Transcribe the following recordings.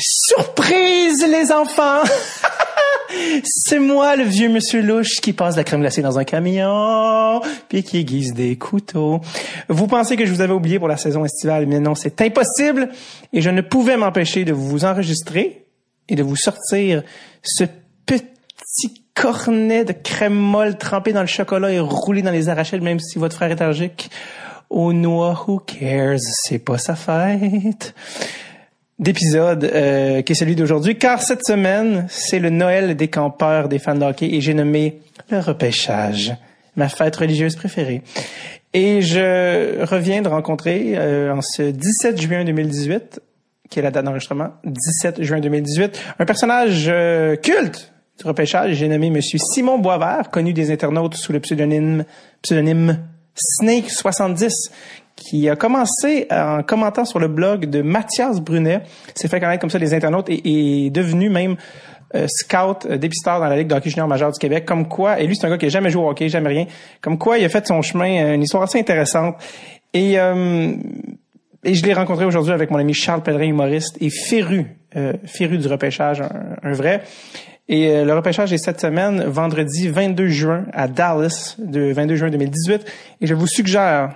Surprise, les enfants! C'est moi, le vieux monsieur louche, qui passe la crème glacée dans un camion, puis qui aiguise des couteaux. Vous pensez que je vous avais oublié pour la saison estivale, mais non, c'est impossible. Et je ne pouvais m'empêcher de vous enregistrer et de vous sortir ce petit cornet de crème molle trempé dans le chocolat et roulé dans les arachides, même si votre frère est allergique aux noix. Who cares? C'est pas sa fête d'épisode euh, qui est celui d'aujourd'hui, car cette semaine, c'est le Noël des campeurs des fans de et j'ai nommé le repêchage, ma fête religieuse préférée. Et je reviens de rencontrer euh, en ce 17 juin 2018, qui est la date d'enregistrement, 17 juin 2018, un personnage euh, culte du repêchage. J'ai nommé Monsieur Simon Boisvert, connu des internautes sous le pseudonyme, pseudonyme Snake 70, qui a commencé en commentant sur le blog de Mathias Brunet, s'est fait connaître comme ça les internautes et est devenu même euh, scout euh, dépisteur dans la Ligue de hockey junior majeur du Québec, comme quoi, et lui c'est un gars qui a jamais joué au hockey, jamais rien, comme quoi il a fait son chemin, euh, une histoire assez intéressante. Et, et je l'ai rencontré aujourd'hui avec mon ami Charles Pellerin, humoriste, et féru, féru du repêchage, un, vrai. Et le repêchage est cette semaine, vendredi 22 juin, à Dallas, de 22 juin 2018. Et je vous suggère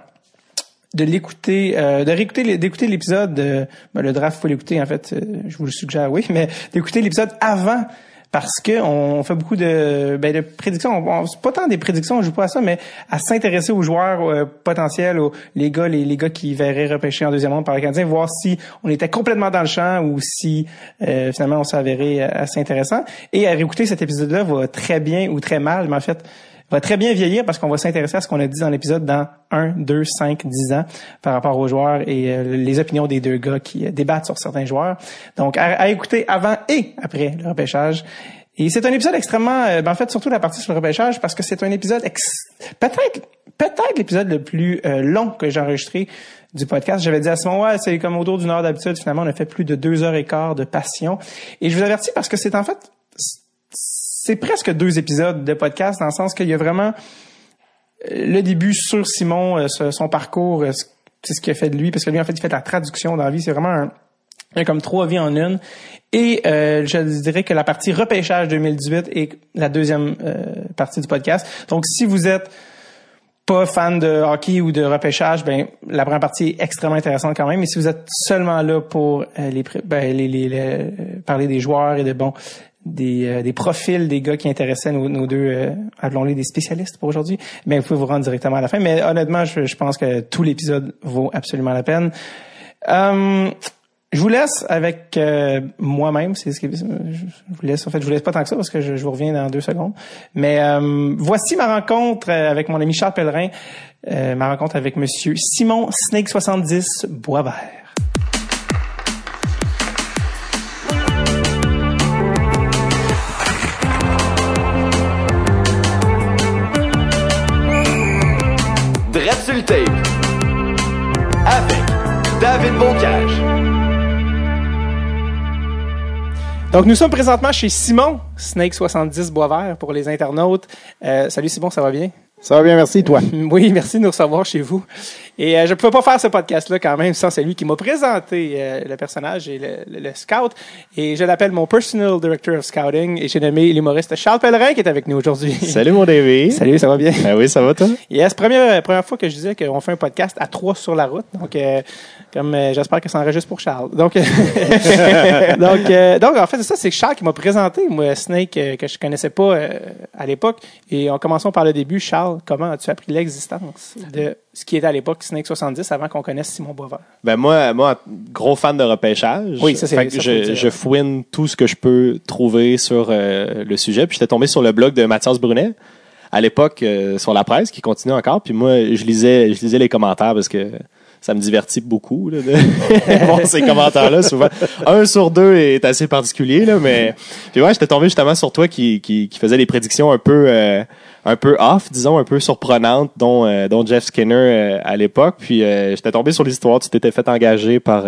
de l'écouter, euh, de réécouter, d'écouter l'épisode. Euh, ben, le draft, faut l'écouter en fait. Euh, je vous le suggère, oui, mais d'écouter l'épisode avant parce que on fait beaucoup de, ben, de prédictions. On, pas tant des prédictions, on joue pas à ça, mais à s'intéresser aux joueurs euh, potentiels, aux, les gars, les, les, gars qui verraient repêcher en deuxième ronde par les Canadiens, voir si on était complètement dans le champ ou si finalement on s'avérait assez intéressant. Et à réécouter cet épisode-là va très bien ou très mal, mais en fait va très bien vieillir parce qu'on va s'intéresser à ce qu'on a dit dans l'épisode dans 1, 2, 5, 10 ans par rapport aux joueurs et euh, les opinions des deux gars qui euh, débattent sur certains joueurs. Donc, à, écouter avant et après le repêchage. Et c'est un épisode extrêmement, euh, ben, en fait, surtout la partie sur le repêchage parce que c'est un épisode peut-être, peut-être l'épisode le plus long que j'ai enregistré du podcast. J'avais dit à ce moment, ouais, c'est comme autour d'une heure d'habitude. Finalement, on a fait plus de deux heures et quart de passion. Et je vous avertis parce que c'est en fait, c'est presque deux épisodes de podcast dans le sens qu'il y a vraiment euh, le début sur Simon, euh, son parcours, euh, c'est ce qu'il a fait de lui, parce que lui, en fait, il fait la traduction dans la vie. C'est vraiment un, il y a comme trois vies en une. Et je dirais que la partie repêchage 2018 est la deuxième partie du podcast. Donc, si vous êtes pas fan de hockey ou de repêchage, ben la première partie est extrêmement intéressante quand même. Mais si vous êtes seulement là pour les, ben, parler des joueurs et de bon des, euh, des profils des gars qui intéressaient nos, deux, euh, appelons-les des spécialistes pour aujourd'hui, mais vous pouvez vous rendre directement à la fin. Mais honnêtement, je, je pense que tout l'épisode vaut absolument la peine. Euh, je vous laisse avec euh, moi-même. C'est ce que je vous laisse. En fait, je vous laisse pas tant que ça parce que je, vous reviens dans deux secondes. Mais voici ma rencontre avec mon ami Charles Pellerin, ma rencontre avec Monsieur Simon Snake 70 Boisvert. Avec David Bocage. Donc, nous sommes présentement chez Simon, Snake70 Boisvert pour les internautes. Euh, salut Simon, ça va bien? Ça va bien, merci, toi? Oui, merci de nous recevoir chez vous. Et euh, je ne pouvais pas faire ce podcast-là quand même sans celui qui m'a présenté euh, le personnage et le, scout. Et je l'appelle mon personal director of scouting et j'ai nommé l'humoriste Charles Pellerin qui est avec nous aujourd'hui. Salut mon David. Salut, ça va bien? Ben oui, ça va toi? Yes, première, première fois que je disais qu'on fait un podcast à trois sur la route. Donc, euh, comme j'espère que ça enregistre pour Charles. Donc, donc, donc, en fait, c'est ça, c'est Charles qui m'a présenté, moi, Snake, que je connaissais pas à l'époque. Et en commençant par le début, Charles, comment as-tu appris l'existence de ce qui était à l'époque Snake 70 avant qu'on connaisse Simon Boisvert? Ben moi, moi, gros fan de repêchage. Oui, ça c'est. Je, je, fouine tout ce que je peux trouver sur euh, le sujet. Puis j'étais tombé sur le blog de Mathias Brunet à l'époque euh, sur la presse qui continue encore. Puis moi, je lisais, je lisais les commentaires parce que ça me divertit beaucoup là, de voir ces commentaires-là. Souvent, un sur deux est assez particulier, là, mais puis ouais, j'étais tombé justement sur toi qui, qui, qui faisait des prédictions un peu euh, un peu off, disons, un peu surprenantes, dont, euh, dont Jeff Skinner euh, à l'époque. Puis j'étais tombé sur l'histoire, tu t'étais fait engager par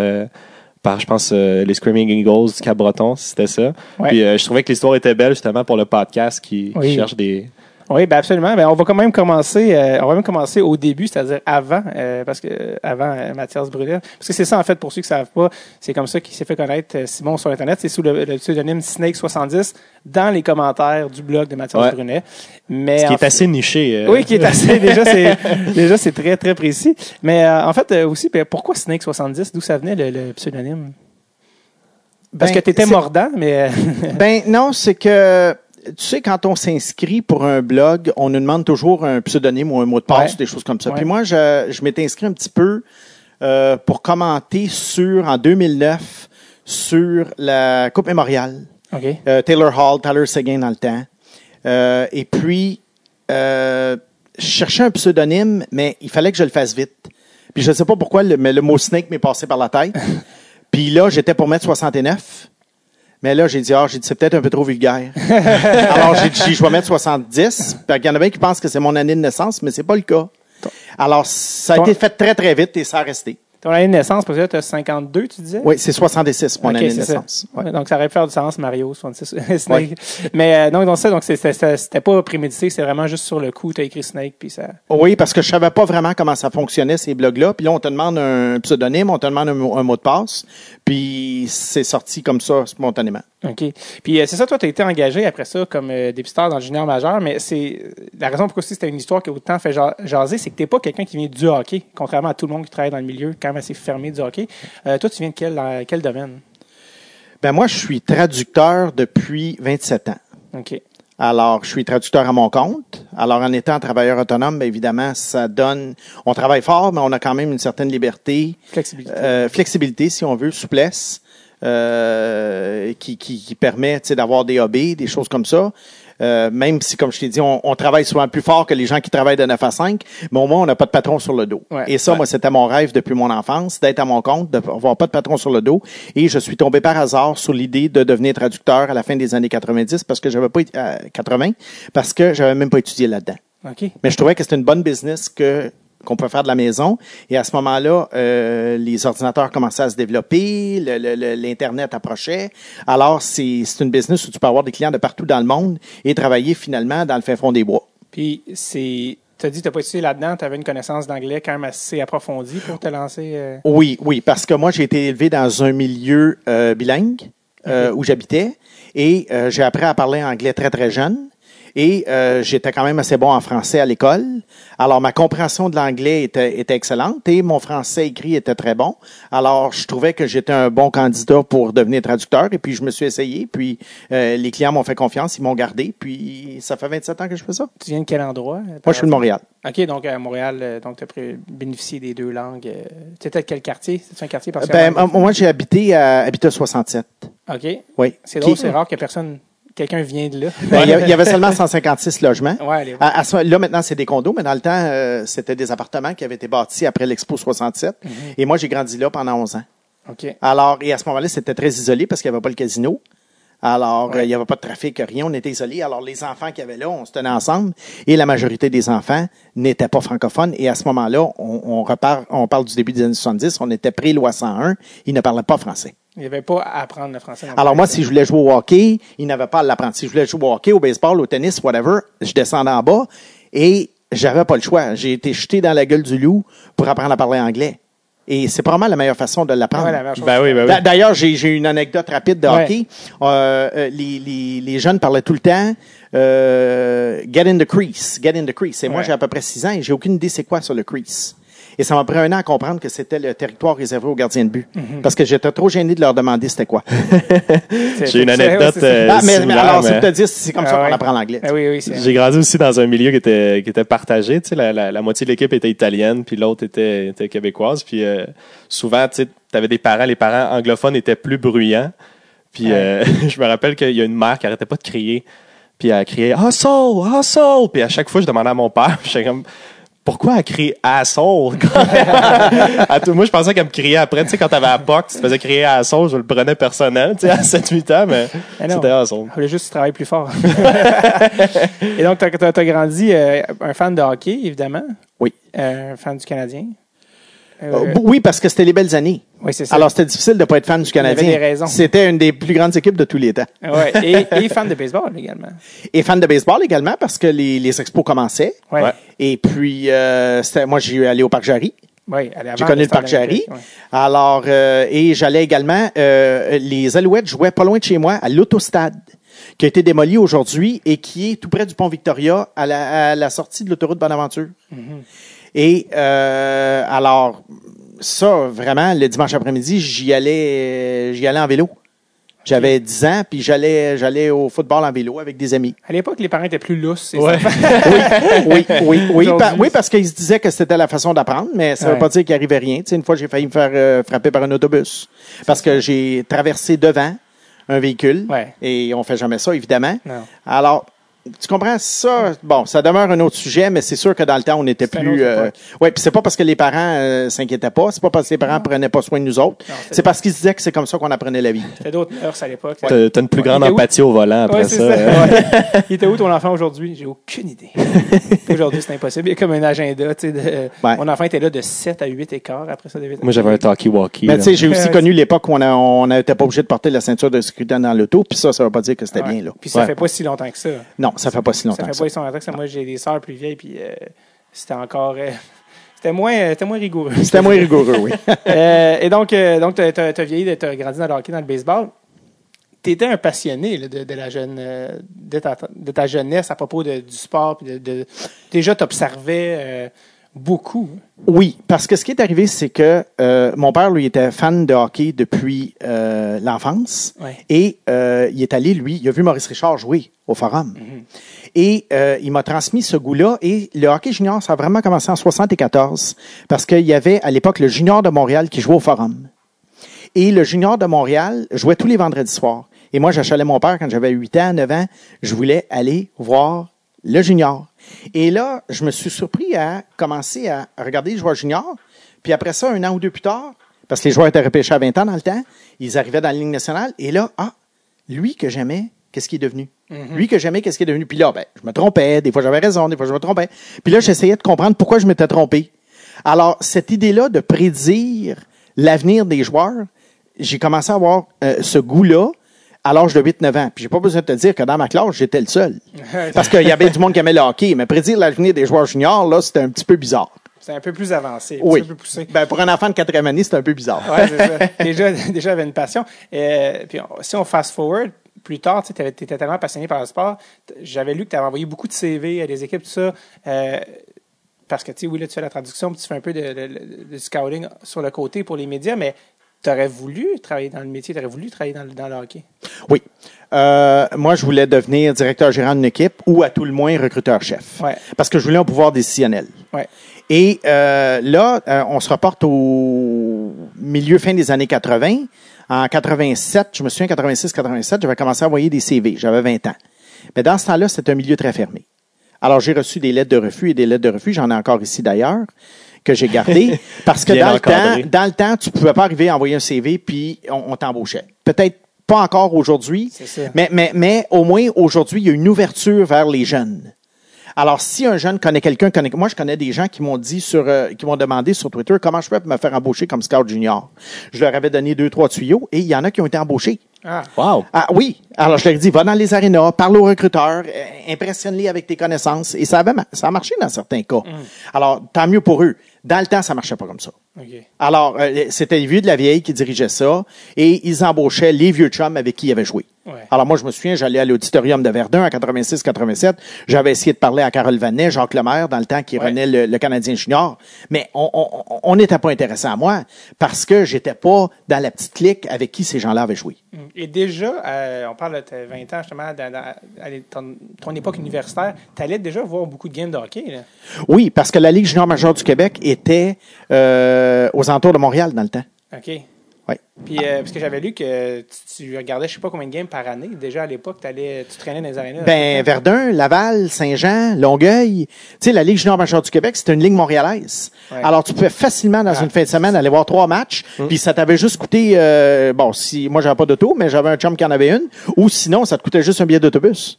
par, je pense, les Screaming Eagles du Cap-Breton, c'était ça. Puis je trouvais que l'histoire était belle justement pour le podcast qui, cherche des Oui, ben absolument. Ben, on va quand même commencer, euh, on va même commencer au début, c'est-à-dire avant, euh, parce que euh, avant euh, Mathias Brunet. Parce que c'est ça, en fait, pour ceux qui savent pas, c'est comme ça qu'il s'est fait connaître euh, Simon sur Internet. C'est sous le, le pseudonyme Snake70 dans les commentaires du blog de Mathias Ouais. Brunet. Mais Ce qui est assez niché. euh, Oui, qui est assez. déjà, c'est déjà c'est très très précis. Mais euh, en fait euh, aussi, ben, pourquoi Snake 70 D'où ça venait le, le pseudonyme? Parce Ben, que t'étais c'est- mordant, mais euh, Ben non, c'est que tu sais, quand on s'inscrit pour un blog, on nous demande toujours un pseudonyme ou un mot de passe, Ouais. des choses comme ça. Ouais. Puis moi, je, je m'étais inscrit un petit peu euh, pour commenter sur, en 2009, sur la Coupe Mémoriale. Euh, Taylor Hall, Tyler Seguin dans le temps. Euh, et puis, je cherchais un pseudonyme, mais il fallait que je le fasse vite. Puis je ne sais pas pourquoi, le, mais le mot snake m'est passé par la tête. puis là, j'étais pour mettre 69. Mais là, j'ai dit, ah, j'ai dit, c'est peut-être un peu trop vulgaire. Alors, j'ai dit, je vais mettre 70. Puis il y en a bien qui pensent que c'est mon année de naissance, mais c'est pas le cas. Alors, ça a été fait très, très vite et ça a resté. Ton année de naissance, parce que là, t'as 52, tu disais? Oui, c'est 66, mon année de naissance. Ouais. Donc, ça aurait pu faire du sens, Mario, 66. Snake. Mais euh, donc, donc ça, donc c'était pas prémédité, c'est vraiment juste sur le coup, t'as écrit Snake, puis ça. Oui, parce que je savais pas vraiment comment ça fonctionnait, ces blogs-là. Puis là, on te demande un pseudonyme, on te demande un mot de passe. Puis c'est sorti comme ça, spontanément. OK. Puis euh, c'est ça, toi, tu as été engagé après ça comme euh, dépisteur dans le junior majeur, mais c'est la raison pourquoi aussi c'était une histoire qui a autant fait ja- jaser, c'est que t'es pas quelqu'un qui vient du hockey, contrairement à tout le monde qui travaille dans le milieu quand même assez fermé du hockey. Euh, toi, tu viens de quel, dans quel domaine? Ben moi, je suis traducteur depuis 27 ans. OK. Alors, je suis traducteur à mon compte. Alors, en étant travailleur autonome, bien évidemment, ça donne... On travaille fort, mais on a quand même une certaine liberté, Flexibilité. euh, flexibilité, si on veut, souplesse, euh, qui, qui, qui permet tu sais, d'avoir des hobbies, des choses comme ça. Euh, même si, comme je t'ai dit, on, on travaille souvent plus fort que les gens qui travaillent de 9 à 5, mais au moins, on n'a pas de patron sur le dos. Ouais. Et ça, Ouais. moi, c'était mon rêve depuis mon enfance, d'être à mon compte, d'avoir pas de patron sur le dos. Et je suis tombé par hasard sur l'idée de devenir traducteur à la fin des années 90 parce que j'avais pas euh, 80 parce que j'avais même pas étudié là-dedans. Mais je trouvais que c'était une bonne business que qu'on peut faire de la maison. Et à ce moment-là, euh, les ordinateurs commençaient à se développer, l'Internet approchait. Alors, c'est c'est une business où tu peux avoir des clients de partout dans le monde et travailler finalement dans le fin fond des bois. Puis c'est. T'as dit que t'as pas étudié là-dedans, t'avais une connaissance d'anglais quand même assez approfondie pour te lancer. euh, Oui, oui, parce que moi, j'ai été élevé dans un milieu euh, bilingue euh, où j'habitais et euh, j'ai appris à parler anglais très, très jeune. Et euh, j'étais quand même assez bon en français à l'école. Alors, ma compréhension de l'anglais était, était excellente et mon français écrit était très bon. Alors, je trouvais que j'étais un bon candidat pour devenir traducteur. Et puis, je me suis essayé. Puis, euh, les clients m'ont fait confiance, ils m'ont gardé. Puis, ça fait 27 ans que je fais ça. Tu viens de quel endroit? Moi, je suis de Montréal. OK, donc à Montréal, euh, donc tu as bénéficié des deux langues. euh, Tu étais de quel quartier? C'est un quartier parce Ben, moi, j'ai habité à Habitat 67. OK. Oui. C'est drôle, c'est rare que personne, quelqu'un vienne de là. Ben, il y a- il y avait seulement 156 logements. Ouais, allez, ouais. À- à ce- là, maintenant, c'est des condos, mais dans le temps, euh, c'était des appartements qui avaient été bâtis après l'Expo 67. Mhm. Et moi, j'ai grandi là pendant 11 ans. OK. Alors, et à ce moment-là, c'était très isolé parce qu'il n'y avait pas le casino. Alors, Ouais. euh, il n'y avait pas de trafic, rien, on était isolés. Alors, les enfants qu'il y avait là, on se tenait ensemble. Et la majorité des enfants n'étaient pas francophones. Et à ce moment-là, on, on repart, on parle du début des années 70, on était pré-loi 101, ils ne parlaient pas français. Il n'y avait pas à apprendre le français. Alors moi, si je voulais jouer au hockey, il n'avait pas à l'apprendre. Si je voulais jouer au hockey, au baseball, au tennis, whatever, je descendais en bas et j'avais pas le choix. J'ai été jeté dans la gueule du loup pour apprendre à parler anglais. Et c'est probablement la meilleure façon de l'apprendre. Ouais, la meilleure chose. Ben oui, ben oui. D'a- D'ailleurs, j'ai j'ai une anecdote rapide de hockey. Euh, euh, les, les, les jeunes parlaient tout le temps euh, get in the crease, get in the crease. Et moi, j'ai à peu près six ans et j'ai aucune idée c'est quoi sur le crease. Et ça m'a pris un an à comprendre que c'était le territoire réservé aux gardiens de but. Parce que j'étais trop gêné de leur demander c'était quoi. C'est- J'ai une c'est- anecdote, c'est euh, Ah, mais, alors, c'est mais- pour te dire, c'est comme Ah ça ouais. qu'on apprend l'anglais. Ah oui, oui, c'est. J'ai grandi aussi dans un milieu qui était, qui était partagé. Tu sais, la, la, la moitié de l'équipe était italienne, puis l'autre était, était québécoise. Puis euh, souvent, tu avais des parents, les parents anglophones étaient plus bruyants. Puis Ouais. euh, je me rappelle qu'il y a une mère qui arrêtait pas de crier. Puis elle criait « Hustle! Hustle! » Puis à chaque fois, je demandais à mon père, puis j'étais comme « Pourquoi elle crie « Asshole! » À Moi, je pensais qu'elle me criait après. Tu sais, quand t'avais la box, tu te faisais crier « Asshole », je le prenais personnel, tu sais, à 7-8 ans, mais non. c'était « Asshole ». Il fallait juste travailler plus fort. Et donc, tu as, grandi euh, un fan de hockey, évidemment. Oui. Euh, un fan du Canadien. Euh, oui, parce que c'était les belles années. Oui, c'est ça. Alors, c'était difficile de ne pas être fan du Canadien. avait des raisons. C'était une des plus grandes équipes de tous les temps. Ouais, et, et fan de baseball également. Et fan de baseball également, parce que les, les expos commençaient. Ouais. Et puis, euh, c'était- moi, j'ai allé au Parc Jarry. Avant J'ai connu le Parc Jarry. ouais. Alors, euh, et j'allais également, euh, les Alouettes jouaient pas loin de chez moi, à l'Autostade, qui a été démoli aujourd'hui et qui est tout près du pont Victoria, à la, à la sortie de l'autoroute Bonaventure. Et euh, alors, ça, vraiment, le dimanche après-midi, j'y allais, j'y allais en vélo. J'avais 10 ans, puis j'allais, j'allais au football en vélo avec des amis. À l'époque, les parents étaient plus lousses. Ouais. Oui, oui, oui, oui, pa- oui parce qu'ils se disaient que c'était la façon d'apprendre, mais ça ne Ouais. veut pas dire qu'il arrivait rien. Tu sais, une fois, j'ai failli me faire euh, frapper par un autobus parce que j'ai traversé devant un véhicule Ouais. et on fait jamais ça, évidemment. Non. Alors, tu comprends? Ça? Bon, ça demeure un autre sujet, mais c'est sûr que dans le temps, on était plus. époque. ouais, puis c'est pas parce que les parents euh, s'inquiétaient pas, c'est pas parce que les parents prenaient pas soin de nous autres, Non, c'est- parce qu'ils se disaient que c'est comme ça qu'on apprenait la vie. C'était d'autres mœurs à l'époque. T'as t'as une plus grande où? empathie au volant après Ouais, ça. ça. Euh, ouais. Il était où ton enfant aujourd'hui? J'ai aucune idée. aujourd'hui, c'est impossible. Il y a comme un agenda. Tu sais, de, Ouais. Mon enfant était là de 7 à 8 écarts après ça. devait- Moi, j'avais un talkie-walkie. Mais là. tu sais, j'ai aussi connu l'époque où on n'était pas obligé de porter la ceinture de sécurité dans l'auto, puis ça, ça veut pas dire que c'était Ouais. bien, là. Puis ça Ouais. fait pas si longtemps que ça. Non, ça fait pas si longtemps Ça fait pas si longtemps que ça. Moi, j'ai des sœurs plus vieilles, puis euh, c'était encore. euh, c'était moins, euh, c'était moins rigoureux. C'était moins rigoureux, oui. Et donc, donc, t'as, t'as vieilli, t'as grandi dans le hockey, dans le baseball. T'étais un passionné là, de, de la jeune, de, ta, de ta jeunesse à propos de- du sport. Puis de, de- déjà, t'observais euh, beaucoup. Oui, parce que ce qui est arrivé, c'est que euh, mon père, lui, était fan de hockey depuis euh, l'enfance. Ouais. Et euh, il est allé, lui, il a vu Maurice Richard jouer au Forum. Et euh, il m'a transmis ce goût-là. Et le hockey junior, ça a vraiment commencé en 74, parce qu'il y avait à l'époque le junior de Montréal qui jouait au Forum. Et le junior de Montréal jouait tous les vendredis soirs. Et moi, j'achalais mon père quand j'avais 8 ans, 9 ans. Je voulais aller voir le junior. Et là, je me suis surpris à commencer à regarder les joueurs juniors. Puis après ça, un an ou deux plus tard, parce que les joueurs étaient repêchés à 20 ans dans le temps, ils arrivaient dans la ligne nationale. Et là, ah, lui que j'aimais, qu'est-ce qu'il est devenu? Lui que j'aimais, qu'est-ce qu'il est devenu? Puis là, ben, je me trompais. Des fois, j'avais raison. Des fois, je me trompais. Puis là, j'essayais de comprendre pourquoi je m'étais trompé. Alors, cette idée-là de prédire l'avenir des joueurs, j'ai commencé à avoir euh, ce goût-là à l'âge de 8-9 ans. Puis j'ai pas besoin de te dire que dans ma classe, j'étais le seul. Parce qu'il y avait du monde qui aimait le hockey, mais prédire l'avenir des joueurs juniors, là, c'était un petit peu bizarre. C'est un peu plus avancé, un Oui. peu plus poussé. Ben, pour un enfant de quatrième année, c'est un peu bizarre. Ouais, ça. Déjà, déjà, j'avais une passion. Euh, puis on- si on fast forward, plus tard, tu étais tellement passionné par le sport. J'avais lu que tu avais envoyé beaucoup de CV à des équipes, tout ça. euh, parce que, tu sais, oui, là, tu fais la traduction, puis tu fais un peu de, de- de scouting sur le côté pour les médias, mais tu aurais voulu travailler dans le métier, tu aurais voulu travailler dans, le- dans le hockey? Oui. Euh, moi, je voulais devenir directeur gérant d'une équipe ou à tout le moins recruteur-chef. Ouais. Parce que je voulais un pouvoir décisionnel. Ouais. Et euh, là, euh, on se reporte au milieu fin des années 80. En 87, je me souviens, 86-87, j'avais commencé à envoyer des CV. J'avais 20 ans. Mais dans ce temps-là, c'était un milieu très fermé. Alors, j'ai reçu des lettres de refus et des lettres de refus. J'en ai encore ici d'ailleurs que j'ai gardées. parce que dans le, temps, dans le temps, tu pouvais pas arriver à envoyer un CV puis on, on t'embauchait. Peut-être pas encore aujourd'hui, mais au moins aujourd'hui, il y a une ouverture vers les jeunes. Alors, si un jeune connaît quelqu'un, connaît, moi, je connais des gens qui m'ont dit sur, euh, qui m'ont demandé sur Twitter comment je peux me faire embaucher comme scout junior? Je leur avais donné deux, trois tuyaux et il y en a qui ont été embauchés. Ah, Wow! Ah oui. Alors, je leur ai dit, va dans les arénas, parle aux recruteurs, euh, impressionne-les avec tes connaissances. Et ça, avait, ça a marché dans certains cas. Alors, tant mieux pour eux. Dans le temps, ça marchait pas comme ça. OK. Alors, euh, c'était les vieux de la vieille qui dirigeaient ça et ils embauchaient les vieux chums avec qui ils avaient joué. Ouais. Alors, moi, je me souviens, j'allais à l'auditorium de Verdun en 86-87. J'avais essayé de parler à Carole Vanet, Jacques Lemaire, dans le temps qui Ouais. renaît le, le Canadien junior. Mais on- on on n'était pas intéressant à moi parce que j'étais pas dans la petite clique avec qui ces gens-là avaient joué. Et déjà, euh, on parle de tes 20 ans, justement, dans, dans- à ton, ton époque universitaire, tu allais déjà voir beaucoup de games de hockey. Là. Oui, parce que la Ligue junior majeure du Québec était euh, aux alentours de Montréal dans le temps. OK. Oui. Puis, euh, parce que j'avais lu que tu, tu regardais, je sais pas combien de games par année. Déjà, à l'époque, t'allais- tu traînais dans les arénas. Ben, Verdun, Laval, Saint-Jean, Longueuil. Tu sais, la Ligue junior majeure du Québec, c'était une ligue montréalaise. Ouais. Alors, tu pouvais facilement, dans Ah. une fin de semaine, aller voir trois matchs. Puis ça t'avait juste coûté, euh, bon, si moi, j'avais pas d'auto, mais j'avais un chum qui en avait une. Ou sinon, ça te coûtait juste un billet d'autobus.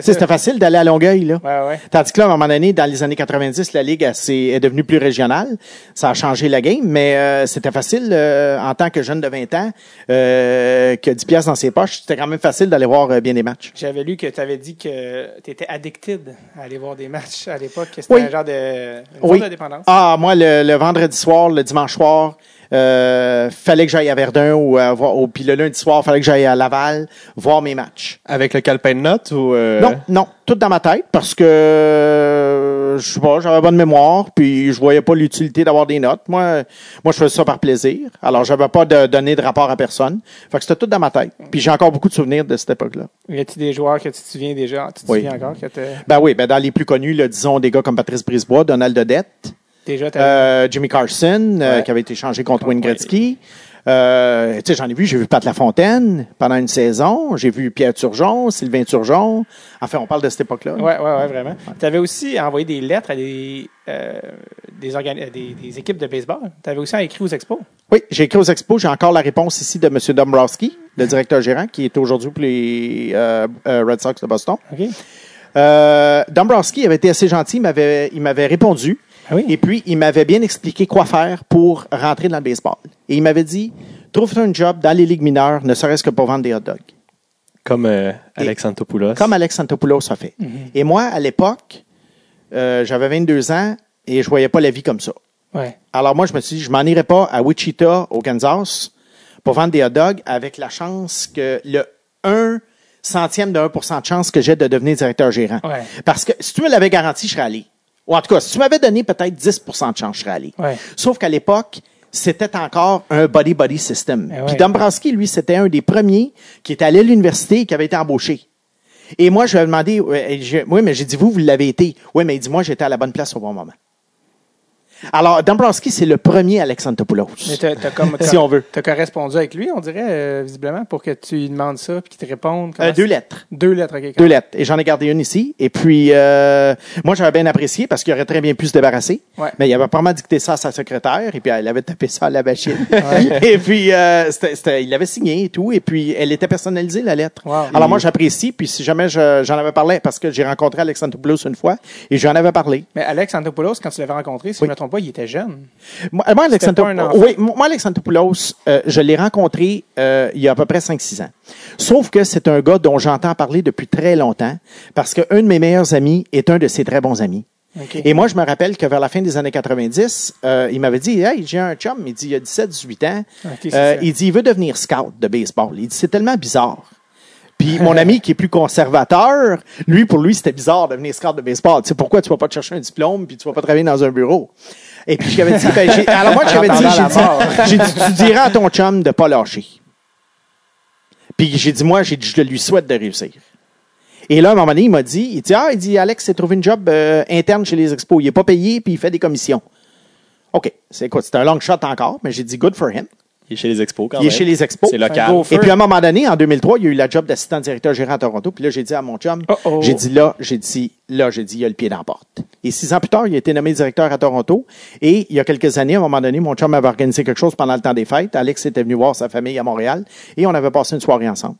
C'était facile d'aller à Longueuil, là. Ouais, ouais. Tandis que là, à un moment donné, dans les années 90, la Ligue s'est- est devenue plus régionale. Ça a changé la game, mais euh, c'était facile euh, en tant que jeune de 20 ans euh, que 10 piastres dans ses poches. C'était quand même facile d'aller voir euh, bien des matchs. J'avais lu que tu avais dit que tu étais addicted à aller voir des matchs à l'époque. que C'était Oui. un genre de, une Oui. de dépendance. Ah, moi, le, le vendredi soir, le dimanche soir, euh, fallait que j'aille à Verdun ou, à voir, ou puis le lundi soir, fallait que j'aille à Laval voir mes matchs. Avec le calepin de notes ou. euh, Non, non, tout dans ma tête parce que euh, je sais pas, j'avais bonne mémoire, puis je voyais pas l'utilité d'avoir des notes. Moi, moi, je faisais ça par plaisir. Alors, j'avais pas de donner de rapport à personne. Fait que c'était tout dans ma tête. Puis j'ai encore beaucoup de souvenirs de cette époque-là. Y a-t-il des joueurs que tu te souviens déjà? Tu te Oui. souviens encore que t'as- Ben oui, ben dans les plus connus, là, disons des gars comme Patrice Brisebois, Donald Odette, déjà euh, Jimmy Carson, euh, Ouais. qui avait été changé contre Wayne Ouais. Gretzky. Euh, tu sais, j'en ai vu, j'ai vu Pat Lafontaine pendant une saison. J'ai vu Pierre Turgeon, Sylvain Turgeon. Enfin, on parle de cette époque-là. Ouais, ouais, ouais, vraiment. Tu avais aussi envoyé des lettres à des, euh, des, organi- des, des équipes de baseball. Tu avais aussi écrit aux expos. Oui, j'ai écrit aux expos. J'ai encore la réponse ici de M. Dombrowski, le directeur gérant, qui est aujourd'hui pour les euh, Red Sox de Boston. OK? Dombrowski avait été assez gentil. Il m'avait, il m'avait répondu. Ah oui? Et puis, il m'avait bien expliqué quoi faire pour rentrer dans le baseball. Et il m'avait dit, trouve-toi un job dans les ligues mineures, ne serait-ce que pour vendre des hot dogs. Comme euh, Alex Antopoulos. Comme Alex Santopoulos a fait. Et moi, à l'époque, euh, j'avais 22 ans et je voyais pas la vie comme ça. Ouais. Alors moi, je me suis dit, je m'en irai pas à Wichita, au Kansas, pour vendre des hot dogs avec la chance que le 1 centième de 1 de chance que j'ai de devenir directeur gérant. Ouais. Parce que si tu me l'avais garanti, je serais allé. Ou en tout cas, si tu m'avais donné peut-être 10% de chance, je serais allé. Ouais. Sauf qu'à l'époque, c'était encore un body-body system. Eh ouais. Puis Dombrowski, lui, c'était un des premiers qui était allé à l'université et qui avait été embauché. Et moi, je lui ai demandé, oui, mais j'ai dit, vous, vous l'avez été. Oui, mais il dit, moi, j'étais à la bonne place au bon moment. Alors, Dombrowski, c'est le premier Alexandropoulos. Mais t'as, comme, Si on veut. T'as correspondu avec lui, on dirait, euh, visiblement, pour que tu lui demandes ça puis qu'il te réponde. Euh, deux lettres. Deux lettres, OK. Deux lettres. Et j'en ai gardé une ici. Et puis, euh, moi, j'avais bien apprécié parce qu'il aurait très bien pu se débarrasser. Ouais. Mais il avait vraiment dicté ça à sa secrétaire. Et puis, elle avait tapé ça à la machine. et puis, euh, c'était- c'était- il l'avait signé et tout. Et puis, elle était personnalisée, la lettre. Wow. Alors, moi, j'apprécie. Puis, si jamais je- j'en avais parlé, parce que j'ai rencontré Alexandropoulos une fois et j'en avais parlé. Mais Alex Antopoulos, quand tu l'avais rencontré, si je Oui. me trompe il était jeune. Moi, moi, enfant. oui, moi, Alexandropoulos, euh, je l'ai rencontré euh, il y a à peu près 5-6 ans. Sauf que c'est un gars dont j'entends parler depuis très longtemps parce qu'un de mes meilleurs amis est un de ses très bons amis. Et moi, je me rappelle que vers la fin des années 90, euh, il m'avait dit, hey, j'ai un chum, il dit, il a 17-18 ans. Ok, c'est Euh, il dit, il veut devenir scout de baseball. Il dit, c'est tellement bizarre. Puis mon ami qui est plus conservateur, lui, pour lui, c'était bizarre de devenir scout de baseball. Tu sais, pourquoi tu vas pas te chercher un diplôme puis tu vas pas travailler dans un bureau? Et puis, j'avais dit, ben, j'ai- alors moi, j'avais dit, j'ai dit, j'ai dit, tu diras à ton chum de pas lâcher. Puis j'ai dit, moi, j'ai dit, je lui souhaite de réussir. Et là, à un moment donné, il m'a dit, il dit, ah, il dit, Alex s'est trouvé une job euh, interne chez les expos. Il est pas payé, puis il fait des commissions. OK. C'est quoi? C'est un long shot encore, mais j'ai dit, good for him. Il est chez les expos quand Il est même. chez les expos. C'est local. Et puis à un moment donné, en 2003, il y a eu la job d'assistant directeur gérant à Toronto. Puis là, j'ai dit à mon chum, Oh oh. j'ai dit là, j'ai dit là, j'ai dit il y a le pied dans la porte. Et six ans plus tard, il a été nommé directeur à Toronto. Et il y a quelques années, à un moment donné, mon chum avait organisé quelque chose pendant le temps des fêtes. Alex était venu voir sa famille à Montréal et on avait passé une soirée ensemble.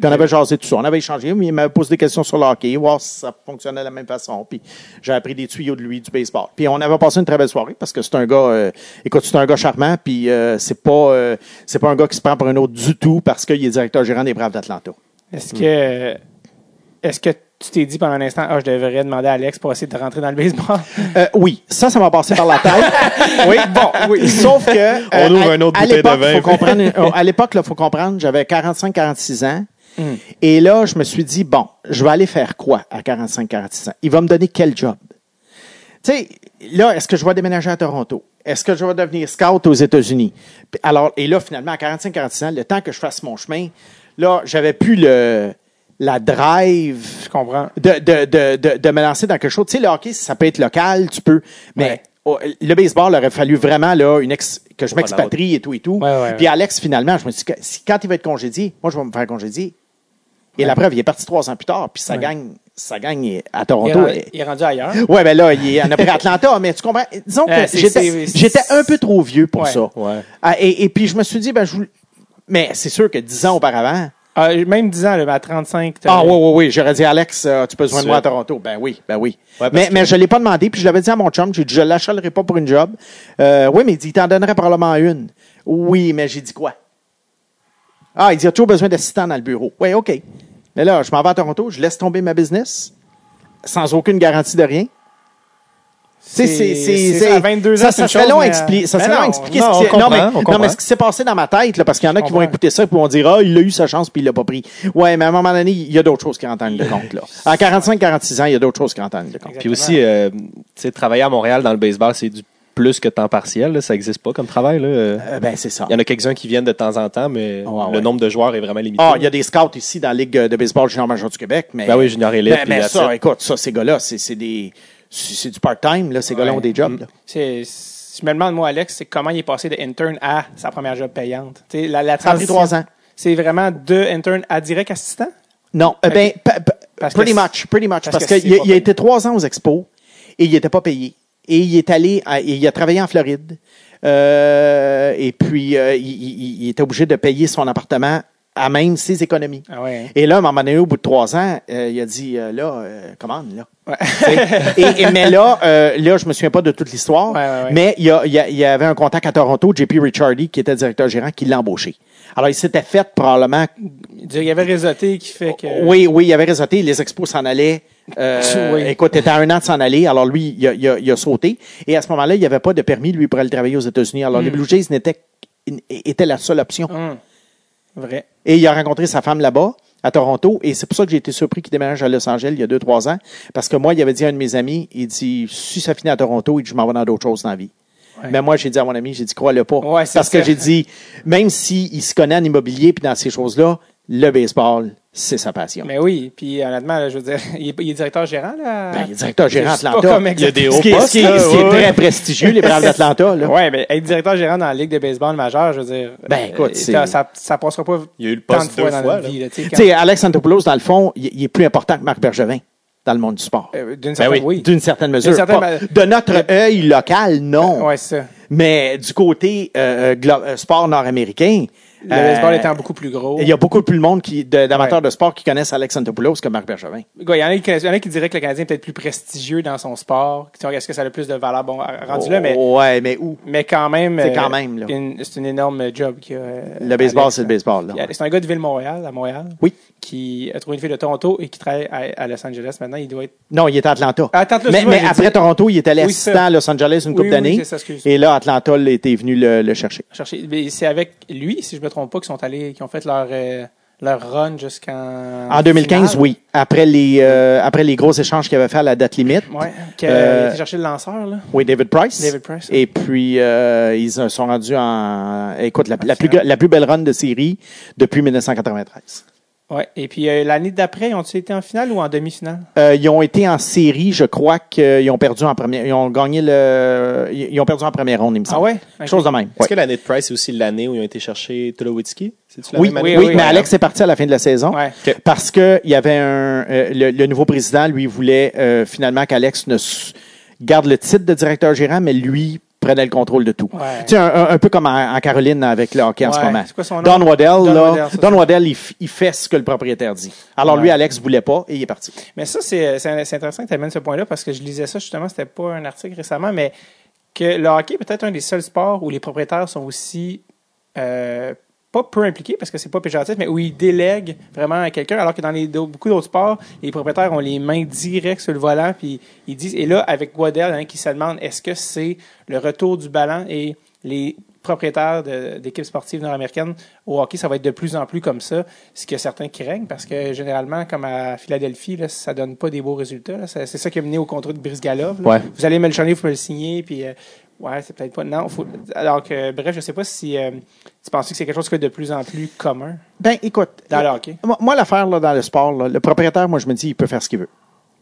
Puis on avait jasé tout ça, on avait échangé, mais il m'avait posé des questions sur le hockey, voir si ça fonctionnait de la même façon. Puis j'ai appris des tuyaux de lui, du baseball. Puis on avait passé une très belle soirée parce que c'est un gars, euh, écoute, c'est un gars charmant, puis euh, c'est pas, euh, c'est pas un gars qui se prend pour un autre du tout parce qu'il est directeur gérant des Braves d'Atlanta. Est-ce que, est-ce que tu t'es dit pendant un instant, ah, je devrais demander à Alex pour essayer de rentrer dans le baseball? Euh, oui, ça, ça m'a passé par la tête. oui, bon, oui. Sauf que. euh, On ouvre à- un autre à bouteille de vin. faut comprendre, euh, à l'époque, il faut comprendre, j'avais 45-46 ans. Hmm. Et là, je me suis dit, bon, je vais aller faire quoi à 45-46 ans? Il va me donner quel job? Tu sais, là, est-ce que je vais déménager à Toronto? Est-ce que je vais devenir scout aux États-Unis? Alors, et là, finalement, à 45-46 ans, le temps que je fasse mon chemin, là, j'avais plus le, la drive Je comprends. de, de, de, de, de me lancer dans quelque chose. Tu sais, le hockey, ça peut être local, tu peux. Mais Ouais. oh, le baseball aurait fallu vraiment là, une ex- que je m'expatrie et tout et tout. Ouais, ouais, Puis. Alex, finalement, je me suis dit, quand il va être congédié, moi, je vais me faire congédier. Et la preuve, il est parti trois ans plus tard, puis ça Ouais. gagne, ça gagne à Il est, Toronto. il est rendu ailleurs. Ouais, ben là, il en a pris Atlanta, mais tu comprends? Disons que Euh, c'est- j'étais, un peu trop vieux pour Ouais. ça. Ouais. Ah, et, et puis je me suis dit, ben, je voulais- mais c'est sûr que dix ans auparavant, Ah, même 10 ans, là, à 35. t'as- Ah oui, oui, oui. J'aurais dit, Alex, euh, tu peux besoin de moi à. Toronto. Ben oui, ben oui. mais que- mais je l'ai pas demandé, puis je l'avais dit à mon chum, j'ai dit, je l'achèterai pas pour une job. Euh, oui, mais il dit, il t'en donnerait probablement une. Oui, mais j'ai dit quoi? Ah, il dit, il y a toujours besoin d'assistants dans le bureau? Oui, OK. Mais là, je m'en vais à Toronto, je laisse tomber ma business, sans aucune garantie de rien. C'est, c'est, c'est, c'est- à 22 ans, ça, c'est ça serait long à expliquer. Ça serait long à expliquer non, ce qui, non, mais, on non, mais ce qui s'est passé dans ma tête, là, parce qu'il y en a qui vont écouter ça et vont dire, ah, il a eu sa chance puis il l'a pas pris. Ouais, mais à un moment donné, il y a d'autres choses qui rentrent en ligne de compte, là. À 45, 46 ans, il y a d'autres choses qui rentrent en ligne de compte. Puis aussi, euh, tu sais, travailler à Montréal dans le baseball, c'est du plus que temps partiel. là. Ça n'existe pas comme travail. là. Euh, ben, c'est ça. Il y en a quelques-uns qui viennent de temps en temps, mais Ouais, le ouais. nombre de joueurs est vraiment limité. Ah, il y a des scouts ici dans la Ligue de baseball junior major du Québec, mais. Ben oui, junior élite, Mais, puis mais that's ça, écoute, ça, ces gars-là, c'est, c'est des, c'est c'est du part-time, là. Ces gars-là ont des jobs, là. C'est- Je me demande, moi, Alex, c'est comment il est passé de intern à sa première job payante? Tu sais, la, la Ça a pris transition, trois ans. C'est vraiment de intern à direct assistant? Non, euh, ben, pa- pa- Parce pretty que much, pretty much. parce qu'il a, a été trois ans aux expos et il n'était pas payé. Et il est allé, à- il a travaillé en Floride. Euh, et puis, euh, il, il- il était obligé de payer son appartement à même ses économies. Ah ouais. Et là, à un moment donné, au bout de trois ans, euh, il a dit, euh, là, commande, là. Ouais. et, et- mais là, là, je me souviens pas de toute l'histoire, Ouais, mais il y, a- il y a- il y avait un contact à Toronto, JP Richardy, qui était directeur gérant, qui l'a embauché. Alors, il s'était fait probablement Il y avait réseauté qui fait que. oui, oui, il avait réseauté. Les expos s'en allaient. Euh, Oui. Écoute, était à un an de s'en aller. Alors lui, il a, il a- il a sauté. Et à ce moment-là, il n'y avait pas de permis, lui, pour aller travailler aux États-Unis. Alors les Blue Jays n'étaient étaient la seule option. Hum. Vrai. Et il a rencontré sa femme là-bas, à Toronto. Et c'est pour ça que j'ai été surpris qu'il déménage à Los Angeles il y a deux, trois ans. Parce que moi, il avait dit à un de mes amis, il dit, si ça finit à Toronto, il dit, je m'en vais dans d'autres choses dans la vie. Ouais. Mais moi, j'ai dit à mon ami, j'ai dit, crois-le pas. Ouais, parce que j'ai dit, même s'il se connaît en immobilier puis dans ces choses-là, le baseball, c'est sa passion. Mais oui, puis honnêtement, là, je veux dire, il est, il est directeur gérant, là. Ben, il est directeur gérant Atlanta. comme Il y a des exactement- hauts Ce qui est, postes, ce qui est- là, ce qui est ouais, très prestigieux, les Braves d'Atlanta. là. Ouais, mais être directeur gérant dans la Ligue de baseball majeure, je veux dire. Ben, écoute, euh, c'est- ça, ça, ça passera pas Il y a eu le tant de poste fois deux dans fois, notre là. vie, là, tu sais, Tu quand- sais, Alex Antopoulos, dans le fond, il, il est plus important que Marc Bergevin dans le monde du sport. euh, d'une Ben certaine, oui. oui. D'une certaine mesure. certaine Pas- ma- de notre œil local, non. Ouais, c'est ça. Mais du côté euh, euh, sport nord-américain, Le euh, baseball étant beaucoup plus gros. il y a beaucoup plus de monde qui, d'amateurs Ouais. de sport qui connaissent Alex Antopoulos que Marc Bergevin. Il y, en a qui, y en a qui diraient que le Canadien est peut-être plus prestigieux dans son sport. Est-ce que ça a le plus de valeur? Bon, rendu là, mais, Ouais, mais où? mais quand même. C'est euh, quand même, là. C'est une énorme job qu'il a. euh, Le baseball, c'est le baseball. là. C'est un gars de Ville-Montréal, à Montréal. Oui. Qui a trouvé une fille de Toronto et qui travaille à, à Los Angeles maintenant. Il doit être. Non, il était à Atlanta. Ah, Atlanta, mais après dit- Toronto, il était allé Oui, assistant à Los Angeles une Oui, couple oui, d'années. et là, Atlanta était venu le, le chercher. chercher. C'est avec lui, si je me trompe pas, qu'ils sont allés, qui ont fait leur, euh, leur run jusqu'en. En 2015, finale. oui. Après les, euh, après les gros échanges qu'il avait fait à la date limite. Ouais. Qu'il Euh, a été chercher le lanceur, là. Oui, David Price. David Price. Et puis, euh, ils sont rendus en... Écoute, la, la, plus, la plus belle run de série depuis 1993. Ouais. Et puis euh, l'année d'après, ont-ils été en finale ou en demi-finale? Euh, ils ont été en série, je crois qu'ils ont perdu en première... Ils ont gagné le... Ils ont perdu en première ronde, il me semble. Ah ouais? Quelque chose de même. Est-ce ouais. que l'année de Price, c'est aussi l'année où ils ont été chercher Tulowitzki? C'est-tu la Oui, oui, année? oui, mais oui. Alex est parti à la fin de la saison. Ouais. Parce que il y avait un euh, le, le nouveau président lui voulait euh, finalement qu'Alex ne garde le titre de directeur gérant, mais lui prenait le contrôle de tout. Ouais. Tu sais, un, peu comme en, en Caroline avec le hockey en ce moment. C'est quoi son nom? Don Waddell, Don là, Waddell, Don. Waddell, il, fait ce que le propriétaire dit. Alors lui. Alex voulait pas et il est parti. Mais ça, c'est intéressant que tu amènes ce point-là parce que je lisais ça justement, c'était pas un article récemment, mais que le hockey est peut-être un des seuls sports où les propriétaires sont aussi euh, pas peu impliqués parce que c'est pas péjoratif, mais où ils délèguent vraiment à quelqu'un, alors que dans les, beaucoup d'autres sports, les propriétaires ont les mains directes sur le volant, puis ils disent, et là, avec Waddell, hein, qui se demande, est-ce que c'est le retour du ballon? Et les propriétaires d'équipes sportives nord-américaines au hockey, ça va être de plus en plus comme ça, ce que certains craignent, parce que généralement, comme à Philadelphie, là, ça donne pas des beaux résultats. C'est ça qui a mené au contrat de là. Ouais. Vous allez me le changer, vous me le signer, puis euh, ouais, c'est peut-être pas. Non, faut, alors que, bref, je sais pas si euh, tu penses que c'est quelque chose qui est de plus en plus commun? Ben écoute, dans le hockey? moi, l'affaire dans le sport, là, le propriétaire, moi je me dis, il peut faire ce qu'il veut.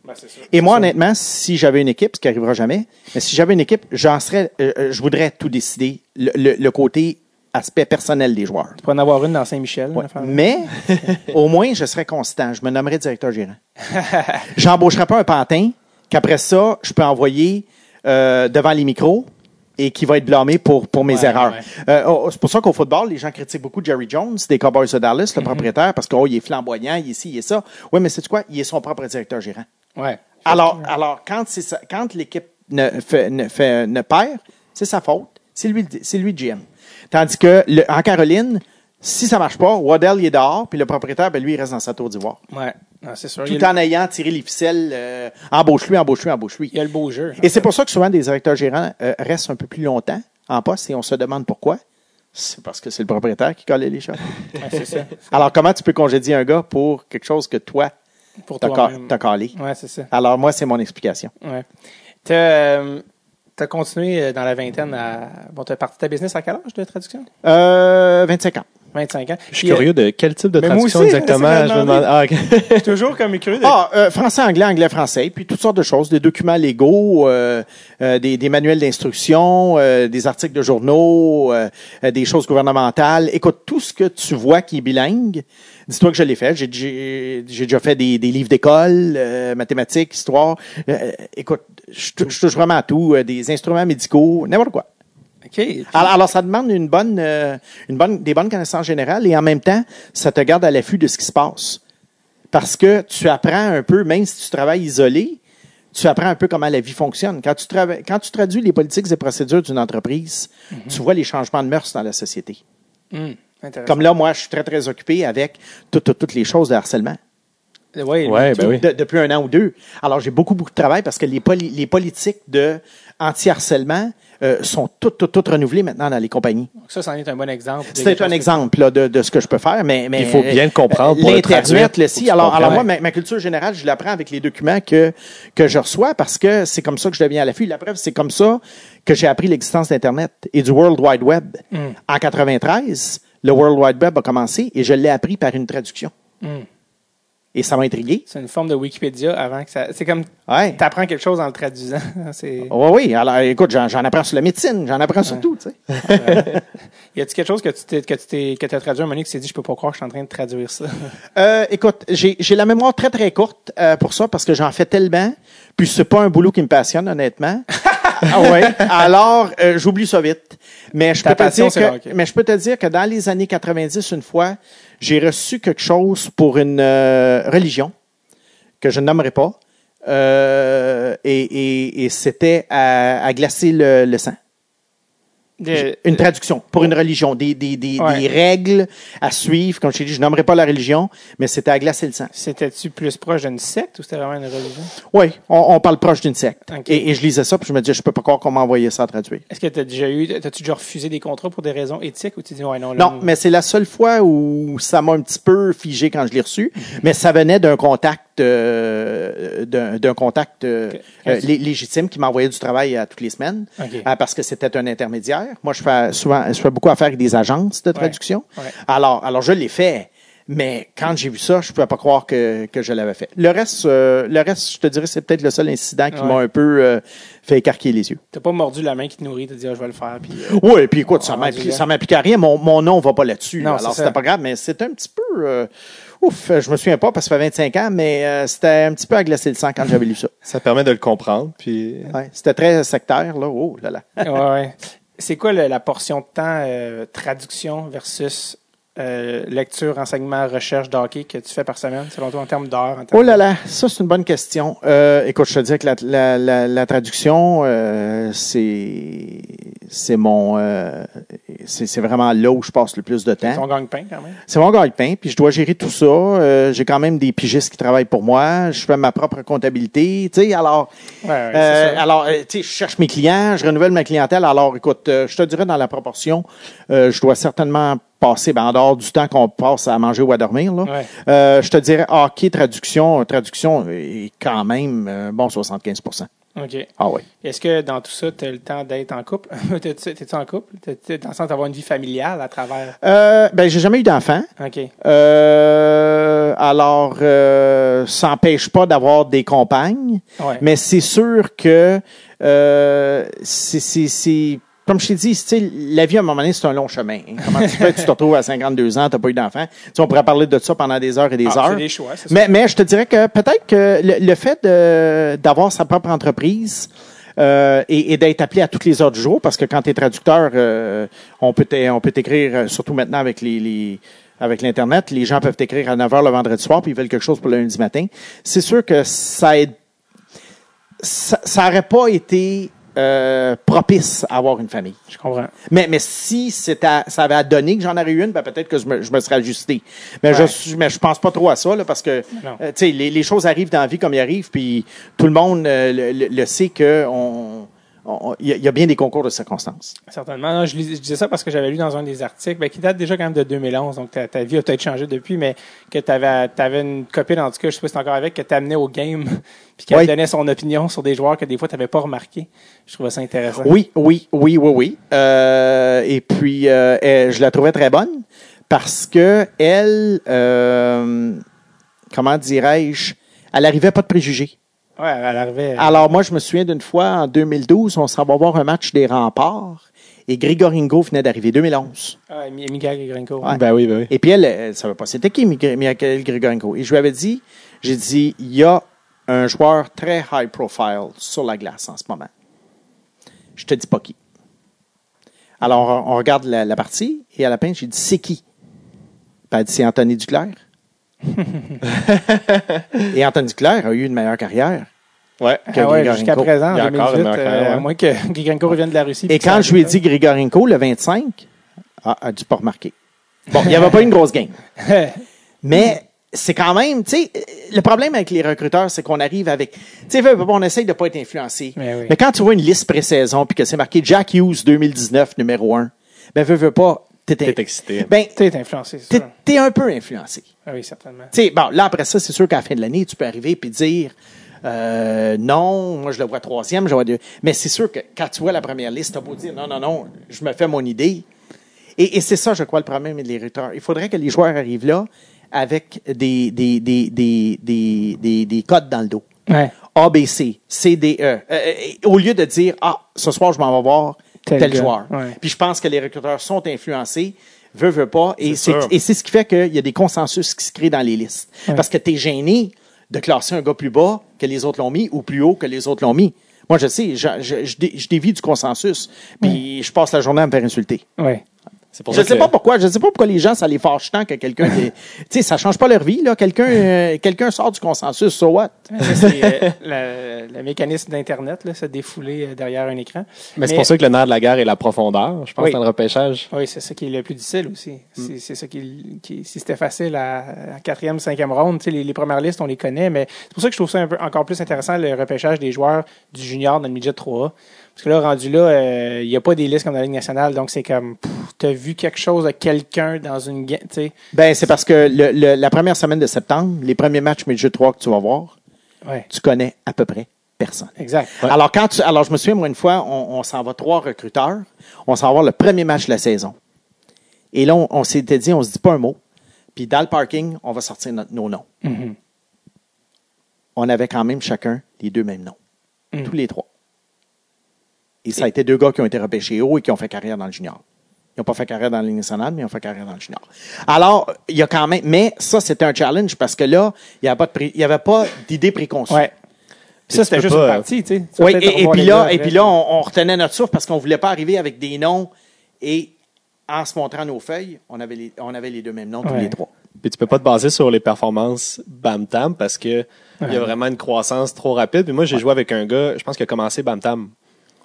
Ben, sûr. Et moi, honnêtement, si j'avais une équipe, ce qui arrivera jamais, mais si j'avais une équipe, j'en serais, euh, euh, je voudrais tout décider, le, le- le côté aspect personnel des joueurs. Tu pourrais en avoir une dans Saint-Michel. Ouais. Mais au moins, je serais constant. Je me nommerais directeur gérant. J'embaucherais pas un pantin qu'après ça, je peux envoyer euh, devant les micros et qui va être blâmé pour, pour mes Ouais, erreurs. ouais. Euh, oh, c'est pour ça qu'au football, les gens critiquent beaucoup Jerry Jones, des Cowboys de Dallas, le propriétaire, parce qu'il est flamboyant, il est ci, il est ça. Oui, mais c'est quoi? Il est son propre directeur gérant. Ouais. Alors, alors quand, c'est ça- quand l'équipe ne, fait, ne, fait, ne perd, c'est sa faute. C'est lui, c'est lui GM. Tandis que le- en Caroline, si ça marche pas, Waddell il est dehors, puis le propriétaire, ben, lui, il reste dans sa tour d'ivoire. Ouais. Sûr. Y, Tout en ayant tiré les ficelles, euh, embauche-lui, embauche-lui, embauche-lui. il y a le beau jeu. Et c'est pour ça que souvent des directeurs gérants euh, restent un peu plus longtemps en poste et on se demande pourquoi. C'est parce que c'est le propriétaire qui collait les choses. C'est ça. Alors, comment tu peux congédier un gars pour quelque chose que toi, Pour t'as calé? Ouais, c'est ça. Alors, moi, c'est mon explication. Ouais. T'as euh, continué euh, dans la vingtaine à. Bon, t'as parti ta business à quel âge de traduction? Euh, 25 ans. 25 ans. Je suis curieux de quel type de traduction aussi, exactement. Je me demande. Ah, ok. Je suis toujours comme curieux de. Ah, euh, français, anglais, anglais, français, puis toutes sortes de choses, des documents légaux, euh, euh, des, des manuels d'instruction, euh, des articles de journaux, euh, euh, des choses gouvernementales. Écoute, tout ce que tu vois qui est bilingue, dis-toi que je l'ai fait. J'ai- J'ai j'ai déjà fait des, des livres d'école, euh, mathématiques, histoire. Écoute, je je touche vraiment à tout, euh, des instruments médicaux, n'importe quoi. Alors, alors, ça demande une bonne, euh, une bonne, des bonnes connaissances générales et en même temps, ça te garde à l'affût de ce qui se passe. Parce que tu apprends un peu, même si tu travailles isolé, tu apprends un peu comment la vie fonctionne. Quand tu, trava- quand tu traduis les politiques et procédures d'une entreprise, tu vois les changements de mœurs dans la société. Intéressant. Comme là, moi, je suis très, très occupé avec tout- tout- toutes les choses de harcèlement. Ouais, Ouais, le- ben oui. De- depuis un an ou deux. Alors, j'ai beaucoup, beaucoup de travail parce que les, poli- les politiques de anti-harcèlement euh, sont toutes, toutes, toutes renouvelées maintenant dans les compagnies. Ça, c'en est un bon exemple. C'est un exemple là, de, de ce que je peux faire, mais, mais Il faut bien le comprendre pour le traduire, L'internet, le faut si. Alors, alors moi, ma, ma culture générale, je l'apprends avec les documents que que je reçois parce que c'est comme ça que je deviens à l'affût. La preuve, c'est comme ça que j'ai appris l'existence d'Internet et du World Wide Web. Mm. En 93, le World Wide Web a commencé et je l'ai appris par une traduction. Hum. Et ça m'a intrigué. C'est une forme de Wikipédia avant que ça. C'est comme. Ouais. T'apprends quelque chose en le traduisant. Oui, oui. Alors, écoute, j'en, apprends sur la médecine, j'en apprends sur tout, tu sais. Y a-tu quelque chose que tu t'es, que tu t'es, que t'as traduit un moment tu t'es dit, je peux pas croire que je suis en train de traduire ça? Euh, écoute, j'ai j'ai la mémoire très très courte euh, pour ça parce que j'en fais tellement. Puis c'est pas un boulot qui me passionne honnêtement. ah ouais. Alors euh, j'oublie ça vite. Mais je peux te dire que mais je peux te dire que dans les années 90 une fois, j'ai reçu quelque chose pour une euh, religion que je nommerai pas. Euh, et c'était à, à glacer le, le sang. De- Une traduction pour une religion, des, des, des, Ouais. des règles à suivre. Comme je t'ai dit, je nommerai pas la religion, mais c'était à glacer le sang. C'était-tu plus proche d'une secte ou c'était vraiment une religion? Oui, on, on parle proche d'une secte. Et, et je lisais ça, puis je me disais, je peux pas croire qu'on m'a envoyé ça à traduire. Est-ce que t'as déjà eu, t'as-tu déjà refusé des contrats pour des raisons éthiques ou tu dis, ouais, non, là, Non, mais c'est la seule fois où ça m'a un petit peu figé quand je l'ai reçu, mais ça venait d'un contact, euh, d'un contact euh, euh, lé- légitime qui m'envoyait du travail à toutes les semaines, parce que c'était un intermédiaire. Moi, je fais souvent, je fais beaucoup affaire avec des agences de traduction. Ouais. Alors, alors je l'ai fait. Mais quand j'ai vu ça, je ne pouvais pas croire que, que je l'avais fait. Le reste, euh, le reste, je te dirais, c'est peut-être le seul incident qui Ouais. m'a un peu euh, fait écarquiller les yeux. T'as pas mordu la main qui te nourrit, t'as dit, ah, je vais le faire, puis. euh, Oui, puis écoute, ça Ah, ça m'applique à rien. Mon, mon nom va pas là-dessus. Non, Alors, c'est c'était pas grave, mais c'était un petit peu. Euh, ouf, je me souviens pas parce que ça fait 25 ans, mais euh, c'était un petit peu à glacer le sang quand j'avais lu ça. Ça permet de le comprendre. Puis Ouais, c'était très sectaire, là. Oh là là. ouais, ouais. C'est quoi le- la portion de temps euh, traduction versus euh, lecture, enseignement, recherche d'hockey que tu fais par semaine, selon toi, en termes d'heures? Oh là là, ça c'est une bonne question. Euh, écoute, je te dis que la, la, la, la traduction, euh, c'est c'est mon euh, c'est c'est vraiment là où je passe le plus de temps. Ton gagne-pain, quand même. C'est mon gagne-pain, puis je dois gérer tout ça. Euh, j'ai quand même des pigistes qui travaillent pour moi. Je fais ma propre comptabilité. Tu sais, alors, Ouais, ouais, euh, c'est alors, tu sais, je cherche mes clients, je renouvelle ma clientèle. Alors, écoute, euh, je te dirais dans la proportion, euh, je dois certainement passer, ben, en dehors du temps qu'on passe à manger ou à dormir, là. Ouais. Euh, je te dirais hockey, traduction, traduction est quand même euh, bon 75% OK. Ah oui. Est-ce que dans tout ça, tu as le temps d'être en couple? T'es-tu en couple? T'es-tu dans le sens d'avoir une vie familiale à travers? Euh, ben, j'ai jamais eu d'enfant. OK. Euh, alors, euh, ça n'empêche pas d'avoir des compagnes, Ouais. mais c'est sûr que euh, c'est, c'est, c'est- comme je t'ai dit, la vie à un moment donné, c'est un long chemin. hein. Comment tu fais, tu te retrouves à 52 ans, tu n'as pas eu d'enfant. On pourrait parler de ça pendant des heures et des Ah, heures. des choix. Mais, mais je te dirais que peut-être que le, le fait de- d'avoir sa propre entreprise euh, et, et d'être appelé à toutes les heures du jour, parce que quand tu es traducteur, euh, on peut t'é- on peut t'écrire, euh, surtout maintenant avec les, les avec l'Internet, les gens peuvent t'écrire à 9 h le vendredi soir, puis ils veulent quelque chose pour le lundi matin. C'est sûr que ça aide ça, ça aurait pas été euh, propice à avoir une famille. Je comprends. Mais, mais si c'était, ça avait donné que j'en aurais eu une, ben peut-être que je me, je me serais ajusté. Mais, Ouais. je, mais je pense pas trop à ça, là, parce que euh, les, les choses arrivent dans la vie comme ils arrivent, puis tout le monde euh, le, le- le sait que on- il y, a- il y a bien des concours de circonstances. Certainement. Non, je, lis- je disais ça parce que j'avais lu dans un des articles, ben, qui date déjà quand même de 2011, donc ta, ta vie a peut-être changé depuis, mais que tu avais, une copine, en tout cas, je sais pas si encore avec, que tu amenais au game, puis qu'elle Oui. donnait son opinion sur des joueurs que des fois tu n'avais pas remarqué. Je trouvais ça intéressant. Oui, oui, oui, oui, oui. Euh, et puis, euh, elle- je la trouvais très bonne parce que elle, euh, comment dirais-je, elle arrivait pas de préjugés. Ouais, elle arrivait. Alors, moi, je me souviens d'une fois, en 2012, on s'en va voir un match des remparts et Grigorenko venait d'arriver, 2011. Ah, Mi- Miguel. Ouais. Ben oui, ben oui. Et puis, elle, elle savait pas c'était qui, Mig- Michael Grigorenko. Et je lui avais dit, j'ai dit, il y a un joueur très high profile sur la glace en ce moment. Je te dis pas qui. Alors, on regarde la, la partie et à la fin, j'ai dit, c'est qui? Puis elle a dit, c'est Anthony Duclair. et Anthony Duclair a eu une meilleure carrière. Ouais. que Ah ouais, Grigorenko. jusqu'à présent, en encore 2018, une meilleure carrière, euh, à moins que Grinko revienne de la Russie. Et quand je lui ai dit Grigorenko, le 25, ah, a dû pas remarquer. Bon, il n'y avait pas une grosse game. Mais c'est quand même, tu sais, le problème avec les recruteurs, c'est qu'on arrive avec, tu sais, on essaye de pas être influencé. Mais oui. Mais quand tu vois une liste pré-saison puis que c'est marqué Jack Hughes 2019 numéro 1, ben veux, veux pas, t'es, excité. Ben, T'es influencé, c'est t'es, un peu influencé. Ah oui, certainement. Tu sais, bon, là, après ça, c'est sûr qu'à la fin de l'année, tu peux arriver puis dire, euh, non, moi, je le vois troisième, je vois deux. Mais c'est sûr que quand tu vois la première liste, t'as beau dire, non, non, non, je me fais mon idée. Et, et c'est ça, je crois, le problème des recruteurs. Il faudrait que les joueurs arrivent là avec des, des, des, des, des, des, des codes dans le dos. Ouais. A, B, C, C, D, E. Euh, euh, au lieu de dire, ah, ce soir, je m'en vais voir Tel joueur. Ouais. Puis je pense que les recruteurs sont influencés, veut, veut pas, et C'est ce qui fait qu'il y a des consensus qui se créent dans les listes. Ouais. Parce que tu es gêné de classer un gars plus bas que les autres l'ont mis ou plus haut que les autres l'ont mis. Moi, je sais, je, je, je, dé- je dévie du consensus, puis je passe la journée à me faire insulter. Ouais. Pour Je ça sais que- pas pourquoi, je sais pas pourquoi les gens ça les fâche tant que quelqu'un tu sais ça change pas leur vie là, quelqu'un euh, quelqu'un sort du consensus, so what? C'est euh, le, le mécanisme d'Internet, là, se défouler euh, derrière un écran. Mais c'est pour ça que le nerf de la guerre est la profondeur, je pense, Oui. dans le repêchage. Oui, c'est ça qui est le plus difficile aussi. C'est c'est ça qui, qui si c'était facile à, à quatrième, cinquième ronde, tu sais, les, les premières listes, on les connaît, mais c'est pour ça que je trouve ça un peu, encore plus intéressant, le repêchage des joueurs du junior dans le midget 3A. Parce que là, rendu là, euh, il n'y a pas des listes comme dans la Ligue nationale, donc c'est comme, tu as vu quelque chose de quelqu'un dans une game. Ben c'est parce que le, le- la première semaine de septembre, les premiers matchs midget 3 que tu vas voir, Ouais, tu connais à peu près personne. exact. Alors quand tu, alors je me souviens moi une fois, on, on s'en va trois recruteurs, on s'en va voir le premier match de la saison. Et là on, on s'était dit on se dit pas un mot. Puis dans le parking, on va sortir notre- nos noms. Mhm. On avait quand même chacun les deux mêmes noms. Mhm. Tous les trois. Et ça a été deux gars qui ont été repêchés haut et qui ont fait carrière dans le junior. Ils n'ont pas fait carrière dans la nationale, mais ils ont fait carrière dans le junior. Alors, il y a quand même, mais ça, c'était un challenge parce que là, il n'y avait pas de pré- il y avait pas d'idée préconçue. Ouais. Puis ça, c'était juste pas, une partie, tu sais. Tu Oui, et, puis là, gars et puis là, on, on retenait notre souffle parce qu'on voulait pas arriver avec des noms et en se montrant nos feuilles, on avait les, on avait les deux mêmes noms tous les trois. Puis tu peux pas te baser sur les performances Bam Tam parce que il y Ouais. a vraiment une croissance trop rapide. Puis moi, j'ai joué avec un gars, je pense qu'il a commencé Bam Tam.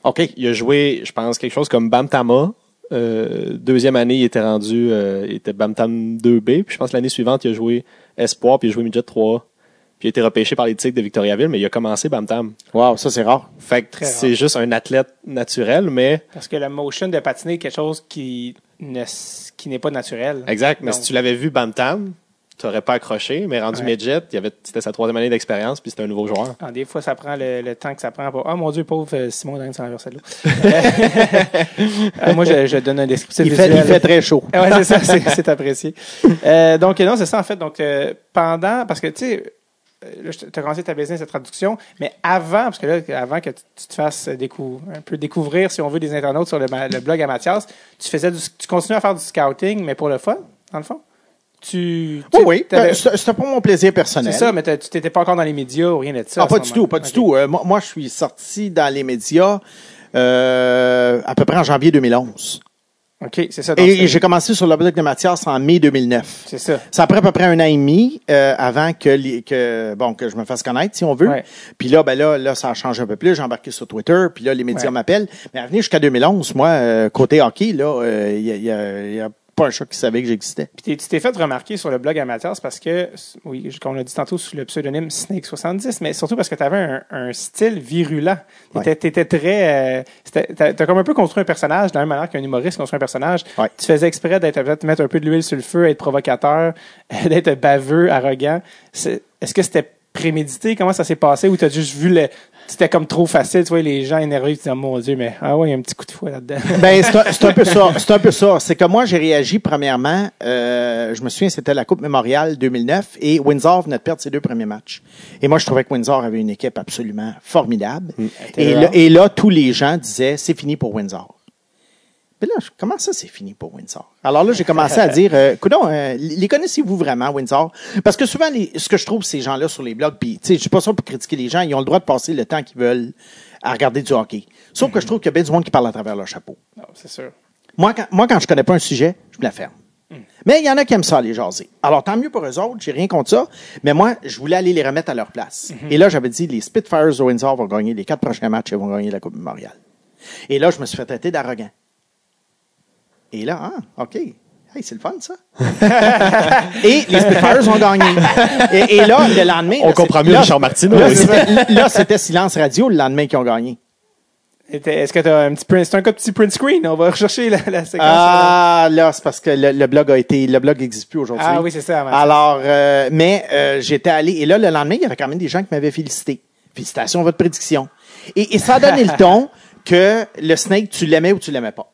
OK. Il a joué, je pense, quelque chose comme Bam Tama. Euh, deuxième année, il était rendu, euh, il était Bam Tam 2B. Puis je pense que l'année suivante, il a joué Espoir, puis il a joué Midget 3. Puis il a été repêché par les Tigres de Victoriaville, mais il a commencé Bam Tam. Wow, ça, c'est rare. Fait que Très c'est juste un athlète naturel, mais Parce que la motion de patiner est quelque chose qui ne qui n'est pas naturel. exact. Mais Donc- si tu l'avais vu Bam N'aurais pas accroché, mais rendu Ouais. Midget, il avait, c'était sa troisième année d'expérience, puis c'était un nouveau joueur. Ah, des fois, ça prend le, le temps que ça prend pour. Ah, mon Dieu, pauvre euh, Simon sans renverser l'eau. Euh, moi, je, je donne un descriptif Il fait, il fait très chaud. Ah ouais, c'est ça, c'est, c'est apprécié. Euh, donc, non, c'est ça, en fait. Donc, euh, pendant, parce que, tu sais, là, tu as commencé ta business de traduction, mais avant, parce que là, avant que tu, te fasses décou- un peu découvrir, si on veut, des internautes sur le, ma- le blog à Mathias, tu faisais du, tu continuais à faire du scouting, mais pour le fun, dans le fond? Tu... Oui, tu- oui. Euh, C'était pour mon plaisir C'est personnel. ça, mais tu t'étais pas encore dans les médias ou rien de ça. Ah, pas du tout, pas du tout. Euh, moi, moi, je suis sorti dans les médias euh, à peu près en janvier 2011. OK, c'est ça. Et, c'est- et j'ai commencé sur le blog de Mathias en mai 2009. C'est ça. Ça a pris à peu près un an et demi euh, avant que, les- que bon que je me fasse connaître, si on veut. Ouais. Puis là, ben là, là, ça a changé un peu plus. J'ai embarqué sur Twitter, puis là, les médias Ouais. m'appellent. Mais à venir jusqu'à 2011, moi, euh, côté hockey, là, euh, il y, a, y a- il y a pas un chat qui savait que j'existais. Puis tu t'es fait remarquer sur le blog amateur, c'est parce que, oui, comme on l'a dit tantôt sous le pseudonyme Snake70, mais surtout parce que tu avais un, un style virulent. T'étais Ouais. t'étais très... euh, T'as t'as comme un peu construit un personnage, de la même manière qu'un humoriste construit un personnage. Ouais. Tu faisais exprès d'être peut-être mettre un peu de l'huile sur le feu, être provocateur, d'être baveux, arrogant. Est-ce que c'était prémédité? Comment ça s'est passé? Ou t'as juste vu le... C'était comme trop facile, tu vois, les gens énervés, tu dis, oh, mon Dieu, mais ah ouais, il y a un petit coup de fouet là-dedans. Ben, c'est un, peu ça. C'est un peu ça. C'est que moi, j'ai réagi premièrement. euh, je me souviens, c'était la Coupe Mémoriale 2009 et Windsor venait de perdre ses deux premiers matchs. Et moi, je trouvais que Windsor avait une équipe absolument formidable. Et, là, et là, tous les gens disaient, c'est fini pour Windsor. Mais là, je- comment ça, c'est fini pour Windsor? Alors là, j'ai commencé à dire, euh, coudonc, euh, les connaissez-vous vraiment, Windsor? Parce que souvent, les- ce que je trouve, ces gens-là sur les blogs, puis, tu sais, je suis pas ça pour critiquer les gens, ils ont le droit de passer le temps qu'ils veulent à regarder du hockey. Sauf que je trouve qu'il y a bien du monde qui parle à travers leur chapeau. Non, c'est sûr. Moi, quand, moi, quand je connais pas un sujet, je me la ferme. Mais il y en a qui aiment ça, les jaser. Alors, tant mieux pour eux autres, j'ai rien contre ça. Mais moi, je voulais aller les remettre à leur place. Et là, j'avais dit, les Spitfires de Windsor vont gagner les quatre prochains matchs et vont gagner la Coupe Memorial. Et là, je me suis fait traiter d'arrogant. Et là, ah, OK. Hey, c'est le fun, ça. et les Spitfires ont gagné. Et, et là, le lendemain... On là, comprend mieux là- Richard Martineau. Là, oui. c'était- là, c'était silence radio le lendemain qu'ils ont gagné. Est-ce que tu as un petit print, c'est un petit print screen? On va rechercher la, la séquence. Ah, là, c'est parce que le, le blog a été, le blog n'existe plus aujourd'hui. Ah oui, c'est ça. Alors, euh, mais euh, j'étais allé, et là, le lendemain, il y avait quand même des gens qui m'avaient félicité. Félicitations à votre prédiction. Et, et ça a donné le ton que le snake, tu l'aimais ou tu l'aimais pas.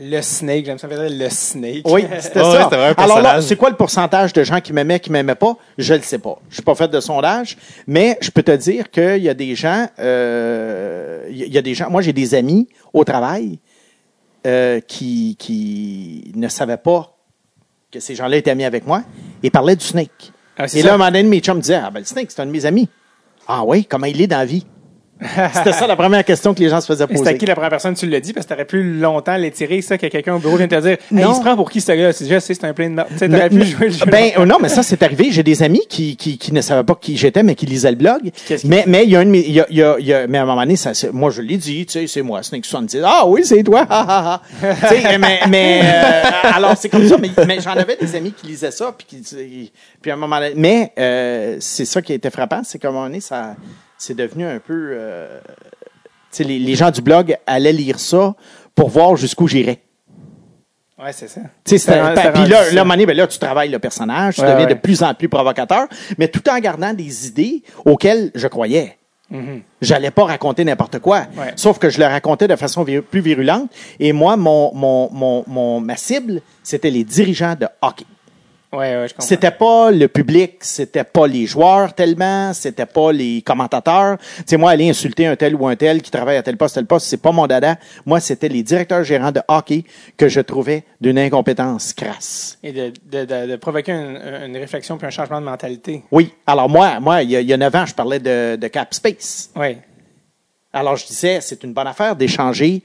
Le snake, j'aime ça faire le snake. Oui, c'était ça. ouais, Alors là, c'est quoi le pourcentage de gens qui m'aimaient, qui m'aimaient pas? Je le sais pas. Je suis pas fait de sondage, mais je peux te dire qu'il y a des gens, euh, il y a- il y a des gens, moi j'ai des amis au travail euh, qui, qui ne savaient pas que ces gens-là étaient amis avec moi et parlaient du snake. Ah, et ça. là, un moment donné, mes chums me disaient, ah ben le snake, c'est un de mes amis. Ah oui, comment il est dans la vie? C'était ça la première question que les gens se faisaient Et C'était poser. qui la première personne tu l'as dit? Parce que t'aurais pu longtemps l'étirer, ça, que quelqu'un au bureau vient te dire, hey, Non. il se prend pour qui ce gars? Tu dis, je sais, c'est un plein de. Tu sais, t'aurais pu jouer le jeu. Ben euh, non, mais ça c'est arrivé. J'ai des amis qui, qui, qui ne savaient pas qui j'étais, mais qui lisaient le blog. Mais mais il y a un de mes- il y a, il y a, y a- mais à un moment donné, ça, c'est- moi je l'ai dit, tu sais, c'est moi, Snake 70. Ah oui, c'est toi. Tu sais, mais mais euh, alors c'est comme ça. Mais, mais j'en avais des amis qui lisaient ça, puis qui puis à un moment donné, mais euh, c'est ça qui a été frappant, c'est qu'à un moment donné, ça c'est devenu un peu. euh, les, les gens du blog allaient lire ça pour voir jusqu'où j'irais. Ouais, c'est ça. Tu sais, là, ça. là, à un moment donné, ben là, tu travailles le personnage, tu Ouais, deviens ouais. de plus en plus provocateur, mais tout en gardant des idées auxquelles je croyais. Mhm. J'allais pas raconter n'importe quoi. Ouais. Sauf que je le racontais de façon vir- plus virulente. Et moi, mon, mon, mon, mon, ma cible, c'était les dirigeants de hockey. Ouais, ouais, je comprends. C'était pas le public, c'était pas les joueurs tellement, c'était pas les commentateurs. Tu sais, moi, aller insulter un tel ou un tel qui travaille à tel poste, tel poste, c'est pas mon dada. Moi, c'était les directeurs gérants de hockey que je trouvais d'une incompétence crasse. Et de, de, de, de provoquer une, une réflexion puis un changement de mentalité. Oui. Alors moi, moi, il y a, il y a neuf ans, je parlais de, de Cap Space. Ouais. Alors je disais, c'est une bonne affaire d'échanger,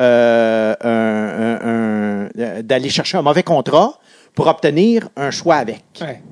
euh, un- un- un- d'aller chercher un mauvais contrat pour obtenir un choix avec. Ouais.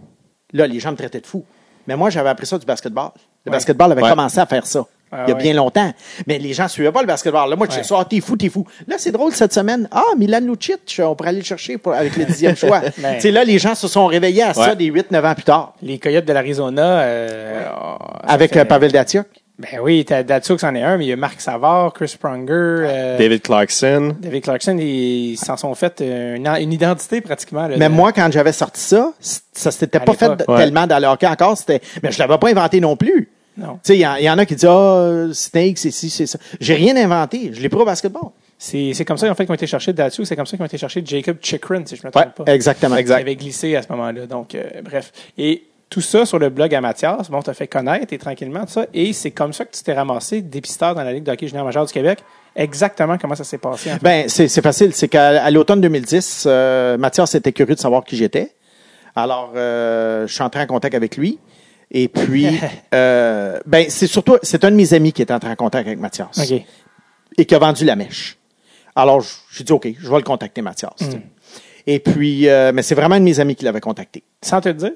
Là, les gens me traitaient de fou. Mais moi, j'avais appris ça du basketball. Le Ouais. basketball avait Ouais. commencé à faire ça. Ah, il y a ouais. bien longtemps. Mais les gens ne suivaient pas le basketball. Là, moi, je disais, ah, t'es fou, t'es fou. Là, c'est drôle cette semaine. Ah, Milan Lucic, on pourrait aller le chercher pour, avec le dixième choix. Ben. Tu sais, là, les gens se sont réveillés à ça des 8-9 ans plus tard. Les Coyotes de l'Arizona. Euh, oh, Avec fait- euh, Pavel Datsuk. Ben oui, t'as Datsuk, c'en est un, mais il y a Marc Savard, Chris Pronger, euh, David Clarkson. David Clarkson, ils s'en sont fait une, une identité pratiquement. là, Mais de- moi, quand j'avais sorti ça, ça s'était pas fait Ouais. tellement dans le hockey encore. C'était, mais je l'avais pas inventé non plus. Non. Tu sais, il y, en- il y en a qui disent, ah, Snake, c'est ci, c'est ça. J'ai rien inventé. Je l'ai pris au basketball. C'est c'est comme ça en fait qu'ils ont été chercher Datsuk, c'est comme ça qu'ils ont été chercher Jacob Chikrin, si je me trompe pas. exactement. Il avait glissé à ce moment-là. Donc, euh, bref. Et tout ça sur le blog à Mathias, bon, t'as fait connaître et tranquillement, tout ça. Et c'est comme ça que tu t'es ramassé dépisteur dans la Ligue de hockey junior majeur du Québec. Exactement comment ça s'est passé. En fait. Ben, c'est facile. C'est qu'à l'automne 2010, euh, Mathias était curieux de savoir qui j'étais. Alors, euh, je suis entré en contact avec lui. Et puis, euh, ben, c'est surtout, c'est un de mes amis qui est entré en contact avec Mathias et qui a vendu la mèche. Alors, j'ai dit, OK, je vais le contacter, Mathias. sais. Et puis, euh, mais c'est vraiment un de mes amis qui l'avait contacté. Sans te le dire?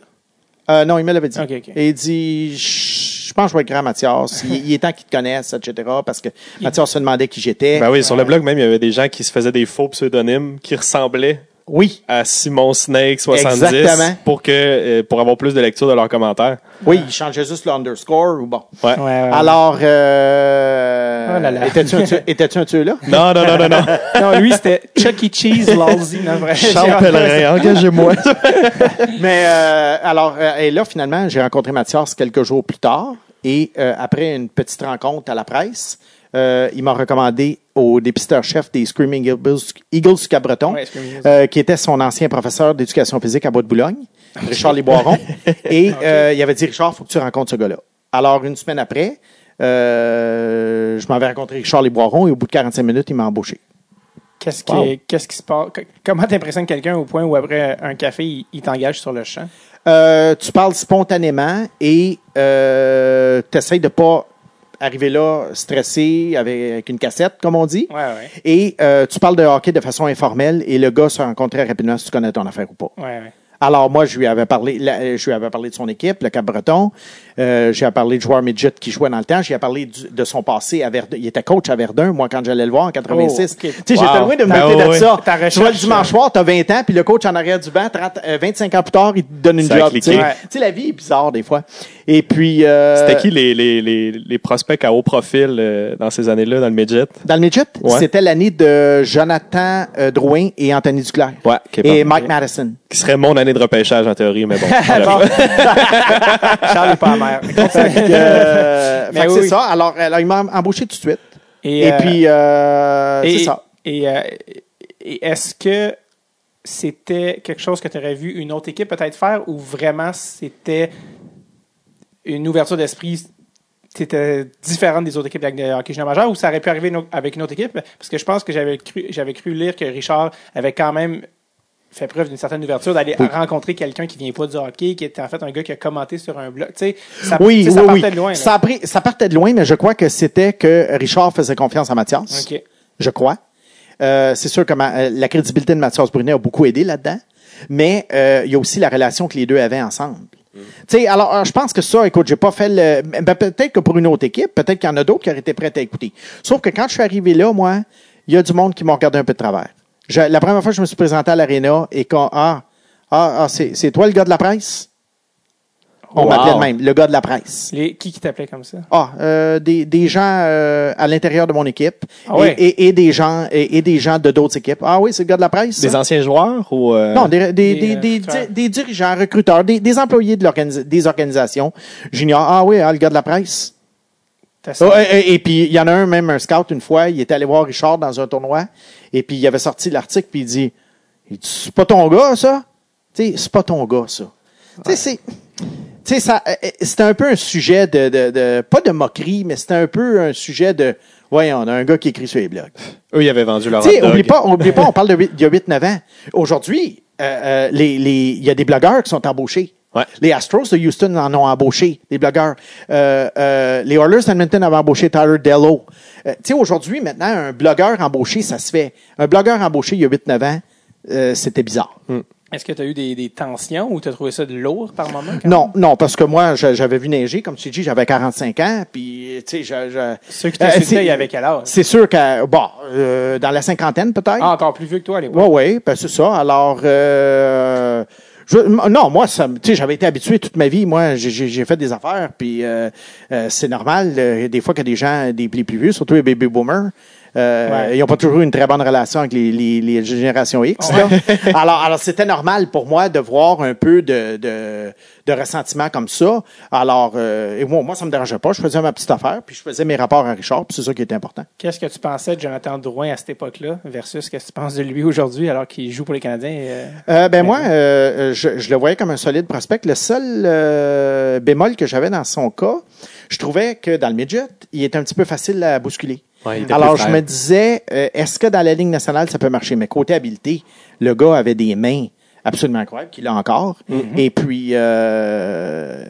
Euh, non, il me l'avait dit. OK, OK. Et il dit, je je pense que je vais être grand Mathias. Il, il est temps qu'il te connaisse, etc. Parce que Mathias se demandait qui j'étais. Ben oui, sur le blog même, il y avait des gens qui se faisaient des faux pseudonymes qui ressemblaient oui, à Simon Snake 70 Exactement. pour que euh, pour avoir plus de lecture de leurs commentaires. oui, il changeait juste le underscore ou bon. Ouais. Ouais, ouais, ouais. Alors, euh, Oh là là. étais-tu un, tu- étais-tu un tueur là? Non, non, non, non, non. Non, lui, c'était Chuck E. Cheese Lousy. Non, vrai. Charles Pellerin, engagez-moi. Mais euh, alors, euh, et là, finalement, j'ai rencontré Mathias quelques jours plus tard. Et euh, après une petite rencontre à la presse, euh, il m'a recommandé au dépisteur-chef des Screaming Eagles, Eagles du Ouais, Eagles. euh, qui était son ancien professeur d'éducation physique à Bois-de-Boulogne, Richard Lesboiron. Et euh, il avait dit, Richard, faut que tu rencontres ce gars-là. Alors, une semaine après, euh, je m'avais rencontré Richard Lesboiron et au bout de 45 minutes, il m'a embauché. Qu'est-ce qui, Wow. qu'est-ce qui se passe? Comment t'impressionnes quelqu'un au point où après un café, il, il t'engage sur le champ? Euh, tu parles spontanément et euh, tu essaies de pas arriver là stressé avec, avec une cassette, comme on dit. Ouais, ouais. Et euh, tu parles de hockey de façon informelle et le gars se rencontre très rapidement si tu connais ton affaire ou pas. Ouais, ouais. Alors moi, je lui avais parlé, je lui avais parlé de son équipe, le Cap-Breton. Euh, j'ai parlé de joueurs midget qui jouaient dans le temps. J'ai parlé du- de son passé à Verdun. Il était coach à Verdun, moi, quand j'allais le voir en 86. Oh, ok. Tu sais, Wow. j'étais loin de me Ben douter oui, de oui. ça. Tu vois, le dimanche soir, t'as 20 ans, puis le coach en arrière du banc, 30, euh, 25 ans plus tard, il te donne une Ça a job. Tu sais. Ouais. La vie est bizarre des fois. Et puis... euh, C'était qui les, les, les, les prospects à haut profil euh, dans ces années-là, dans le midget? Dans le midget, Ouais. c'était l'année de Jonathan euh, Drouin et Anthony Duclair. Ouais, et bon. Mike Madison. Qui serait mon année de repêchage en théorie, mais bon. Bon. Charles est pas amer. Euh, Mais oui, c'est oui. ça. Alors, alors, il m'a embauché tout de suite. Et, Et euh, puis, euh, c'est ça. Et, et est-ce que c'était quelque chose que tu aurais vu une autre équipe peut-être faire ou vraiment c'était une ouverture d'esprit c'était différente des autres équipes de hockey junior majeur ou ça aurait pu arriver une avec une autre équipe? Parce que je pense que j'avais cru, j'avais cru lire que Richard avait quand même fait preuve d'une certaine ouverture d'aller rencontrer quelqu'un qui vient pas du hockey, qui était en fait un gars qui a commenté sur un blog. Tu sais, ça, Oui, tu sais, ça oui, partait de loin. là. Ça, a pris- ça partait de loin, mais je crois que c'était que Richard faisait confiance à Mathias. Je crois. Euh, c'est sûr que ma- euh, la crédibilité de Mathias Brunet a beaucoup aidé là-dedans, mais euh, il y a aussi la relation que les deux avaient ensemble. Tu sais, alors, euh, je pense que ça, écoute, j'ai pas fait le. ben, peut-être que pour une autre équipe, peut-être qu'il y en a d'autres qui auraient été prêts à écouter. Sauf que quand je suis arrivé là, moi, il y a du monde qui m'a regardé un peu de travers. La première fois que je me suis présenté à l'aréna et quand ah ah, ah c'est toi le gars de la presse? On Wow. m'appelait de même, le gars de la presse. Les, qui qui t'appelait comme ça? Ah, euh, des, des gens euh, à l'intérieur de mon équipe Ah et, ouais? et, et des gens et, et des gens de d'autres équipes. Ah oui, c'est le gars de la presse. Des ça? anciens joueurs ou. euh, Non, des, des, Des, des, euh, des, recruteurs. di- des dirigeants, recruteurs, des, des employés de l'organisa- des organisations juniors. Ah oui, ah, le gars de la presse. Oh, et, et- et puis, il y en a un, même un scout, une fois, il était allé voir Richard dans un tournoi, et puis il avait sorti l'article, puis il dit, il dit, c'est pas ton gars, ça? Tu sais, c'est pas ton gars, ça. Tu sais, c'est... Tu sais, ça, euh, euh, c'était un peu un sujet de, de, de- pas de moquerie, mais c'était un peu un sujet de, voyons, on a un gars qui écrit sur les blogs. Eux, ils avaient vendu leur sais, oublie pas, oublie pas, on parle d'il y a 8-9 ans. Aujourd'hui, euh, euh, les, les, il y a des blogueurs qui sont embauchés. Ouais. Les Astros de Houston en ont embauché, des blogueurs. Euh, euh, les Oilers d'Edmonton avaient embauché Tyler Dello. Euh, tu sais, aujourd'hui, maintenant, un blogueur embauché, ça se fait. Un blogueur embauché il y a 8-9 ans, c'était bizarre. Est-ce que tu as eu des, des tensions ou tu as trouvé ça de lourd par moment? Non, non, parce que moi, j'avais vu neiger, comme tu dis, j'avais 45 ans, puis, tu sais, je... je- Ceux qui Euh, t'insultaient, il y avait quel âge? C'est sûr que, bon, euh, dans la cinquantaine peut-être. Ah, encore plus vieux que toi l'époque. Oui, oui, ben c'est ça. Alors, euh, je- non, moi, ça, tu sais, j'avais été habitué toute ma vie. Moi, j'ai- j'ai j'ai fait des affaires, puis euh, euh, c'est normal. euh, des fois qu'il y a des gens, des les plus vieux, surtout les baby boomers, euh, Ouais. ils n'ont pas toujours eu une très bonne relation avec les, les, les générations X. là. alors, alors c'était normal pour moi de voir un peu de, de, de ressentiment comme ça. Alors, euh, et moi, moi, ça me dérangeait pas. Je faisais ma petite affaire, puis je faisais mes rapports à Richard, puis c'est ça qui était important. Qu'est-ce que tu pensais de Jonathan Drouin à cette époque-là versus qu'est-ce que tu penses de lui aujourd'hui alors qu'il joue pour les Canadiens? euh, Euh, ben moi, euh, je, je le voyais comme un solide prospect. Le seul bémol que j'avais dans son cas, je trouvais que dans le midget, il était un petit peu facile à bousculer. Ouais, Alors je me disais, euh, est-ce que dans la Ligue nationale, ça peut marcher? Mais côté habileté, le gars avait des mains absolument incroyable, qu'il a encore. Mm-hmm. Et puis, euh,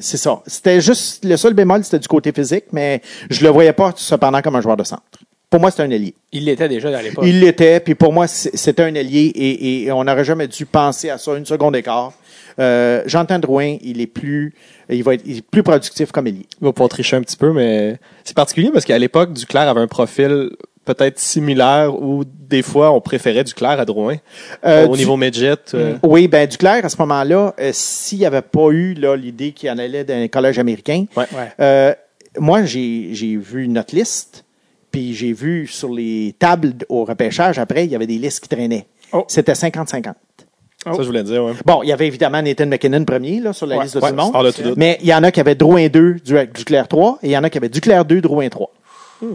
c'est ça. C'était juste, le seul bémol, c'était du côté physique, mais je le voyais pas cependant comme un joueur de centre. Pour moi, c'était un ailier. Il l'était déjà à l'époque. Il l'était, puis pour moi, c'est- c'était un allié et, et on n'aurait jamais dû penser à ça une seconde d'écart. Euh, J'entends Drouin, il est plus, il va être il est plus productif comme ailier. Il va pouvoir tricher un petit peu, mais c'est particulier parce qu'à l'époque, Duclair avait un profil peut-être similaire où des fois on préférait Duclair à Drouin. Euh, au du- niveau midget. euh, Oui, ben Duclair, à ce moment-là, euh, s'il n'y avait pas eu là, l'idée qu'il en allait d'un collège américain, Ouais. Ouais. euh, moi, j'ai j'ai vu notre liste, puis j'ai vu sur les tables au repêchage, après, il y avait des listes qui traînaient. Oh. C'était 50-50. Ça, je voulais dire, ouais. Bon, il y avait évidemment Nathan McKinnon premier là, sur la Ouais, liste de ouais, tout le monde. tout. Mais il y en a qui avaient Drouin 2, Du- Duclair 3, et il y en a qui avaient Duclair 2, Drouin 3.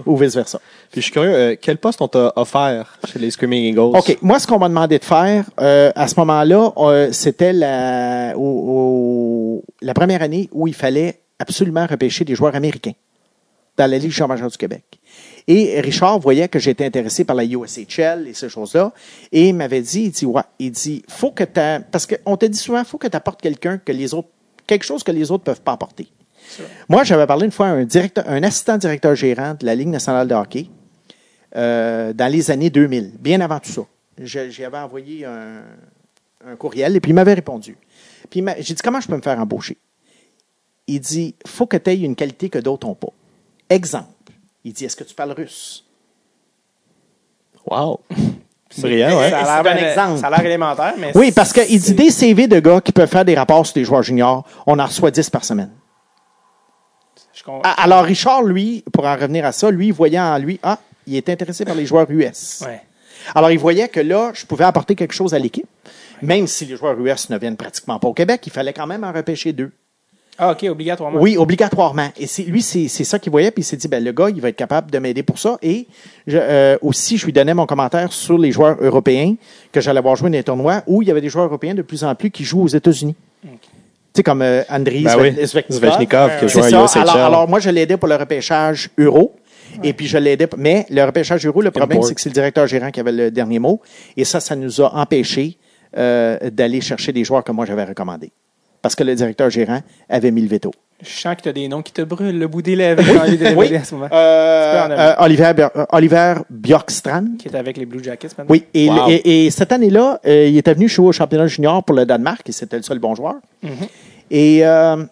Ou vice-versa. Puis je suis curieux, euh, quel poste on t'a offert chez les Screaming Eagles? OK. Moi, ce qu'on m'a demandé de faire, euh, à ce moment-là, euh, c'était la, au- au- la première année où il fallait absolument repêcher des joueurs américains dans la Ligue majeure du Québec. Et Richard voyait que j'étais intéressé par la USHL et ces choses-là, et il m'avait dit, il dit, ouais, il dit, faut que tu parce qu'on te dit souvent, faut que tu apportes quelqu'un que les autres, quelque chose que les autres peuvent pas apporter. Moi, j'avais parlé une fois à un directeur, un assistant directeur gérant de la Ligue nationale de hockey, euh, dans les années 2000, bien avant tout ça. Je- J'y avais envoyé un, un courriel et puis il m'avait répondu. Puis j'ai dit comment je peux me faire embaucher? Il dit faut que tu aies une qualité que d'autres n'ont pas. Exemple. Il dit est-ce que tu parles russe? Wow! Brillant, ouais. Ça a C'est l'air un exemple. Ça a l'air élémentaire, mais Oui, parce qu'il dit c'est- des CV de gars qui peuvent faire des rapports sur des joueurs juniors, on en reçoit 10 par semaine. je Alors Richard, lui, pour en revenir à ça, lui, voyant en lui, ah, il est intéressé par les joueurs US. Ouais. Alors, il voyait que là, je pouvais apporter quelque chose à l'équipe. Même si les joueurs US ne viennent pratiquement pas au Québec, il fallait quand même en repêcher deux. Ah, OK, obligatoirement. Oui, obligatoirement. Et c'est, lui, c'est, c'est ça qu'il voyait, puis il s'est dit, ben, le gars, il va être capable de m'aider pour ça. Et je, euh, aussi, je lui donnais mon commentaire sur les joueurs européens que j'allais voir jouer dans les tournois où il y avait des joueurs européens de plus en plus qui jouent aux États-Unis. Tu sais, comme euh, Andriy Ben oui, Sve- Svechnikov. Qui joué à ça. USHL. Alors, alors, moi, je l'aidais pour le repêchage euro. Et puis, je l'aidais. Mais le repêchage euro, le problème, c'est que c'est le directeur gérant qui avait le dernier mot. Et ça, ça nous a empêchés euh, d'aller chercher des joueurs que moi, j'avais recommandés. Parce que le directeur gérant avait mis le veto. Je sens que tu as des noms qui te brûlent le bout des lèvres quand il est Oui. à ce moment. Euh, euh, Oliver, euh, Oliver Bjorkstrand. Qui est avec les Blue Jackets maintenant. Oui, et, Wow. et- et cette année-là, euh, il était venu jouer au championnat junior pour le Danemark, et c'était le seul bon joueur. Mhm. Et euh,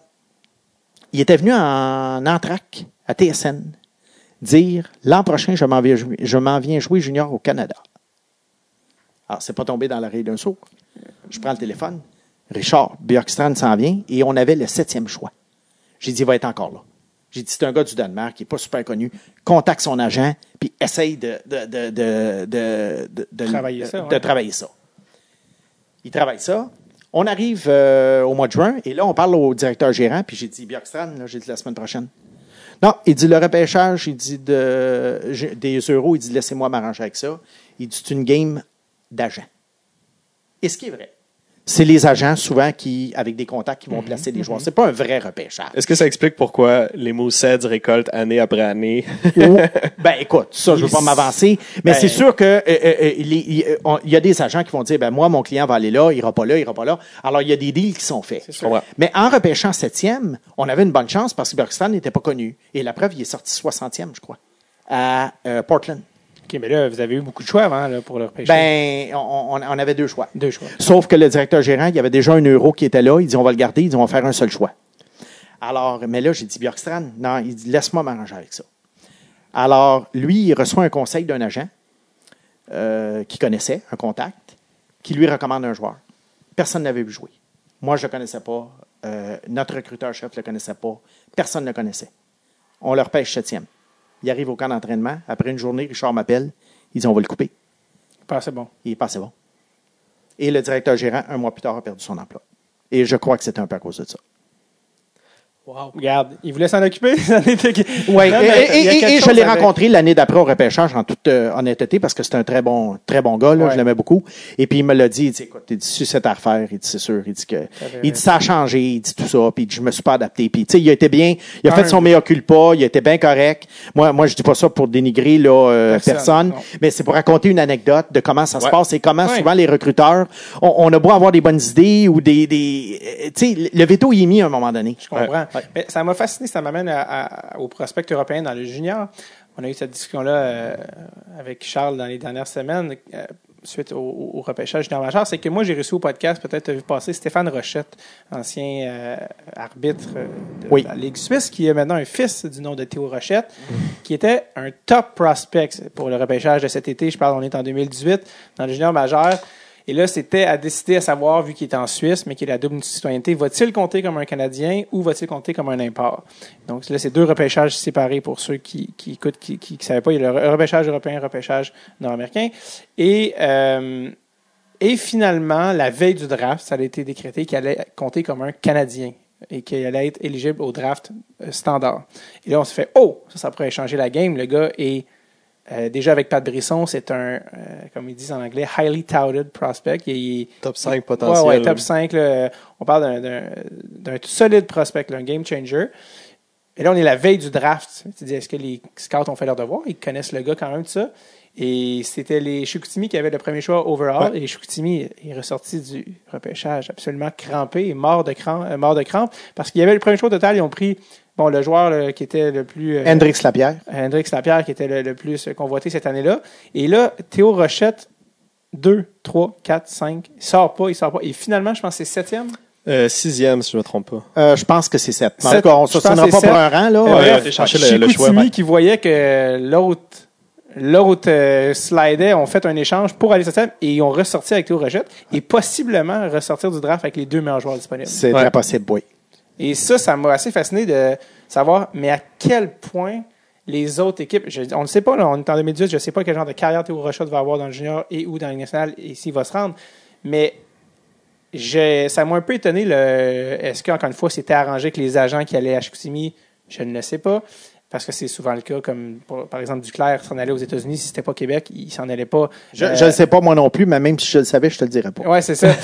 il était venu en entraque à TSN dire l'an prochain, je m'en viens, jouer- viens junior au Canada. Alors, c'est pas tombé dans l'oreille d'un sourd. Je prends le téléphone. Richard Björkstrand s'en vient et on avait le septième choix. J'ai dit, il va être encore là. J'ai dit, c'est un gars du Danemark qui n'est pas super connu. Contacte son agent, puis essaye de, de, de, Travailler ça, de ouais. travailler ça. Il travaille ça. On arrive euh, au mois de juin, et là, on parle au directeur gérant, puis j'ai dit, Björkstrand, là, j'ai dit la semaine prochaine. Non, il dit le repêchage, il dit de, des euros, il dit laissez-moi m'arranger avec ça. Il dit c'est une game d'agents. Et ce qui est vrai, c'est les agents souvent qui, avec des contacts, qui vont placer des joueurs. C'est pas un vrai repêchage. Est-ce que ça explique pourquoi les Mooseheads récoltent année après année? Ou- ben écoute, ça, je veux pas m'avancer, mais Ben- c'est sûr que euh, euh, euh, il y- il euh, il y a des agents qui vont dire, ben moi, mon client va aller là, il ira pas là, il ira pas là. Alors, il y a des deals qui sont faits. sûr. Ouais. Mais en repêchant septième, on avait une bonne chance parce que Bergstrand n'était pas connu. Et la preuve, il est sorti 60e, je crois, à euh, Portland. OK, mais là, vous avez eu beaucoup de choix avant là, pour le repêcher. Ben, on, avait deux choix. Deux choix. Sauf que le directeur gérant, il y avait déjà un euro qui était là. Il dit, on va le garder. Il dit, on va faire un seul choix. Alors, mais là, j'ai dit, Björkstrand, non, il dit, laisse-moi m'arranger avec ça. Alors, lui, il reçoit un conseil d'un agent euh, qui connaissait, un contact, qui lui recommande un joueur. Personne n'avait vu jouer. Moi, je ne le connaissais pas. Euh, notre recruteur-chef ne le connaissait pas. Personne ne le connaissait. On le repêche septième. Il arrive au camp d'entraînement. Après une journée, Richard m'appelle. Il dit, on va le couper. Pas assez bon. Il est pas assez bon. Et le directeur gérant, un mois plus tard, a perdu son emploi. Et je crois que c'était un peu à cause de ça. Regarde, il voulait s'en occuper. Non, et, et- et- je l'ai avec- rencontré l'année d'après au repêchage en toute euh, honnêteté parce que c'est un très bon très bon gars là, Ouais. je l'aimais beaucoup. Et puis il me l'a dit il dit écoute il dit si c'est à refaire il dit c'est sûr il dit que il dit ça a changé il dit tout ça puis il dit, je me suis pas adapté. Puis tu sais il a été bien il a fait son meilleur culpa il a été bien correct. Moi moi je dis pas ça pour dénigrer là euh, Personne, mais c'est pour raconter une anecdote de comment ça se passe et comment Ouais. souvent les recruteurs on, on a beau avoir des bonnes idées ou des des euh, tu sais le veto il est mis à un moment donné. Je comprends. Mais ça m'a fasciné, ça m'amène au prospect européen dans le junior. On a eu cette discussion-là euh, avec Charles dans les dernières semaines, euh, suite au, au- repêchage junior majeur. C'est que moi, j'ai reçu au podcast, peut-être tu as vu passer, Stéphane Rochette, ancien euh, arbitre euh, de Oui. la Ligue suisse, qui est maintenant un fils du nom de Théo Rochette, qui était un top prospect pour le repêchage de cet été. Je parle, on est en 2018, dans le junior majeur. Et là, c'était à décider à savoir, vu qu'il est en Suisse, mais qu'il a la double citoyenneté, va-t-il compter comme un Canadien ou va-t-il compter comme un import? Donc là, c'est deux repêchages séparés pour ceux qui, qui écoutent, qui ne savaient pas. Il y a le repêchage européen, le repêchage nord-américain. Et, euh, et finalement, la veille du draft, ça a été décrété qu'il allait compter comme un Canadien et qu'il allait être éligible au draft standard. Et là, on se fait, oh, ça, ça pourrait changer la game. Le gars est euh, déjà avec Pat Brisson, c'est un, euh, comme ils disent en anglais, highly touted prospect. Il Top 5 Ouais, potentiel. ouais, top 5. là. on parle d'un- solide prospect, là, un game changer. Et là, on est la veille du draft. Tu dis, est-ce que les scouts ont fait leur devoir? Ils connaissent le gars quand même, tout ça. Et c'était les Chicoutimi qui avaient le premier choix overall. Et les Chicoutimi est ressorti du repêchage absolument crampé et mort de, crampe, euh, mort de crampe. Parce qu'il y avait le premier choix total. Ils ont pris bon, le joueur là, qui était le plus. euh, Hendrix Lapierre Hendrix Lapierre qui était le, le plus convoité cette année-là. Et là, Théo Rochette, 2, 3, 4, 5, il sort pas, il sort pas. Et finalement, je pense que c'est septième. Euh, sixième, si je ne me trompe pas. Euh, je pense que c'est 7. En Sept. tout cas, on ne que pas pour un rang. Là. Euh, ouais, cherché le- choix, qui voyait que l'autre l'autre euh, slidait, ont fait un échange pour aller septième et ils ont ressorti avec Théo Rochette et possiblement ressortir du draft avec les deux meilleurs joueurs disponibles. C'est Ouais. très possible, oui. Et ça, ça m'a assez fasciné de savoir, mais à quel point les autres équipes, je- on ne sait pas, là, on est en 2018, je ne sais pas quel genre de carrière Théo Rochette va avoir dans le junior et ou dans la Ligue nationale et s'il va se rendre, mais j'ai- ça m'a un peu étonné. Le, est-ce qu'encore une fois, c'était arrangé que les agents qui allaient à Chicoutimi, je ne le sais pas. Parce que c'est souvent le cas, comme pour- par exemple Duclair s'en allait aux États-Unis, si c'était pas Québec, il s'en allait pas. Je Euh, ne le sais pas moi non plus, mais même si je le savais, je te le dirais pas. Ouais, c'est ça.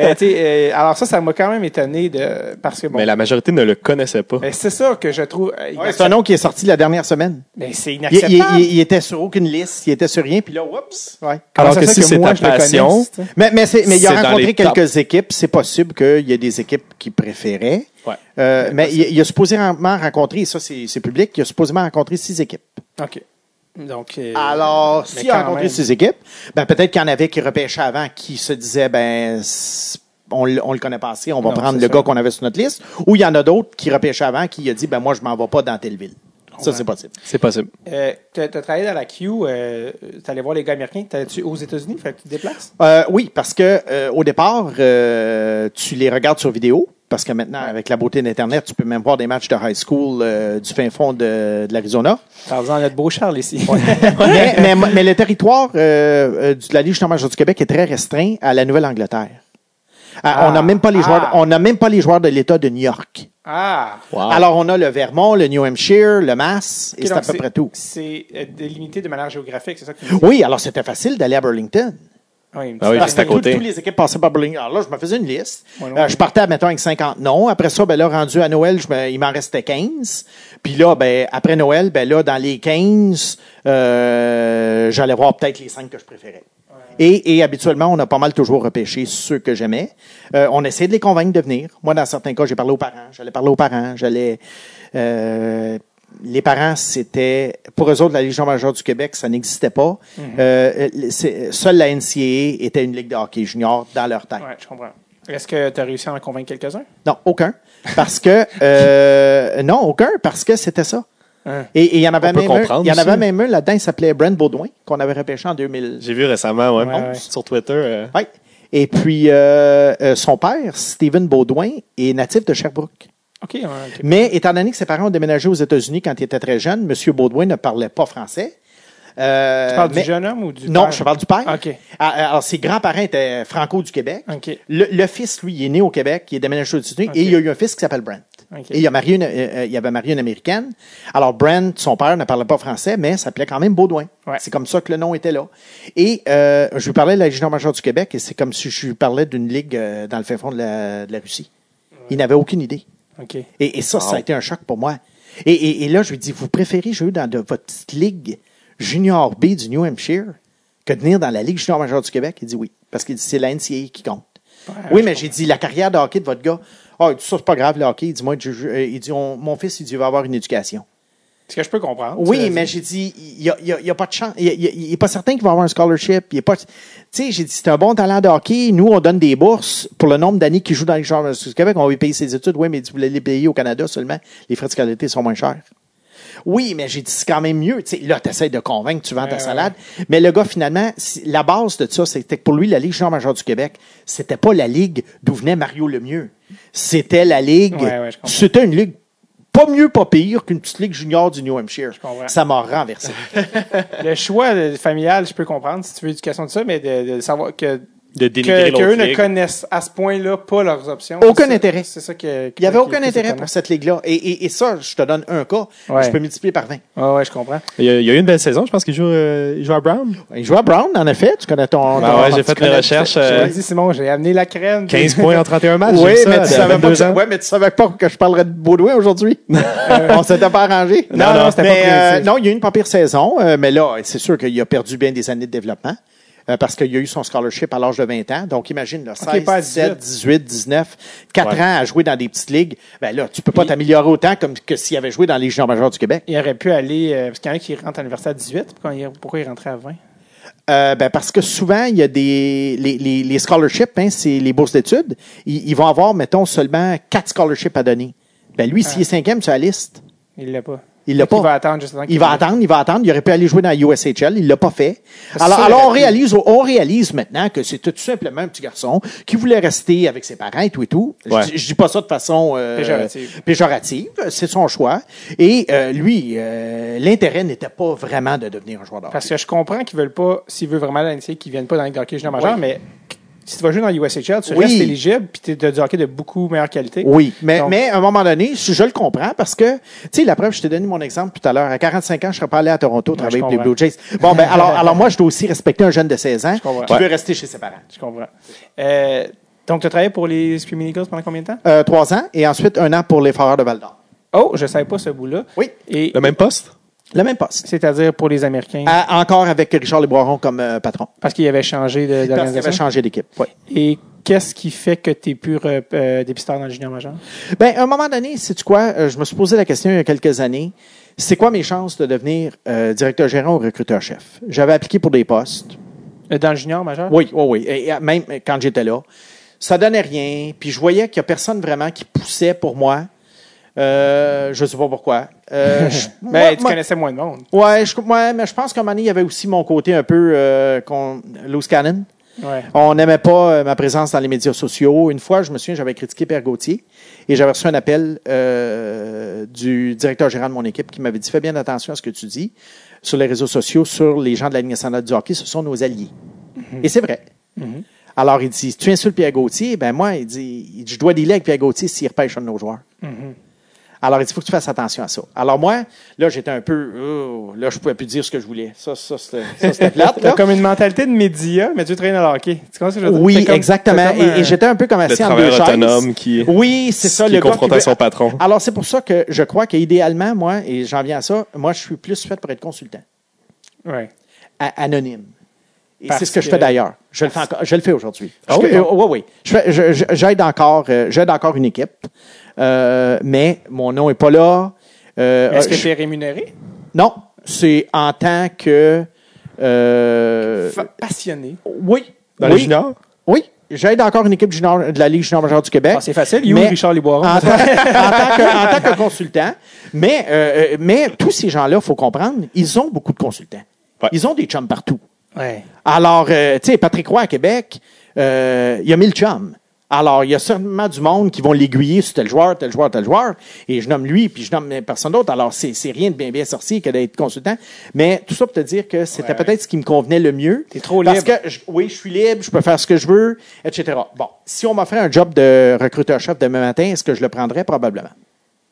Euh, euh, alors ça, ça m'a quand même étonné de parce que bon, Mais la majorité ne le connaissait pas. ben, c'est ça que je trouve. euh, Ouais, c'est un nom qui est sorti la dernière semaine. Ben, c'est Il, inacceptable. il- il- il était sur aucune liste, il était sur rien, puis là, oups. Ouais. Alors que si c'est moi, ta je le passion? Mais, mais, c'est- mais il a rencontré quelques équipes. C'est possible qu'il y ait des équipes qui préféraient. Ouais. Euh, mais il, il a supposément rencontré, et ça c'est public, il a supposément rencontré six équipes. OK. Donc, euh, Alors, s'il a rencontré même. six équipes, ben peut-être qu'il y en avait qui repêchaient avant, qui se disaient, ben, on, le- on le connaît pas assez, on va Non, prendre le ça. gars qu'on avait sur notre liste. Ou il y en a d'autres qui repêchaient avant, qui a dit, ben moi, je m'en vais pas dans telle ville. Ça, c'est possible. C'est possible. Euh, tu as travaillé dans la Q, euh, tu allé voir les gars américains. T'allais-tu aux États-Unis? Fait que tu te déplaces? Euh, oui, parce que euh, au départ, euh, tu les regardes sur vidéo. Parce que maintenant, avec la beauté d'Internet, tu peux même voir des matchs de high school euh, du fin fond de, de l'Arizona. Parle-en à notre beau Charles ici. mais, mais, mais le territoire euh, euh, de la Ligue junior majeure du Québec est très restreint à la Nouvelle-Angleterre. Ah, on n'a même pas les Ah. joueurs. On n'a même pas les joueurs de l'État de New York. ah! Wow. Alors on a le Vermont, le New Hampshire, le Mass, et c'est à peu près tout. C'est délimité de manière géographique, c'est ça que tu? Oui, alors c'était facile d'aller à Burlington. Oui, Ah oui, Parce c'est à que côté. Toutes les équipes passaient par Burlington. Alors là, je me faisais une liste. Euh, je partais, mettons, avec 50 noms. Après ça, ben là, rendu à Noël, je me- il m'en restait 15. Puis là, ben, après Noël, ben là, dans les 15, euh, j'allais voir peut-être les 5 que je préférais. Et, et habituellement, on a pas mal toujours repêché ceux que j'aimais. Euh, on essayait de les convaincre de venir. Moi, dans certains cas, j'ai parlé aux parents. J'allais parler aux parents. J'allais... euh, les parents, c'était... Pour eux autres, la Légion majeure du Québec, ça n'existait pas. Euh, c'est- seule la NCAA était une ligue de hockey junior dans leur tête. Ouais, je comprends. Est-ce que tu as réussi à en convaincre quelques-uns? Non, aucun. Parce que... euh, non, aucun, parce que c'était ça. Hein. Et il y en avait On même un, comprendre il y en avait même un là-dedans, il s'appelait Brent Baudouin, qu'on avait repêché en 2000. J'ai vu récemment, ouais, Ouais, ouais. sur Twitter. euh, Oui. Et puis, euh, euh, son père, Stephen Baudouin, est natif de Sherbrooke. OK. ouais, ok. Mais étant donné que ses parents ont déménagé aux États-Unis quand il était très jeune, M. Baudouin ne parlait pas français. Euh, Tu parles mais- du jeune homme ou du Non, père? je parle du père. OK. Ah, Alors, ses grands-parents étaient franco du Québec. Le, le fils, lui, il est né au Québec, il est déménagé aux États-Unis et il y a eu un fils qui s'appelle Brent. Et il, a marié une, euh, euh, il avait marié une Américaine. Alors, Brent, son père, ne parlait pas français, mais s'appelait quand même Baudouin. Ouais. C'est comme ça que le nom était là. Et euh, je lui parlais de la Légion majeure du Québec, et c'est comme si je lui parlais d'une ligue euh, dans le fin fond de la, de la Russie. Il n'avait aucune idée. Et, et ça, ça a été un choc pour moi. Et, et- et là, je lui dis, vous préférez jouer dans de, votre petite ligue junior B du New Hampshire que de venir dans la Ligue junior majeure du Québec? Il dit oui, parce que c'est la NCAA qui compte. oui, mais j'ai dit, la carrière de hockey de votre gars, ah, dit, ça, c'est pas grave, le hockey. Il dit, moi, je- je- euh, il dit, on- mon fils, il dit, il va avoir une éducation. Ce que je peux comprendre. Oui, tu mais j'ai dit, il n'y a, y a- il y a pas de chance. Il n'est pas certain qu'il va avoir un scholarship. Il est pas, tu sais, j'ai dit, c'est un bon talent de hockey. Nous, on donne des bourses pour le nombre d'années qu'il joue dans les genres du Québec. On va lui payer ses études. Oui, mais vous voulez les payer au Canada seulement. Les frais de scolarité sont moins chers. Oui, mais j'ai dit, c'est quand même mieux. Tu sais, là, tu essaies de convaincre, tu vends ta Ouais, salade. Mais le gars, finalement, la base de ça, c'était que pour lui, la Ligue junior majeure du Québec, c'était pas la ligue d'où venait Mario Lemieux. C'était la ligue. Ouais, c'était une ligue pas mieux, pas pire qu'une petite ligue junior du New Hampshire. Ça m'a renversé. Le choix de- familial, je peux comprendre si tu veux éducation de ça, mais de, de savoir que De que, dénigrer qu'eux l'autre ne ligue. connaissent à ce point-là pas leurs options. Aucun intérêt. C'est ça que. Il n'y avait aucun intérêt pour cette ligue-là. Et, et, et ça, je te donne un cas, Ouais. je peux multiplier par 20. Ouais, ouais, je comprends. Il y, a, il y a eu une belle saison, je pense qu'il joue, euh, il joue à Brown. Il joue à Brown, en effet. Tu connais ton. Ah ton- ouais, j'ai fait mes recherches. euh, Vas-y, Simon, j'ai amené la crème. 15 points en 31 matchs. Oui, mais ça, tu savais pas 22 que, ans. ouais, mais tu savais pas que je parlerais de Baudouin aujourd'hui. On s'était pas arrangé. Non, non, c'était mais, pas euh, non, il y a eu une pas pire saison, euh, mais là, c'est sûr qu'il a perdu bien des années de développement. Euh, parce qu'il a eu son scholarship à l'âge de 20 ans. Donc, imagine, là, 16, pas à 17, 18, 19, 4 Ouais. ans à jouer dans des petites ligues. Ben là, tu peux pas t'améliorer autant comme que s'il avait joué dans les Légions majeures du Québec. Il aurait pu aller. euh, parce qu'il y en a qui rentrent à l'université à 18. Pourquoi il, pourquoi il rentrait à 20 Euh, ben parce que souvent, il y a des les, les, les scholarships, hein, c'est les bourses d'études. Ils, ils vont avoir, mettons, seulement quatre scholarships à donner. Ben lui, s'il est cinquième sur la liste, Il l'a pas. Il l'a pas. va attendre juste avant qu'il Il va attendre, il va attendre. Il aurait pu aller jouer dans la USHL, il l'a pas fait. Alors, ça, alors il on réalise, on réalise maintenant que c'était tout simplement un petit garçon qui voulait rester avec ses parents et tout et tout. Ouais. Je, dis- je dis pas ça de façon euh, Péjorative. péjorative, c'est son choix. Et euh, lui, euh, l'intérêt n'était pas vraiment de devenir un joueur hockey. Parce que je comprends qu'ils veulent pas, s'ils veulent vraiment la NCAA, qu'ils viennent pas dans de hockey junior majeur, Oui. mais si tu vas jouer dans la USHL, tu Oui. restes éligible, puis tu es du hockey de beaucoup meilleure qualité. Oui, mais, Donc- mais à un moment donné, je, je le comprends parce que, tu sais, la preuve, je t'ai donné mon exemple tout à l'heure. À 45 ans, je serais pas allé à Toronto travailler pour les. Blue Jays. Bon, ben, alors, alors moi, je dois aussi respecter un jeune de 16 ans comprends. qui Ouais. veut rester chez ses parents. Je comprends. Euh, donc, tu as travaillé pour les Screaming Eagles pendant combien de temps? Euh, trois ans et ensuite un an pour les Foreurs de Val d'Or. Oh, je savais pas ce bout-là. Oui, Et Le même poste? Le même poste. c'est-à-dire pour les Américains, À- encore avec Richard Leboiron comme euh, patron. parce qu'il avait changé de- Parce qu'il avait changé d'équipe. Oui. Et qu'est-ce qui fait que tu es plus euh, euh, dépisteur dans le junior majeur? Ben, à un moment donné, sais-tu quoi? Euh, je me suis posé la question il y a quelques années. C'est quoi mes chances de devenir euh, directeur gérant ou recruteur-chef? J'avais appliqué pour des postes. Dans le junior majeur? Oui, oui, oui. Et, et même quand j'étais là, ça donnait rien. Puis je voyais qu'il n'y a personne vraiment qui poussait pour moi. Euh, je ne sais pas pourquoi. Euh, je- moi- tu moi- connaissais moins de monde. ouais, je, ouais, mais je pense qu'à un moment donné, il y avait aussi mon côté un peu euh, qu'on- loose cannon. Ouais. On n'aimait pas euh, ma présence dans les médias sociaux. Une fois, je me souviens, j'avais critiqué Père Gauthier et j'avais reçu un appel du directeur général de mon équipe qui m'avait dit Fais bien attention à ce que tu dis sur les réseaux sociaux, sur les gens de la Ligue nationale du hockey, ce sont nos alliés. Et c'est vrai. Alors, il dit Tu insultes Pierre Gauthier Ben, moi, il dit, il dit, Je dois dealer avec Pierre Gauthier s'il repêche un de nos joueurs. Alors, il dit, il faut que tu fasses attention à ça. Alors, moi, là, j'étais un peu, oh, là, je pouvais plus dire ce que je voulais. Ça, ça, c'était, ça, c'était plate, T'as là. comme une mentalité de média, mais tu dans le hockey. Tu comprends ce que je veux dire? Oui, comme- exactement. comme Et, un- et j'étais un peu comme assis en deux autonome qui, Oui, c'est ça, qui le confronté qui à son patron. Alors, c'est pour ça que je crois qu'idéalement, moi, et j'en viens à ça, moi, je suis plus fait pour être consultant, Ouais. a- anonyme. Et c'est ce que, je fais d'ailleurs. Je le fais encore, je le fais aujourd'hui. Ah Je oui, euh, oui, oui. Je fais- je- je- j'aide encore, euh, j'aide encore une équipe, euh, mais mon nom est pas là. Euh, Est-ce que je- tu es rémunéré? Non, c'est en tant que. euh, Passionné. oui. Dans oui, les juniors? Oui, j'aide encore une équipe junior, de la Ligue junior majeure du Québec. Ah, c'est facile. You, Mais- Richard Liboiron. en, tant, en tant que, en tant que consultant. Mais, euh, euh, mais tous ces gens-là, il faut comprendre, ils ont beaucoup de consultants. Ouais. Ils ont des chums partout. Ouais. Alors, euh, tu sais, Patrick Roy à Québec, euh, il y a mille chums. Alors, il y a certainement du monde qui vont l'aiguiller sur tel joueur, tel joueur, tel joueur. Et je nomme lui, puis je nomme personne d'autre. Alors, c'est c'est rien de bien bien sorcier que d'être consultant. Mais tout ça pour te dire que c'était Ouais, peut-être ce qui me convenait le mieux. T'es trop Parce libre. que, je- oui, je suis libre, je peux faire ce que je veux, etc. Bon, si on m'offrait un job de recruteur-chef demain matin, est-ce que je le prendrais? Probablement.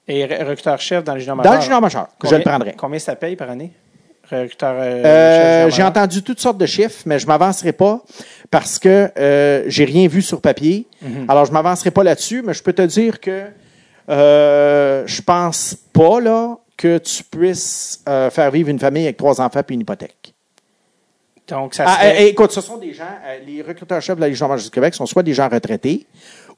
Et re- recruteur-chef dans le junior Dans le junior majeur, je le prendrais. Combien ça paye par année? Recruteur euh, Euh, j'ai entendu toutes sortes de chiffres, mais je m'avancerai pas parce que euh, j'ai rien vu sur papier. Mhm. Alors, je m'avancerai pas là-dessus, mais je peux te dire que euh, je pense pas là que tu puisses euh, faire vivre une famille avec trois enfants puis une hypothèque. Donc, ça Ah, serait... euh, écoute, ce sont des gens, euh, les recruteurs-chefs de la Légion du Québec sont soit des gens retraités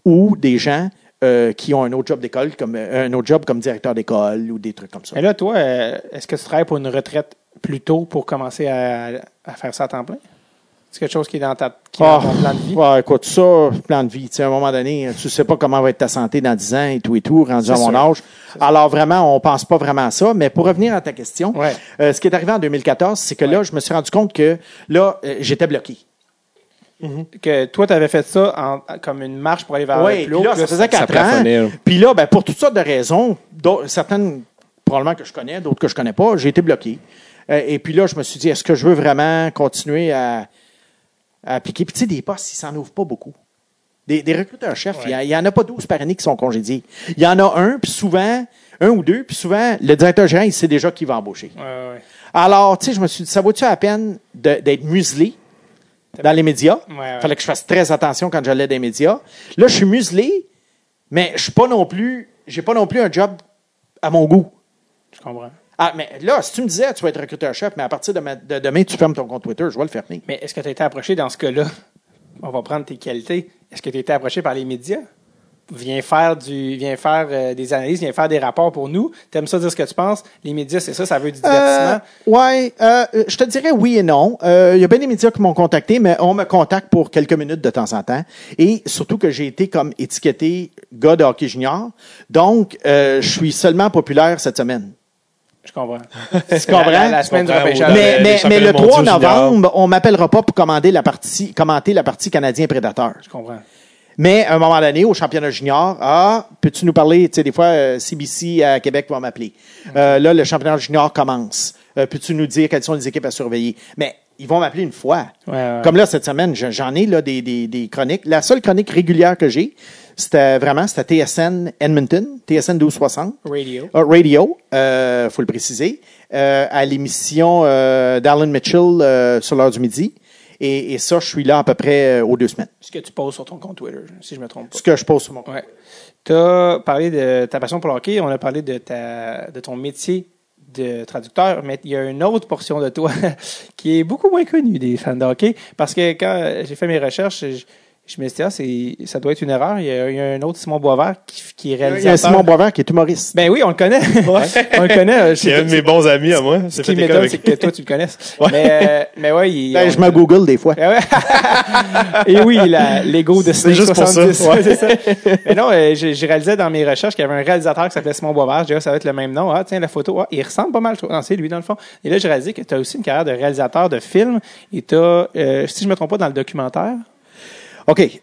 ou des gens euh, qui ont un autre job d'école, comme un autre job comme directeur d'école ou des trucs comme ça. Mais là, toi, est-ce que tu travailles pour une retraite plus tôt pour commencer à, à faire ça à temps plein? C'est quelque chose qui est dans, ta, qui est dans Ah, ton plan de vie? ouais, écoute, ça, plan de vie. Tu sais, à un moment donné, tu sais pas comment va être ta santé dans 10 ans et tout et tout, rendu à mon sûr. âge. Alors, vraiment, on pense pas vraiment à ça. Mais pour revenir à ta question, Ouais. euh, ce qui est arrivé en 2014, c'est que là, je me suis rendu compte que là, euh, j'étais bloqué. Que toi, tu avais fait ça en- comme une marche pour aller vers Oui, le plus haut. là, ça faisait quatre ans. Puis là, ben, pour toutes sortes de raisons, certaines probablement que je connais, d'autres que je connais pas, j'ai été bloqué. Euh, et puis là, je me suis dit, est-ce que je veux vraiment continuer à, à appliquer? Puis tu sais, des postes, ils s'en ouvrent pas beaucoup. Des, des recruteurs-chefs, il y en a pas 12 par année qui sont congédiés. Il y en a un, puis souvent, un ou deux, puis souvent, le directeur général, il sait déjà qui va embaucher. Ouais, ouais, ouais. Alors, tu sais, je me suis dit, ça vaut-tu la peine d'être muselé dans les médias? Ouais. fallait que je fasse très attention quand j'allais dans les médias. Là, je suis muselé, mais je suis pas non plus, j'ai pas non plus un job à mon goût. Je comprends. Ah, mais là, si tu me disais, tu vas être recruteur-chef, mais à partir de, ma- de demain, tu fermes ton compte Twitter, je vais le fermer. Mais est-ce que tu as été approché dans ce cas-là? On va prendre tes qualités. Est-ce que tu as été approché par les médias? Viens faire du, viens faire euh, des analyses, viens faire des rapports pour nous. T'aimes ça dire ce que tu penses? Les médias, c'est ça, ça veut du divertissement? Euh, ouais, euh, je te dirais oui et non. Euh, Il y a bien des médias qui m'ont contacté, mais on me contacte pour quelques minutes de temps en temps. Et surtout que j'ai été comme étiqueté gars de hockey junior. Donc, euh, je suis seulement populaire cette semaine. Je comprends. Tu comprends? La, la semaine du comprends, ouais. mais, les mais, mais le 3 mondiaux juniors. novembre, on m'appellera pas pour commander la partie, commenter la partie canadien prédateur. Je comprends. Mais à un moment donné, au championnat junior, ah, peux-tu nous parler, tu sais, des fois, euh, CBC à Québec va m'appeler. Euh, là, le championnat junior commence. Euh, peux-tu nous dire quelles sont les équipes à surveiller? Mais ils vont m'appeler une fois. Ouais, ouais. Comme là, cette semaine, je- j'en ai là, des, des, des chroniques. La seule chronique régulière que j'ai, c'était vraiment, c'était TSN Edmonton, TSN 1260. Radio. Ah, radio, euh, faut le préciser, euh, à l'émission euh, d'Alan Mitchell euh, sur l'heure du midi. Et, et ça, je suis là à peu près euh, aux deux semaines. Ce que tu poses sur ton compte Twitter, si je me trompe pas. Ce que je pose sur mon Ouais. Tu as parlé de ta passion pour le hockey, on a parlé de, ta, de ton métier de traducteur, mais il y a une autre portion de toi qui est beaucoup moins connue des fans de parce que quand j'ai fait mes recherches, je me suis dit, ah, c'est- ça doit être une erreur. Il y a, il y a un autre Simon Boisvert qui, qui est Il y a réalisateur. Simon Boisvert qui est humoriste. Ben oui, on le connaît. on le connaît. C'est un de mes bons amis à moi. Ce C'est qui m'étonne, c'est que toi, tu le connaisses. Mais, euh, mais ouais, il, Ben, on- je me Google des fois. Ah ouais. Et oui, l'ego de Snake juste pour ça. 70. Ouais, c'est ça. Mais non, euh, j'ai j'ai réalisé dans mes recherches qu'il y avait un réalisateur qui s'appelait Simon Boisvert. J'ai dit, ah, ça va être le même nom. Ah, tiens, la photo. Ah, il ressemble pas mal. je. Non, c'est lui, dans le fond. Et là, j'ai réalisé que tu as aussi une carrière de réalisateur de films. Et tu as, si je me trompe pas, dans le documentaire. OK.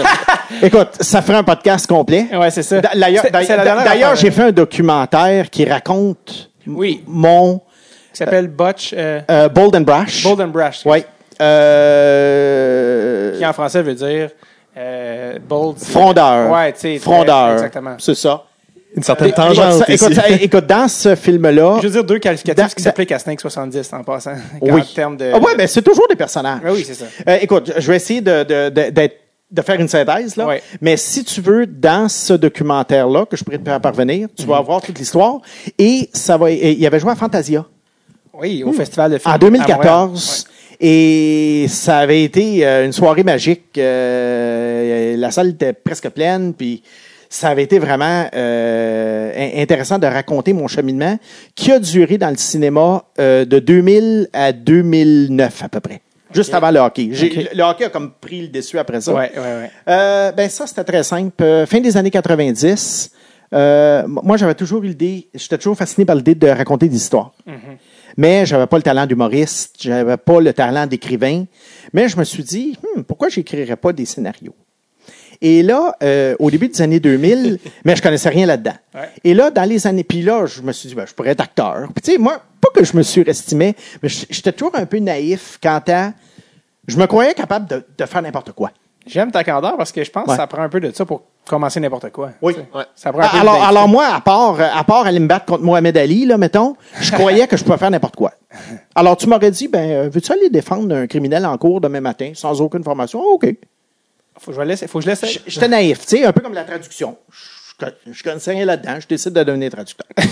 Écoute, ça ferait un podcast complet. Ouais, c'est ça. D'ailleurs, j'ai fait un documentaire qui raconte Oui. mon Qui s'appelle Butch euh, euh, Bold and Brash. Bold and Brash. Oui. Euh, Qui en français veut dire euh, bold. frondeur. Ouais, tu sais. Frondeur. Exactement. C'est ça. Une certaine tangente écoute, ça- écoute, dans ce film-là. Je veux dire deux qualificatifs Dans- qui s'appliquent à Snake 70 en passant. Oui. En termes de. Ah ouais, ben c'est toujours des personnages. Ouais, oui, c'est ça. Euh, écoute, je vais essayer de, de, de, d'être- de faire une synthèse, là. Ouais. Mais si tu veux, dans ce documentaire-là, que je pourrais te faire parvenir, tu Mhm. vas avoir toute l'histoire. Et ça va, et il y avait joué à Fantasia Oui, au festival de films. en à 2014. Et ça avait été euh, une soirée magique. Euh, la salle était presque pleine, puis ça avait été vraiment euh, in- intéressant de raconter mon cheminement qui a duré dans le cinéma euh, de 2000 à 2009 à peu près. Juste avant le hockey. Le hockey a comme pris le dessus après ça. Ouais, ouais, ouais. Euh, ben ça, c'était très simple. Euh, fin des années 90, euh, moi, j'avais toujours eu l'idée, j'étais toujours fasciné par l'idée de raconter des histoires. Mais j'avais pas le talent d'humoriste, j'avais pas le talent d'écrivain. Mais je me suis dit, Hmm, pourquoi j'écrirais pas des scénarios? Et là, euh, au début des années 2000, mais je connaissais rien là-dedans. Ouais. Et là, dans les années, puis là, je me suis dit, ben, je pourrais être acteur. Puis tu sais, moi, pas que je me surestimais, mais j'étais toujours un peu naïf quant à, je me croyais capable de, de faire n'importe quoi. J'aime ta candeur parce que je pense Ouais. que ça prend un peu de ça pour commencer n'importe quoi. Oui. Ouais. Ça prend un peu de Alors, basic. alors moi, à part, à part aller me battre contre Mohamed Ali, là, mettons, je croyais que je pouvais faire n'importe quoi. Alors, tu m'aurais dit, ben, euh, veux-tu aller défendre un criminel en cours demain matin sans aucune formation? Oh, OK. Faut que je, laisse, faut que je laisse. J'étais naïf, tu sais, un peu comme la traduction. Je, je connaissais rien là-dedans, je décide de devenir traducteur.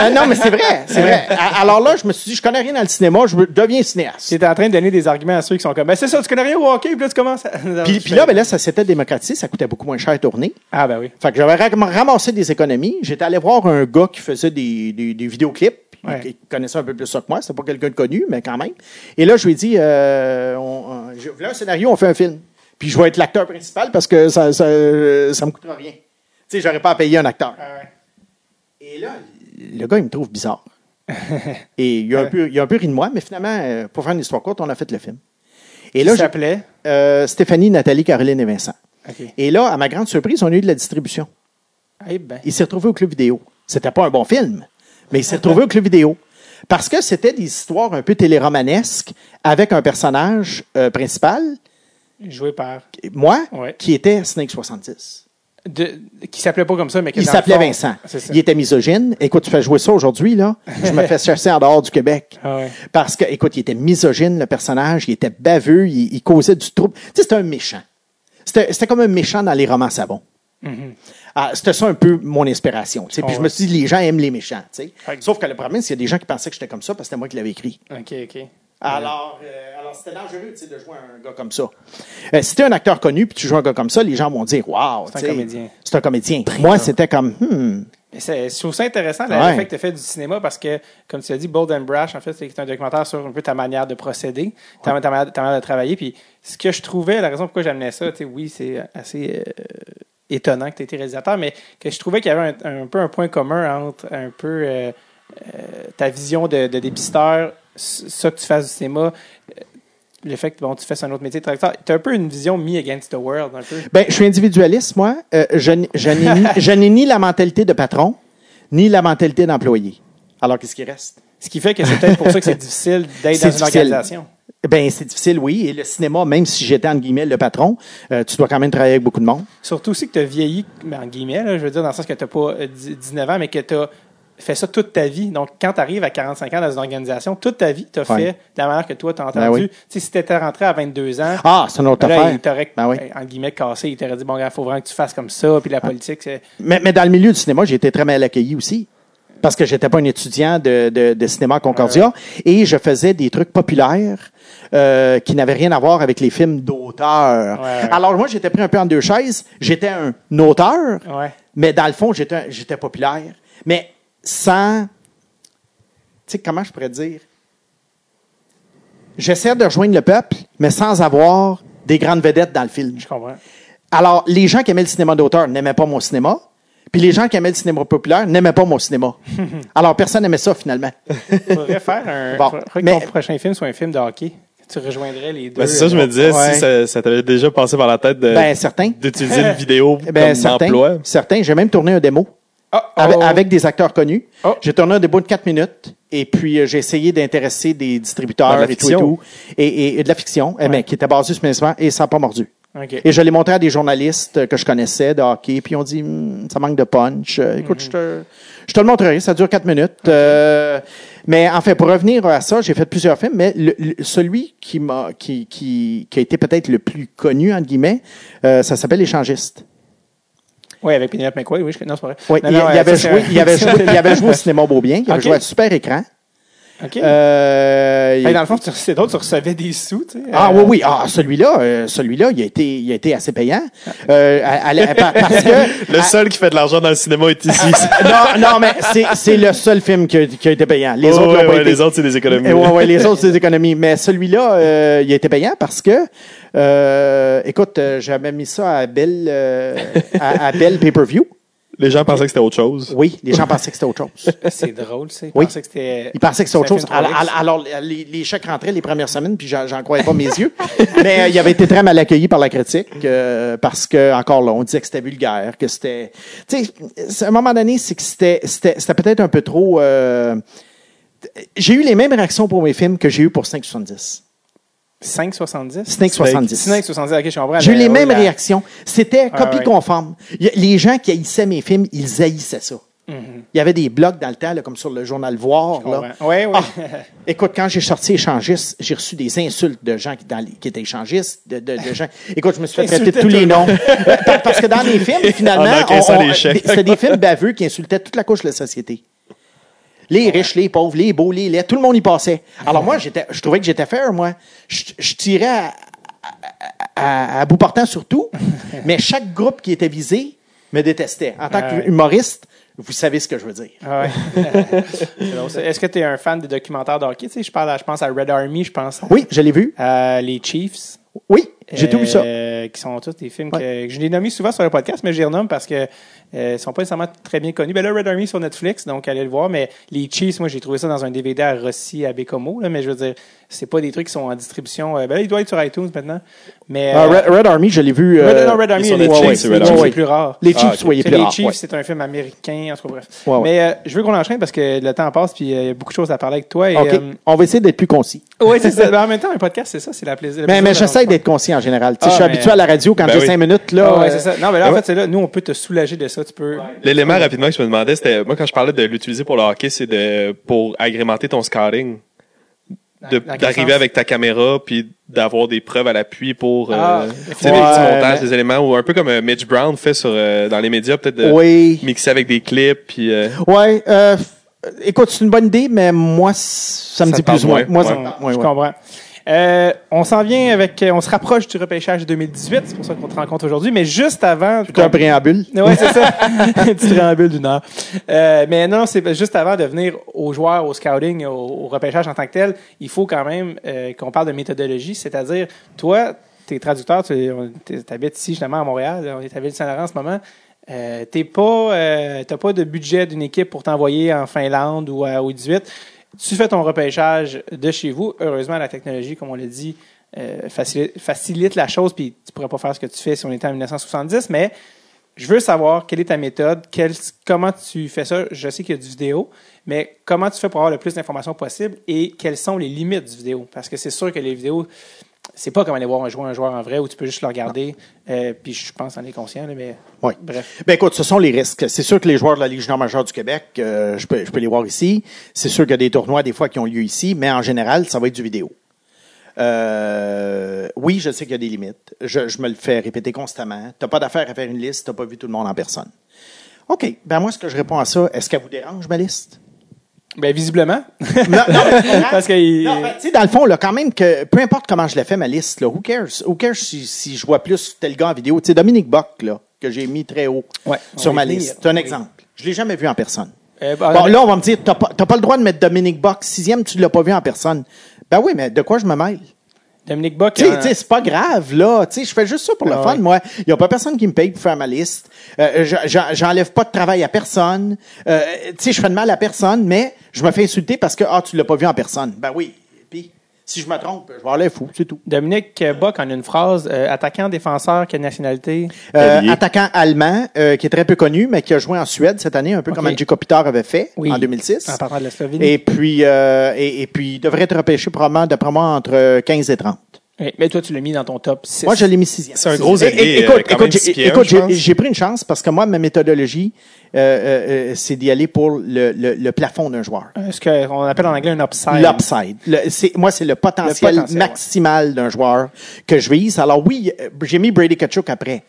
Euh, non, mais c'est vrai, c'est vrai. Alors là, je me suis dit, je connais rien dans le cinéma, je deviens cinéaste. Tu es en train de donner des arguments à ceux qui sont comme, ben c'est ça, tu connais rien au hockey, puis là tu commences à. Puis, puis là, ben là, ça s'était démocratisé, ça coûtait beaucoup moins cher à tourner. Ah, ben oui. Fait que j'avais ram- ramassé des économies. J'étais allé voir un gars qui faisait des, des, des vidéoclips. Il- Ouais. Il connaissait un peu plus ça que moi. C'était pas quelqu'un de connu, mais quand même. Et là, je lui ai dit, euh, on, on- je voulais un scénario, on fait un film. Puis je vais être l'acteur principal parce que ça, ça, ça me coûtera rien. Tu sais, j'aurais pas à payer un acteur. Ah. Et là, le gars, il me trouve bizarre. Et il a, un peu, il a un peu ri de moi, mais finalement, euh, pour faire une histoire courte, on a fait le film. Et là, s'appelait? euh, Stéphanie, Nathalie, Caroline et Vincent. Et là, à ma grande surprise, on a eu de la distribution. Eh ben. Il s'est retrouvé au club vidéo. C'était pas un bon film, mais il s'est retrouvé au club vidéo. Parce que c'était des histoires un peu téléromanesques avec un personnage euh, principal, Joué par. moi, Ouais. qui était Snake 70. De, qui s'appelait pas comme ça, mais qui Il s'appelait Vincent. Il était misogyne. Écoute, tu fais jouer ça aujourd'hui, là. Je me fais chasser en dehors du Québec. Ah ouais. Parce que, écoute, il était misogyne, le personnage. Il était baveux. Il, il causait du trouble. Tu sais, c'était un méchant. C'était comme un méchant dans les romans savons. Ah, c'était ça un peu mon inspiration. Puis Oh, je me suis dit, les gens aiment les méchants. Sauf que le problème, c'est qu'il y a des gens qui pensaient que j'étais comme ça parce que c'était moi qui l'avais écrit. OK, OK. Alors, euh, alors c'était dangereux de jouer un gars comme ça. Euh, si tu es un acteur connu puis tu joues un gars comme ça, les gens vont dire Waouh, C'est un comédien. C'est un comédien. Moi, c'était comme Hmm. Je trouve ça intéressant, là, Ouais. le fait que tu as fait du cinéma, parce que, comme tu as dit, Bold and Brash, en fait, c'est un documentaire sur un peu ta manière de procéder, ta, ta manière, ta manière de travailler. Puis, ce que je trouvais, la raison pourquoi j'amenais ça, oui, c'est assez euh, étonnant que tu été réalisateur, mais que je trouvais qu'il y avait un, un peu un point commun entre un peu ta vision de, de dépisteur, ça que tu fasses du cinéma, euh, le fait que bon, tu fasses un autre métier de traducteur. Tu as un peu une vision me against the world, un peu. Ben, je suis individualiste, moi. Euh, je n'ai ni, je n'ai ni la mentalité de patron, ni la mentalité d'employé. Alors, qu'est-ce qui reste? Ce qui fait que c'est peut-être pour ça que c'est difficile d'être dans une organisation. Ben, c'est difficile, oui. Et le cinéma, même si j'étais, entre guillemets, le patron, euh, tu dois quand même travailler avec beaucoup de monde. Surtout aussi que tu as vieilli, ben, en guillemets, là, je veux dire, dans le sens que tu n'as pas euh, dix- 19 ans, mais que tu as fait ça toute ta vie. Donc, quand tu arrives à 45 ans dans une organisation, toute ta vie, tu as Ouais. fait de la manière que toi, tu as Ben entendu. oui. Si tu étais rentré à 22 ans, Ah, c'est une autre là, affaire. il t'aurait, Ben oui. en guillemets, cassé. Il t'aurait dit, bon, il faut vraiment que tu fasses comme ça. Puis la politique, c'est. Mais, mais dans le milieu du cinéma, j'ai été très mal accueilli aussi. Parce que j'étais pas un étudiant de, de, de cinéma à Concordia et je faisais des trucs populaires euh, qui n'avaient rien à voir avec les films d'auteur. Ouais. Alors moi, j'étais pris un peu en deux chaises. J'étais un auteur, Ouais. mais dans le fond, j'étais j'étais populaire. Mais sans... Tu sais, comment je pourrais dire? J'essaie de rejoindre le peuple, mais sans avoir des grandes vedettes dans le film. Je comprends. Alors, les gens qui aimaient le cinéma d'auteur n'aimaient pas mon cinéma. Puis les gens qui aimaient le cinéma populaire n'aimaient pas mon cinéma. Alors, personne n'aimait ça, finalement. faudrait faire un. Bon, faudrait que mais- ton prochain film soit un film de hockey. Tu rejoindrais les deux. Ben, c'est ça, je me disais, Ouais. si ça, ça t'avait déjà passé par la tête de- Ben, d'utiliser une vidéo Ben, comme certain. emploi. Certain. J'ai même tourné un démo Avec, oh. avec des acteurs connus. Oh. J'ai tourné un démo de 4 minutes. Et puis, euh, j'ai essayé d'intéresser des distributeurs De et tout et tout. Et, et- et de la fiction, eh qui était basée sur mes et ça n'a pas mordu. OK. Et je l'ai montré à des journalistes que je connaissais de hockey, puis ils ont dit Hmm, ça manque de punch. Euh, écoute, je, te, je te le montrerai, ça dure quatre minutes. Euh, mais en fait, pour revenir à ça, j'ai fait plusieurs films, mais le- le- celui qui m'a qui, qui, qui a été peut-être le plus connu, entre guillemets, euh, ça s'appelle L'échangiste. Oui, avec Penelope McQuaid, oui. Je... Non, c'est pas vrai. Oui, Non, il, non, il avait ça, joué, il, avait joué, il avait joué au cinéma Beaubien, il avait Ok. joué à super écran. OK. Euh, Hey, dans le fond, tu- c'est d'autres, tu recevais des sous, tu sais. Ah Euh, oui, oui. Ah, celui-là, euh, celui-là, il a été, il a été assez payant. Euh, à- à- à- parce que Le seul qui fait de l'argent dans le cinéma est ici. non, non, mais c'est, c'est le seul film qui a, qui a été payant. Les Oh, autres ouais, n'ont pas ouais, été. les autres, c'est des économies. Eh, ouais, ouais, les autres, c'est des économies. Mais celui-là, euh, il a été payant parce que, euh, écoute, j'avais mis ça à Belle, euh, à, à Belle Pay-Per-View. Les gens pensaient que c'était autre chose. Oui, les gens pensaient que c'était autre chose. C'est drôle, sais. Oui. Pensais que c'était. Ils pensaient que c'était autre chose. Alors, 3X. alors, les, les chèques rentraient les premières semaines, puis j'en, croyais pas mes yeux. Mais euh, il avait été très mal accueilli par la critique euh, parce que encore là, on disait que c'était vulgaire, que c'était. Tu sais, c'est- à un moment donné, c'est que c'était, c'était, c'était peut-être un peu trop. euh, j'ai eu les mêmes réactions pour mes films que j'ai eu pour 570. 5,70? Snake 70. Snake 70, ok, je comprends. J'ai eu les mêmes la- réactions. C'était copie ouais. conforme. Les gens qui haïssaient mes films, ils haïssaient ça. Il y avait des blogs dans le temps, là, comme sur le journal Voir. Là. Ouais, ouais. Ah, écoute, quand j'ai sorti échangiste, j'ai reçu des insultes de gens qui, dans les- qui étaient échangistes, de, de- de gens. Écoute, je me suis fait traiter de tous les noms. Pa- Parce que dans les films, finalement, c'était des films baveux qui insultaient toute la couche de la société. Les riches, les pauvres, les beaux, les laids, tout le monde y passait. Alors moi, j'étais, je trouvais que j'étais fair, moi. Je, je tirais à, à- à bout portant sur tout, mais chaque groupe qui était visé me détestait. En tant qu'humoriste, vous savez ce que je veux dire. Ah ouais. Est-ce que tu es un fan des documentaires de hockey? Tu sais, je, parle à- je pense à Red Army, je pense Oui, je l'ai vu. à les Chiefs. Oui, j'ai tout vu ça. Euh, Qui sont tous des films Ouais. que, que je les nommé souvent sur le podcast, mais je les renomme parce que euh, ils sont pas nécessairement très bien connus. Ben là, Red Army sur Netflix, donc allez le voir. Mais les Chiefs, moi, j'ai trouvé ça dans un DVD à Rossi, à Bécomo. Là, mais je veux dire, c'est pas des trucs qui sont en distribution. Euh, ben là, il doit être sur iTunes maintenant. Mais Ah, euh, Red, Red Army, je l'ai vu. Red, non, Red Army, sur les Chiefs, c'est les Chiefs, Army. c'est plus rare. Les Chiefs, Ah, soyez C'est plus les Chiefs, ouais. c'est un film américain, en tout cas, bref. Ouais, ouais. Mais euh, je veux qu'on enchaîne parce que le temps passe puis euh, il y a beaucoup de choses à parler avec toi. Et, euh, On va essayer d'être plus concis. oui, c'est ça. Ben, en même temps, un podcast, c'est ça, c'est la plaisir. le Mais, plaisir mais j'essaie d'être conscient en général. Ah, je suis mais- habitué à la radio quand Ben j'ai oui. cinq minutes. Là, Ah ouais, euh, c'est ça. Non, mais là, en fait, c'est là, nous, on peut te soulager de ça. Tu peux. L'élément rapidement que je me demandais, c'était, moi, quand je parlais de l'utiliser pour le hockey, c'est de, pour agrémenter ton quel D'arriver avec ta caméra puis d'avoir des preuves à l'appui pour, Ah, euh, ouais, des petits montages, mais- des éléments ou un peu comme euh, Mitch Brown fait sur, euh, dans les médias, peut-être de Oui. mixer avec des clips puis, euh, Ouais. euh, écoute, c'est une bonne idée, mais moi, ça me Ça dit plus ou moins. moins. Moi, ça je comprends. Euh, on s'en vient avec, on se rapproche du repêchage 2018, c'est pour ça qu'on te rencontre aujourd'hui, mais juste avant. C'est un préambule. Oui, c'est ça. Un petit préambule d'une heure. Euh, mais non, c'est juste avant de venir aux joueurs, au scouting, au, au repêchage en tant que tel, il faut quand même euh, qu'on parle de méthodologie, c'est-à-dire, toi, t'es traducteur, tu habites ici justement à Montréal, on est à Ville-Saint-Laurent en ce moment. Euh, t'es pas, euh, t'as pas de budget d'une équipe pour t'envoyer en Finlande ou à, au 18. Tu fais ton repêchage de chez vous. Heureusement, la technologie, comme on l'a dit, euh, facilite, la chose. Puis tu pourrais pas faire ce que tu fais si on était en 1970, mais je veux savoir quelle est ta méthode, comment tu fais ça. Je sais qu'il y a du vidéo, mais comment tu fais pour avoir le plus d'informations possible et quelles sont les limites du vidéo? Parce que c'est sûr que les vidéos, c'est pas comme aller voir un joueur, un joueur en vrai où tu peux juste le regarder. Euh, puis je pense en est conscient, là, mais Oui. bref. Ben écoute, ce sont les risques. C'est sûr que les joueurs de la Ligue junior majeure du Québec, euh, je, peux, je peux les voir ici. C'est sûr qu'il y a des tournois des fois qui ont lieu ici, mais en général, ça va être du vidéo. Euh, oui, je sais qu'il y a des limites. Je, je me le fais répéter constamment. Tu n'as pas d'affaire à faire une liste, tu n'as pas vu tout le monde en personne. OK. Ben moi, ce que je réponds à ça, est-ce qu'elle vous dérange, ma liste? Ben, visiblement. Non, non, Parce que. Non, ben, tu sais, dans le fond, là, quand même que peu importe comment je l'ai fait ma liste, là, who cares? Who cares si, si je vois plus tel gars en vidéo? Tu sais, Dominique Bock, là, que j'ai mis très haut Ouais, sur ma liste. C'est un exemple. Je l'ai jamais vu en personne. Euh, bah, Bon, là, on va me dire, t'as pas, t'as pas le droit de mettre Dominique Bock sixième, tu l'as pas vu en personne. Ben oui, mais de quoi je me mêle? Dominique Bock. Tu sais, euh, c'est pas grave, là. Tu sais, je fais juste ça pour le Ah fun, ouais. moi. Il y a pas personne qui me paye pour faire ma liste. Euh, je- j'en- J'enlève pas de travail à personne. Euh, tu sais, je fais de mal à personne, mais je me fais insulter parce que, ah, tu l'as pas vu en personne. Ben oui. Si je me trompe, je vais l'air fou, c'est tout. Dominique Bock en une phrase, euh, attaquant, défenseur, quelle nationalité? Euh, attaquant allemand, euh, qui est très peu connu, mais qui a joué en Suède cette année, un peu comme Angie Kopitar avait fait Oui. en 2006. En partant de la Slovénie. Et puis, euh, et, et puis, il devrait être repêché probablement, d'après moi, entre 15 et 30. Oui, mais toi, tu l'as mis dans ton top 6. Moi, je l'ai mis sixième. C'est un gros É- é- ailier, euh, Écoute, quand écoute, même j'ai- écoute, pris une chance parce que moi, ma méthodologie, euh, euh, euh, c'est d'y aller pour le, le- le plafond d'un joueur. Ce qu'on appelle en anglais un upside. L'upside. Le- c'est- Moi, c'est le potentiel, Le potentiel, maximal d'un joueur que je vise. Alors oui, euh, j'ai mis Brady Kachuk après.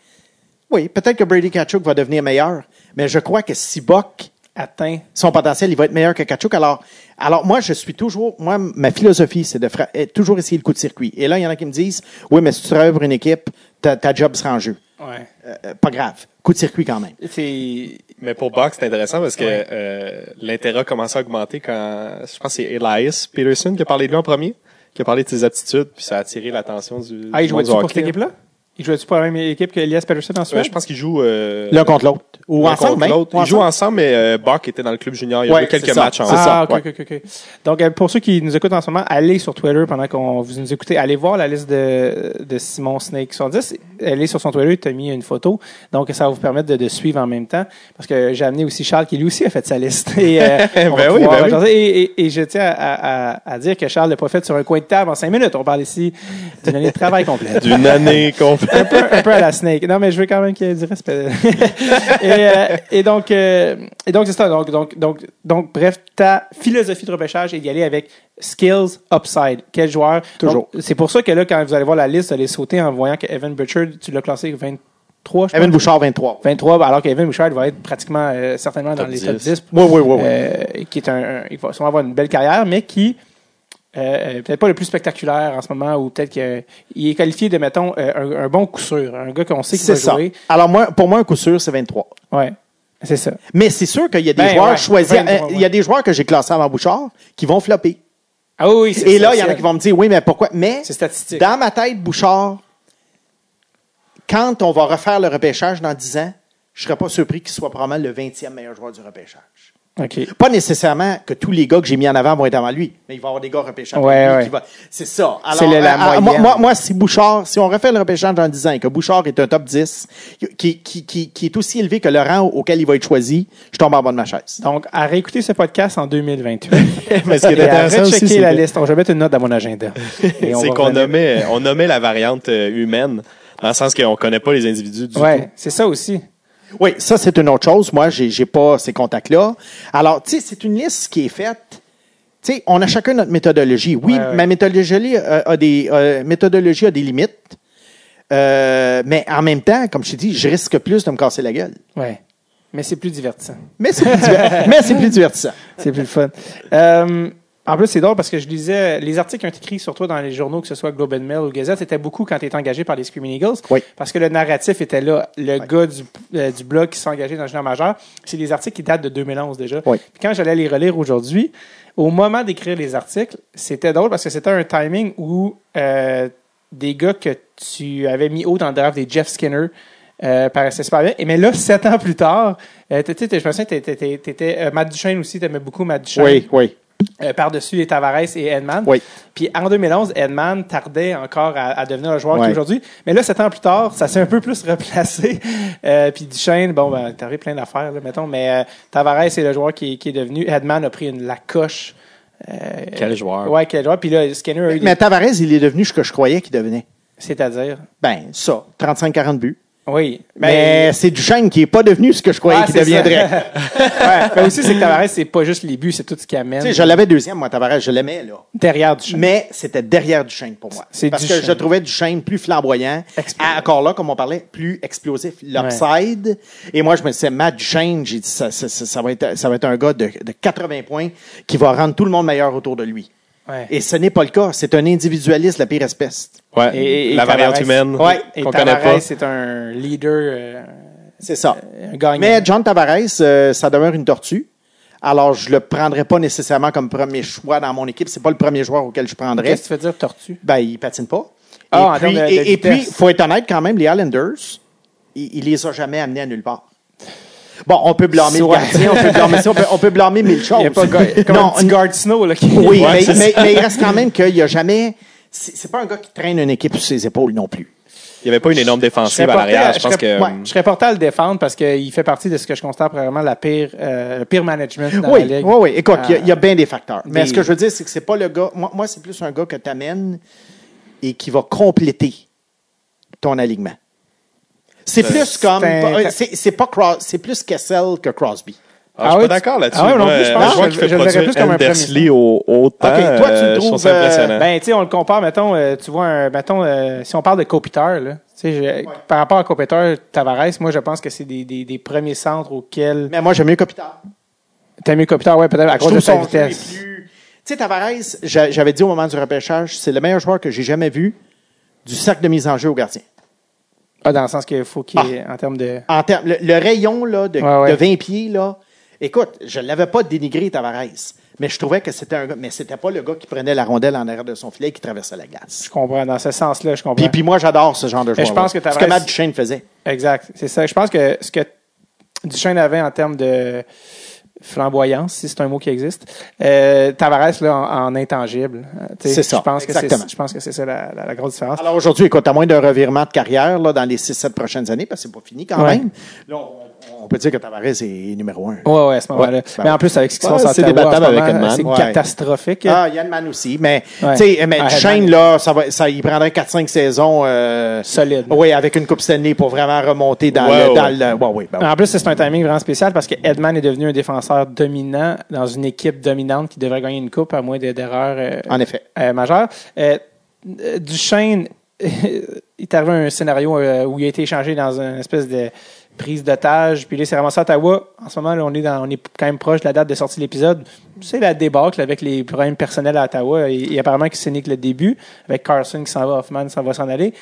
Oui, peut-être que Brady Kachuk va devenir meilleur, mais je crois que si Buck, Atteint. son potentiel, il va être meilleur que Kachuk. Alors, alors moi, je suis toujours, moi, ma philosophie, c'est de fra- toujours essayer le coup de circuit. Et là, il y en a qui me disent, oui, mais si tu travailles pour une équipe, ta, ta job sera en jeu. Ouais. Euh, euh, pas grave. Coup de circuit quand même. C'est. Mais pour Box, c'est intéressant parce que Ouais. euh, l'intérêt a commencé à augmenter quand, je pense que c'est Elias Peterson qui a parlé de lui en premier, qui a parlé de ses aptitudes, puis ça a attiré l'attention du, Ah, il jouait pour cette équipe-là? Il jouait-tu pour la même équipe que Elias Pettersson en Suède? Je pense qu'ils jouent euh, L'un contre l'autre. Ou ensemble, même. Ils jouent ensemble. mais euh, Bach était dans le club junior. Il y a eu quelques matchs C'est ensemble. ça. Ah, ok, ok, ok. Donc, euh, pour ceux qui nous écoutent en ce moment, allez sur Twitter pendant qu'on vous nous écoutez. Allez voir la liste de, de Simon Snake 70. Elle est sur son Twitter, tu as mis une photo. Donc, ça va vous permettre de, de suivre en même temps. Parce que j'ai amené aussi Charles qui lui aussi a fait sa liste. Et, euh, Ben oui, ben oui. jaser. et, et- et je tiens à, à- à dire que Charles l'a pas fait sur un coin de table en cinq minutes. On parle ici d'une année de travail complète D'une année complète. Un, peu, un peu à la Snake. Non, mais je veux quand même qu'il y ait du respect. et, euh, et donc, euh, et donc c'est ça. Donc, donc, donc, donc, bref, ta philosophie de repêchage est d'y aller avec skills upside. Quel joueur Toujours. C'est pour ça que là, quand vous allez voir la liste, vous allez sauter en voyant que Evan Butcher, tu l'as classé 23, je Evan pense. Bouchard, 23. 23, alors qu'Evan Bouchard va être pratiquement euh, certainement dans les top 10. 10. Oui, oui, oui. oui. Euh, qui est un, un- il va sûrement avoir une belle carrière, mais qui euh, euh, peut-être pas le plus spectaculaire en ce moment, ou peut-être qu'il est qualifié de mettons euh, un, un bon coup sûr, un gars qu'on sait qu'il c'est va ça. jouer. Alors, moi, pour moi, un coup sûr, c'est 23. Ouais, c'est ça. Mais c'est sûr qu'il y a des Ben, joueurs ouais, choisis. 23, Il y a des joueurs que j'ai classés avant Bouchard qui vont flopper. Ah oui, c'est Et là, il y en a qui vont me dire, oui, mais pourquoi? Mais, statistique. dans ma tête, Bouchard, quand on va refaire le repêchage dans 10 ans, je ne serais pas surpris qu'il soit probablement le 20e meilleur joueur du repêchage. OK. Pas nécessairement que tous les gars que j'ai mis en avant vont être avant lui, mais il va y avoir des gars repêchés avant Ouais, ouais. va- C'est ça. Alors, C'est le- la euh, euh, moi, moyenne. moi, moi, si Bouchard, si on refait le repêchage dans 10 ans et que Bouchard est un top 10, qui, qui, qui, qui est aussi élevé que le rang auquel il va être choisi, je tombe en bas de ma chaise. Donc, à réécouter ce podcast en 2028. Mais ce qui est intéressant aussi, c'est la liste. On va mettre une note dans mon agenda. C'est qu'on nommait, on nommait la variante euh, humaine, dans le sens qu'on connaît pas les individus du tout. Ouais, c'est ça aussi. Oui, ça, c'est une autre chose. Moi, j'ai, j'ai pas ces contacts-là. Alors, tu sais, c'est une liste qui est faite. Tu sais, on a chacun notre méthodologie. Oui, Ouais, ouais. ma méthodologie a, a des, euh, méthodologie a des limites. Euh, mais en même temps, comme je t'ai dit, je risque plus de me casser la gueule. Ouais. Mais c'est plus divertissant. Mais c'est plus, diver- mais c'est plus divertissant. C'est plus le fun. Euh, en plus, c'est drôle parce que je lisais les articles qui ont été écrits sur toi dans les journaux, que ce soit Globe and Mail ou Gazette, étaient beaucoup quand tu étais engagé par les Screaming Eagles. Oui. Parce que le narratif était là. Le gars du, euh, du blog qui s'est engagé dans le junior majeur, c'est des articles qui datent de 2011 déjà. Oui. Puis quand j'allais les relire aujourd'hui, au moment d'écrire les articles, c'était drôle parce que c'était un timing où euh, des gars que tu avais mis haut dans le draft, des Jeff Skinner, euh, paraissaient super bien. Et mais là, sept ans plus tard, euh, t'étais- je me souviens, t'étais, t'étais, t'étais, euh, Matt Duchesne aussi, t'aimais beaucoup Matt Duchesne. Oui, oui. Euh, par-dessus les Tavares et Edman. Oui. Puis en 2011, Edman tardait encore à, à devenir le joueur qu'il Ouais. est aujourd'hui. Mais là, sept ans plus tard, ça s'est un peu plus replacé. Euh, puis Duchesne, bon, ben, t'as plein d'affaires, là, mettons. Mais euh, Tavares, c'est le joueur qui, qui est devenu. Edman a pris une la coche. Euh, Quel joueur. Ouais, quel joueur. Puis là, Skinner a eu des- Mais Tavares, il est devenu ce que je croyais qu'il devenait. C'est-à-dire? Ben, ça, 35-40 buts. Oui. Mais c'est Duchesne qui est pas devenu ce que je croyais Ah, qu'il deviendrait. ouais. Mais aussi, c'est que Tavares, c'est pas juste les buts, c'est tout ce qui amène Tu sais, je l'avais deuxième, moi, Tavares, je l'aimais, là. derrière Duchesne. Mais c'était derrière Duchesne pour moi. C'est Parce que je trouvais Duchesne plus flamboyant. Explosif. Encore là, comme on parlait, plus explosif. L'upside. Et moi, je me disais, Matt Duchesne, j'ai dit, ça, ça, ça, ça va être, ça va être un gars de, de 80 points qui va rendre tout le monde meilleur autour de lui. Ouais. Et ce n'est pas le cas. C'est un individualiste, la pire espèce. Ouais. Et- et- la et variante Tavares- humaine Ouais. Et qu'on connaît Tavares, pas. c'est un leader, euh, C'est ça. un gagnant. Mais John Tavares, euh, ça demeure une tortue. Alors, je le prendrais pas nécessairement comme premier choix dans mon équipe. C'est pas le premier joueur auquel je prendrais. Qu'est-ce que tu veux dire, tortue? Ben, il patine pas. Ah, et puis, de- de et, et puis, vitesse. faut être honnête quand même, les Islanders, il, il les a jamais amenés à nulle part. Bon, on peut blâmer le gardien, on peut blâmer ça, on peut, on peut blâmer mille choses. Il n'y a pas comme non, un petit guard snow, là, qui... oui, Ouais, mais, c'est mais- mais il reste quand même qu'il n'y a jamais. C'est pas un gars qui traîne une équipe sur ses épaules non plus. Il n'y avait pas une énorme Je défensive à l'arrière. Je je pense serais- que. ouais. Je serais porté à le défendre parce qu'il fait partie de ce que je constate probablement la pire, euh, le pire management dans Oui, la ligue. oui, oui. Écoute, il y a- Euh, il y, a bien des facteurs. Mais des- ce que je veux dire, c'est que c'est pas le gars. Moi, moi c'est plus un gars que tu amènes et qui va compléter ton alignement. C'est plus comme. euh, C'est c'est pas Cros- c'est plus Kessel que Crosby. Ah, je suis Ah pas oui, d'accord tu- là-dessus. Ah oui, non plus, je un pense que je- le verrais plus comme un Andersley au, autant, Ok, toi, tu le euh, je trouves, trouve ça impressionnant. Ben, tu sais, on le compare, mettons, euh, tu vois, un, mettons, euh, si on parle de Kopitar, là, tu sais, je- par rapport à Kopitar, Tavares, moi, je pense que c'est des, des, des premiers centres auxquels Mais moi, j'aime mieux Kopitar. t'as mieux Kopitar, ouais, peut-être à Je cause de sa vitesse. plus- Tu sais, Tavares, j'a- j'avais dit au moment du repêchage, c'est le meilleur joueur que j'ai jamais vu du cercle de mise en jeu au gardien. Ah, dans le sens qu'il faut qu'il y ait, en termes de... En termes, le, le rayon là, de, Ouais, ouais. de 20 pieds, là, écoute, je ne l'avais pas dénigré, Tavares. Mais je trouvais que c'était un gars, mais c'était pas le gars qui prenait la rondelle en arrière de son filet et qui traversait la glace. Je comprends. Dans ce sens-là, je comprends. Puis, puis moi, j'adore ce genre de joueur. je pense que Ce que Tavares- Matt Duchesne faisait. Exact. C'est ça. Je pense que ce que Duchesne avait en termes de flamboyance, si c'est un mot qui existe, euh, Tavares là, en, en intangible. Euh, C'est ça, Je pense que exactement. je pense que c'est ça la, la- la grosse différence. Alors aujourd'hui, écoute, à moins d'un revirement de carrière là, dans les 6-7 prochaines années, parce que c'est pas fini quand Ouais. même, là, on, on peut dire que Tavares est numéro un. Ouais, ouais, à ce moment-là. Ouais. Mais en plus, avec ce qui se passe à c'est en débattable avec Edman. c'est Ouais. catastrophique. Ah, Yann Man aussi. Mais, Ouais. tu sais, mais Ah, Hedman. là, ça va, ça, il prendrait 4-5 saisons, euh, Solide. Oui, avec une Coupe Stanley pour vraiment remonter dans Ouais, le, dans ouais. le, ouais, ouais, ben ouais. En plus, c'est un timing vraiment spécial parce que Edman est devenu un défenseur dominant dans une équipe dominante qui devrait gagner une coupe à moins de- d'erreurs euh, En effet. euh, majeures. Euh, euh, Duchesne, il est arrivé un scénario euh, où il a été échangé dans une espèce de prise d'otage. Puis là, c'est à Ottawa. En ce moment, on est, on est quand même proche de la date de sortie de l'épisode. C'est la débâcle avec les problèmes personnels à Ottawa. Et, et apparemment que ce n'est que le début, avec Carson qui s'en va, Hoffman s'en va s'en aller.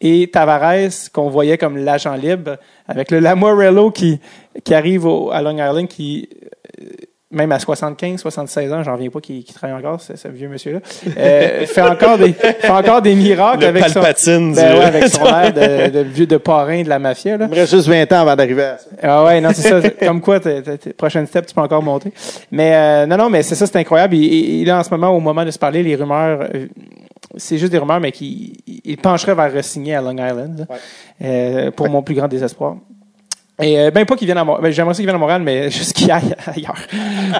Et Tavares, qu'on voyait comme l'agent libre, avec le Lamorello qui, qui arrive au- à Long Island, qui, euh, même à 75, 76 ans, j'en reviens pas qu'il qu'il travaille encore, ce, ce vieux monsieur-là, euh, fait, encore des, fait encore des miracles Le avec son, Palpatine ben ouais, avec son air de, de vieux de parrain de la mafia. Là. Il me reste juste 20 ans avant d'arriver à ça. Ah ouais, non, c'est ça. Comme quoi, t'es- t'es- t'es- prochaine step, tu peux encore monter. Mais euh, non, non, mais c'est ça, c'est incroyable. Et là, en ce moment, au moment de se parler, les rumeurs, euh, c'est juste des rumeurs, mais qui il pencherait vers re-signer à Long Island, là, Ouais. euh, pour mon plus grand désespoir. Et euh, ben pas qu'il vienne à Montréal, j'aimerais ça qu'il vienne à Montréal, mais juste qu'il aille ailleurs.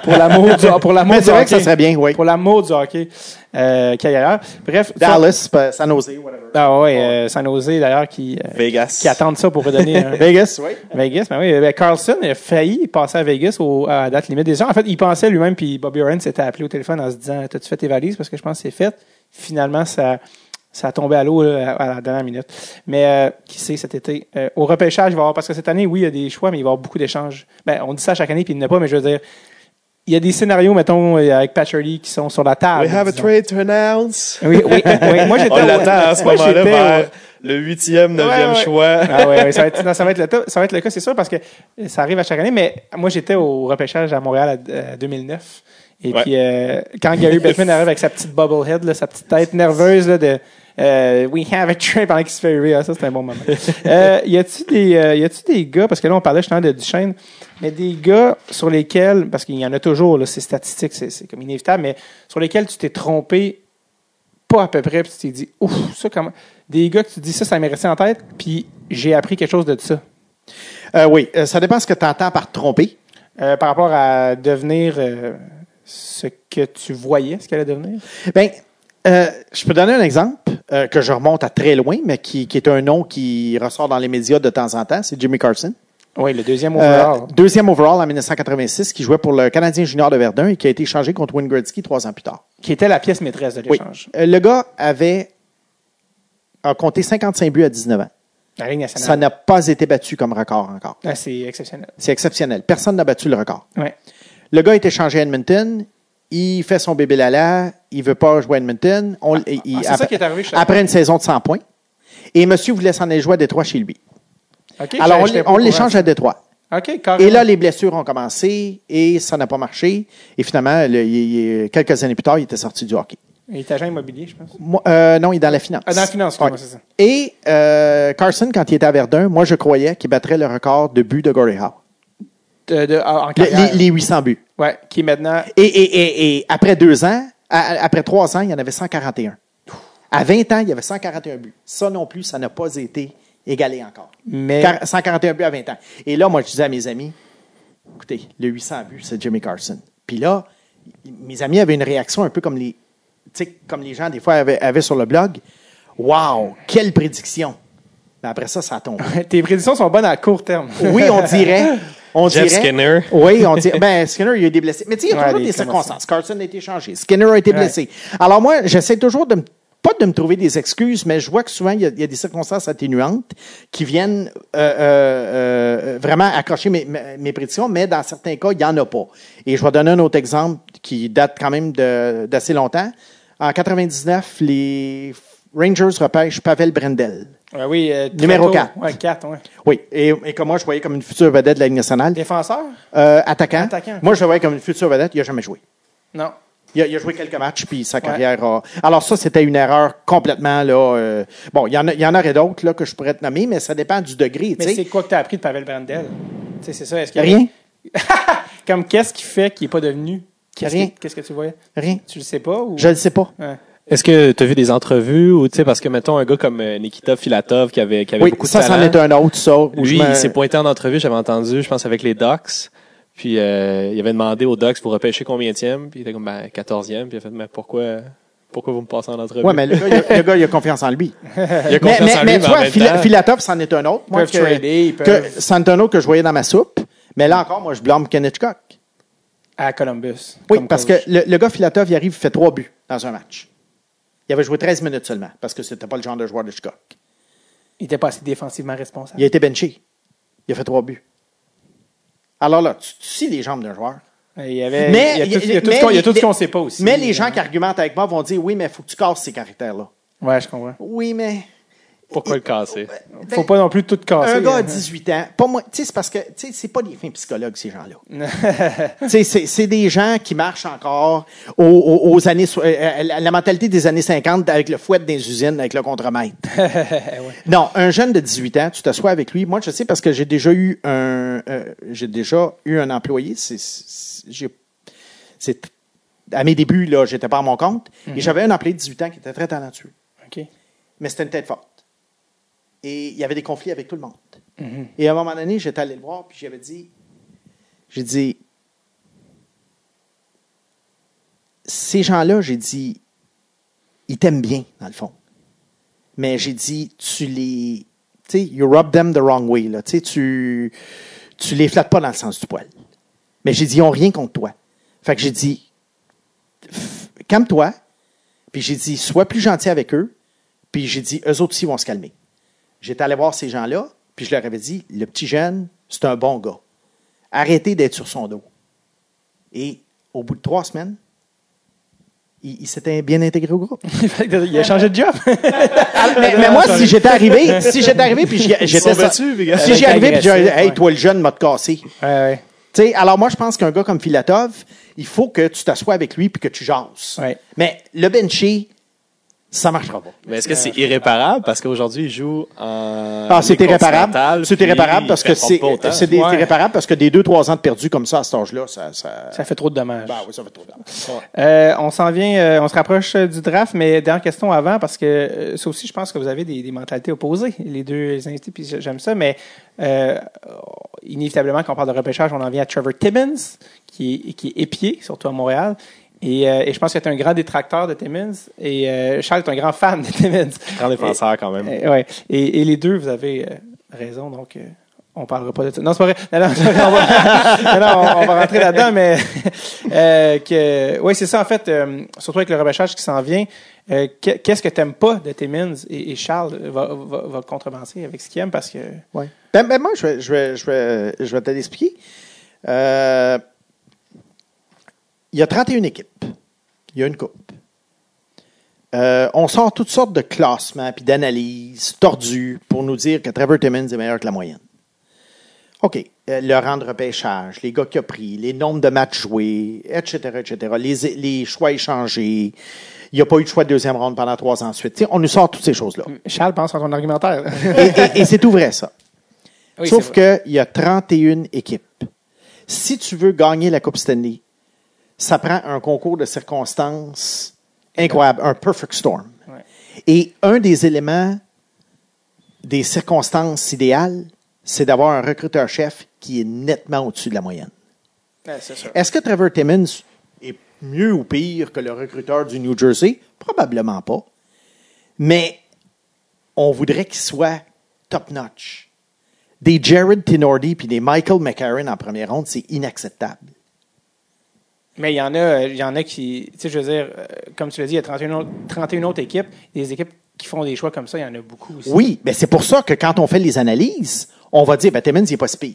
Pour l'amour du, pour l'amour du vrai que ça hockey. serait bien, oui. Pour l'amour du hockey, euh, qu'il aille ailleurs. Bref. ça- Dallas, pas- San Jose, whatever. Ah ouais, euh, San Jose d'ailleurs qui, euh, Vegas. qui attendent ça pour redonner un, Vegas, oui. Vegas, ben oui. Ben Carlson a failli passer à Vegas au, à la date limite des gens. En fait, il pensait lui-même, puis Bobby Orton s'était appelé au téléphone en se disant T'as-tu fait tes valises Parce que je pense que c'est fait. Finalement, ça, ça a tombé à l'eau à la dernière minute. Mais euh, qui sait cet été? Euh, Au repêchage, il va y avoir, parce que cette année, oui, il y a des choix, mais il va y avoir beaucoup d'échanges. Ben, on dit ça chaque année, puis il n'y en a pas, mais je veux dire, il y a des scénarios, mettons, euh, avec Patcherly qui sont sur la table. We have a trade to announce. Oui, oui, oui. Moi, j'étais On au- l'attend à ce moi, moment-là au- vers le huitième, neuvième Ouais, ouais. choix. Ah ouais, ouais, ça, va être, non, ça, va être le, ça va être le cas, c'est sûr, parce que ça arrive à chaque année. Mais moi, j'étais au repêchage à Montréal euh, 2009. Et puis, euh, quand Gary Bettman arrive avec sa petite bubblehead, là, sa petite tête nerveuse là, de euh, We have a trade pendant qu'il se fait rire, ça, c'est un bon moment. euh, y a-tu des, euh, y a-tu des gars, parce que là, on parlait justement de Duchesne, mais des gars sur lesquels, parce qu'il y en a toujours, là, c'est statistique, c'est, c'est comme inévitable, mais sur lesquels tu t'es trompé pas à peu près, puis tu t'es dit, ouf, ça comment? Des gars que tu dis, ça, ça m'est resté en tête, puis j'ai appris quelque chose de ça. Euh, oui, euh, ça dépend ce que tu entends par tromper. Euh, par rapport à devenir ce que tu voyais, ce qu'elle allait devenir? Ben, je peux donner un exemple euh, que je remonte à très loin, mais qui, qui est un nom qui ressort dans les médias de temps en temps. C'est Jimmy Carson. Oui, le deuxième Euh, overall. deuxième overall en 1986, qui jouait pour le Canadien junior de Verdun et qui a été échangé contre Wayne Gretzky trois ans plus tard. qui était la pièce maîtresse de l'échange. Euh, le gars avait a compté 55 buts à 19 ans. La Ligue Ça nationale. n'a pas été battu comme record encore. Ah, c'est exceptionnel. C'est exceptionnel. Personne n'a battu le record. Ouais. Le gars est échangé à Edmonton. Il fait son bébé lala. Il veut pas jouer à Edmonton. On- il- Ah, c'est après, ça qui est arrivé, après une saison de 100 points. Et monsieur voulait s'en aller jouer à Détroit chez lui. Alors, on, l'échange à Détroit. Et là, les blessures ont commencé et ça n'a pas marché. Et finalement, le- il- il- quelques années plus tard, il était sorti du hockey. Il est agent immobilier, je pense. Moi, euh, non, il est dans la finance. Ah, dans la finance, Ouais. c'est ça. Et euh, Carson, quand il était à Verdun, moi, je croyais qu'il battrait le record de buts de Gordie Howe. De, de- en en Le- carrière. les, les 800 buts. Ouais, qui est maintenant. Et, et, et, et après deux ans, à- après trois ans, il y en avait 141. À 20 ans, il y avait 141 buts. Ça non plus, ça n'a pas été égalé encore. Mais. Car- 141 buts à 20 ans. Et là, moi, je disais à mes amis, écoutez, le 800 buts, c'est Jimmy Carson. Puis là, mes amis avaient une réaction un peu comme les, comme les gens, des fois, avaient, avaient sur le blog. Wow, quelle prédiction! Mais après ça, ça a tombé. Tes prédictions sont bonnes à court terme. Oui, on dirait. On Jeff dirait, Skinner. Oui, on dit. Ben, Skinner, il a eu des blessés. Mais tu sais, il y a toujours des circonstances. Carson a été changé. Skinner a été blessé. Alors moi, j'essaie toujours de me pas de me trouver des excuses, mais je vois que souvent, il y a, il y a des circonstances atténuantes qui viennent euh, euh, euh, vraiment accrocher mes, prédictions, mais dans certains cas, il n'y en a pas. Et je vais donner un autre exemple qui date quand même d'assez longtemps. En 99, les Rangers repêchent Pavel Brendel. Ouais, oui, euh, Numéro tôt. quatre. Ouais, 4, ouais. Oui, et, et que moi, je voyais comme une future vedette de la Ligue nationale. Défenseur? Euh, attaquant. Attaquant. Moi, je le voyais comme une future vedette. Il n'a jamais joué. Non. Il a, il a joué quelques matchs, puis sa carrière a... Alors ça, c'était une erreur complètement, là... euh, Bon, il y en, a, il y en aurait d'autres, là, que je pourrais te nommer, mais ça dépend du degré, tu Mais c'est quoi que tu as appris de Pavel Brandel? C'est ça. Est-ce que Rien, Comme qu'est-ce qui fait qu'il n'est pas devenu? Qu'est-ce Rien. que- Qu'est-ce que tu voyais? rien. Tu le sais pas? Ou... Je le sais pas. Ouais. Est-ce que tu as vu des entrevues ou tu sais parce que mettons un gars comme euh, Nikita Filatov qui avait qui avait Oui, beaucoup de ça, c'en est un autre, ça. Lui, il s'est pointé en entrevue, j'avais entendu, je pense avec les Ducks. Puis euh, il avait demandé aux Ducks pour repêcher combienième, puis il était comme ben 14e, puis il a fait mais pourquoi pourquoi vous me passez en entrevue? Ouais, mais le gars, il a, le gars, il a confiance en lui. il a Mais, confiance mais, en lui, mais mais tu vois, Filatov, c'en est un autre. Moi, peuvent que, trader, que peuvent... c'en est un autre que je voyais dans ma soupe. Mais là encore, moi, je blâme Ken Hitchcock. À Columbus. Oui, parce que le gars Filatov, il arrive, il fait trois buts dans un match. Il avait joué 13 minutes seulement, parce que c'était pas le genre de joueur de Hitchcock. Il était pas assez défensivement responsable. Il a été benché. Il a fait trois buts. Alors là, tu, tu sais les jambes d'un joueur. Il y avait, Mais- il y a tout, il y a tout mais ce qu'on- il y a les- tout ce qu'on sait pas aussi. Mais les gens qui argumentent avec moi vont dire oui, mais il faut que tu casses ces caractères-là. Ouais, je comprends. Oui, mais. Pourquoi le casser Faut pas non plus tout casser. Un gars à hein. 18 ans, pas moi, tu sais, c'est parce que, tu sais, c'est pas des fins psychologues, ces gens-là. Tu sais, c'est, c'est des gens qui marchent encore aux, aux- aux années, so- euh, la, mentalité des années 50 avec le fouet des usines, avec le contremaître. Non, un jeune de 18 ans, tu t'assois avec lui. Moi, je sais parce que j'ai déjà eu un, euh, j'ai déjà eu un employé. C'est, c'est, j'ai- c'est- à mes débuts, là, j'étais pas à mon compte. Et j'avais un employé de 18 ans qui était très talentueux. OK. Mais c'était une tête forte. Et il y avait des conflits avec tout le monde. Et à un moment donné, j'étais allé le voir, puis j'avais dit, j'ai dit, ces gens-là, j'ai dit, ils t'aiment bien, dans le fond. Mais j'ai dit, tu les, tu sais, you rub them the wrong way, là. Tu sais, tu, tu les flattes pas dans le sens du poil. Mais j'ai dit, ils ont rien contre toi. Fait que j'ai dit, calme-toi. Puis j'ai dit, sois plus gentil avec eux. Puis j'ai dit, eux autres aussi vont se calmer. J'étais allé voir ces gens-là, puis je leur avais dit, le petit jeune, c'est un bon gars. Arrêtez d'être sur son dos. Et au bout de trois semaines, il, il s'était bien intégré au groupe. il a changé de job. mais, mais moi, si j'étais arrivé, si j'étais arrivé, puis j'étais ça- si j'y arrivé, puis Agressif, hey, toi le jeune, m'a te cassé. ouais, ouais. Tu sais, alors moi, je pense qu'un gars comme Filatov, il faut que tu t'assoies avec lui puis que tu jases. Ouais. Mais le bencher, ça marchera pas. Mais est-ce que c'est irréparable? Parce qu'aujourd'hui il joue en Ah, c'est irréparable. C'est irréparable parce que c'est c'est Ouais. irréparable parce que des deux, trois ans de perdu comme ça à cet âge-là, ça, ça, Ça fait trop de dommages. Ben oui, ça fait trop de temps. Euh, on s'en vient, euh, on se rapproche euh, du draft, mais dernière question avant, parce que euh, ça aussi, je pense que vous avez des, des mentalités opposées, les deux invités, puis j'aime ça, mais euh, inévitablement, quand on parle de repêchage, on en vient à Trevor Timmons, qui est, qui est épié, surtout à Montréal. Et, euh, et je pense que tu es un grand détracteur de Timmons, et euh, Charles est un grand fan de Timmons. Grand défenseur quand même. Euh, ouais. Et, et les deux, vous avez euh, raison, donc euh, on parlera pas de ça. Non, c'est pas vrai. Non, non, c'est pas vrai. on, va, non, non, on, on va rentrer là-dedans, mais euh, que, oui, c'est ça en fait. euh, surtout avec le repêchage qui s'en vient. euh, que- Qu'est-ce que t'aimes pas de Timmins et, et Charles va, va, va contrebalancer avec ce qu'il aime parce que Ouais. Ben, ben, moi, je vais, je vais, je vais, je vais te l'expliquer. Euh, il y a 31 équipes. Il y a une coupe. Euh, on sort toutes sortes de classements puis d'analyses tordues pour nous dire que Trevor Timmons est meilleur que la moyenne. OK. Euh, le rang de repêchage, les gars qu'il a pris, les nombres de matchs joués, etc., etc., les, les choix échangés. Il n'y a pas eu de choix de deuxième ronde pendant trois ans ensuite. Tu sais, on nous sort toutes ces choses-là. Charles pense à ton argumentaire. Et, et- et c'est tout vrai, ça. Oui, Sauf qu'il y a 31 équipes. Si tu veux gagner la Coupe Stanley, ça prend un concours de circonstances incroyable, un perfect storm. Ouais. Et un des éléments des circonstances idéales, c'est d'avoir un recruteur-chef qui est nettement au-dessus de la moyenne. Ouais. Est-ce que Trevor Timmons est mieux ou pire que le recruteur du New Jersey? Probablement pas. Mais on voudrait qu'il soit top-notch. Des Jared Tinordi puis des Michael McCarron en première ronde, c'est inacceptable. Mais il y en a, euh, il y en a qui, tu sais, je veux dire, euh, comme tu l'as dit, il y a 31 autres, 31 autres équipes, des équipes qui font des choix comme ça, il y en a beaucoup aussi. Oui, mais c'est pour ça que quand on fait les analyses, on va dire, ben, Timmons, il n'est pas si pire.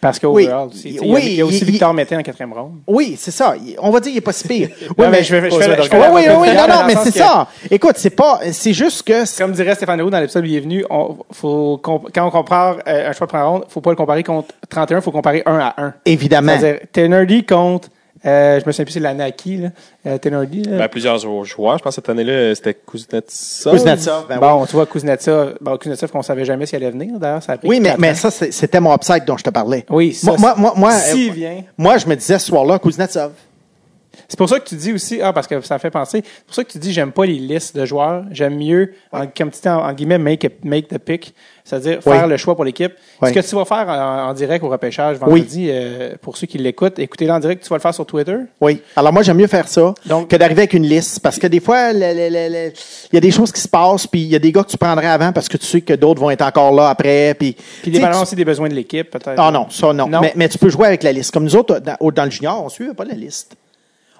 Parce qu'overall, il Oui, il y a aussi il- Victor Mété en quatrième ronde. Oui, c'est ça. Il- On va dire, il n'est pas si pire. Oui, Non, mais je vais- je fais- je fais Oui, oui, oui, non, non, mais c'est que- ça. Écoute, c'est pas, c'est juste que Comme dirait Stéphane Roux dans l'épisode Bienvenue, on, faut, comp- quand on compare euh, un choix de première ronde, faut pas le comparer contre 31, faut comparer 1 à 1. évidemment, C'est-à-dire, Tenerdy contre Euh, je me souviens plus c'est l'année à qui, là. Euh, Tenordi, là. Ben, plusieurs joueurs. Je pense que cette année-là, c'était Kuznetsov. Kuznetsov, ben oui. bon, tu vois, Kuznetsov, bon, Kuznetsov, qu'on savait jamais s'il allait venir, d'ailleurs, ça a pris Oui, mais, mais ça, c'était mon upside dont je te parlais. Oui, ça, moi, moi, moi, moi, S'il euh, vient. moi, je me disais ce soir-là, Kuznetsov. C'est pour ça que tu dis aussi, ah, parce que ça fait penser, c'est pour ça que tu dis, j'aime pas les listes de joueurs, j'aime mieux, en, comme tu dis, en, en guillemets, make, a- make the pick, c'est-à-dire Oui. faire le choix pour l'équipe. Oui. Ce que tu vas faire en, en direct au repêchage vendredi, euh, pour ceux qui l'écoutent, écoutez-le en direct, tu vas le faire sur Twitter. Oui. Alors moi, j'aime mieux faire ça Donc- que d'arriver avec une liste. Parce que des fois, il y a des choses qui se passent, puis il y a des gars que tu prendrais avant parce que tu sais que d'autres vont être encore là après. Puis, Puis tu- aussi des besoins de l'équipe, peut-être. Ah non, ça non. Non? Mais, mais tu peux jouer avec la liste. Comme nous autres, dans, le junior, on ne suivait pas la liste.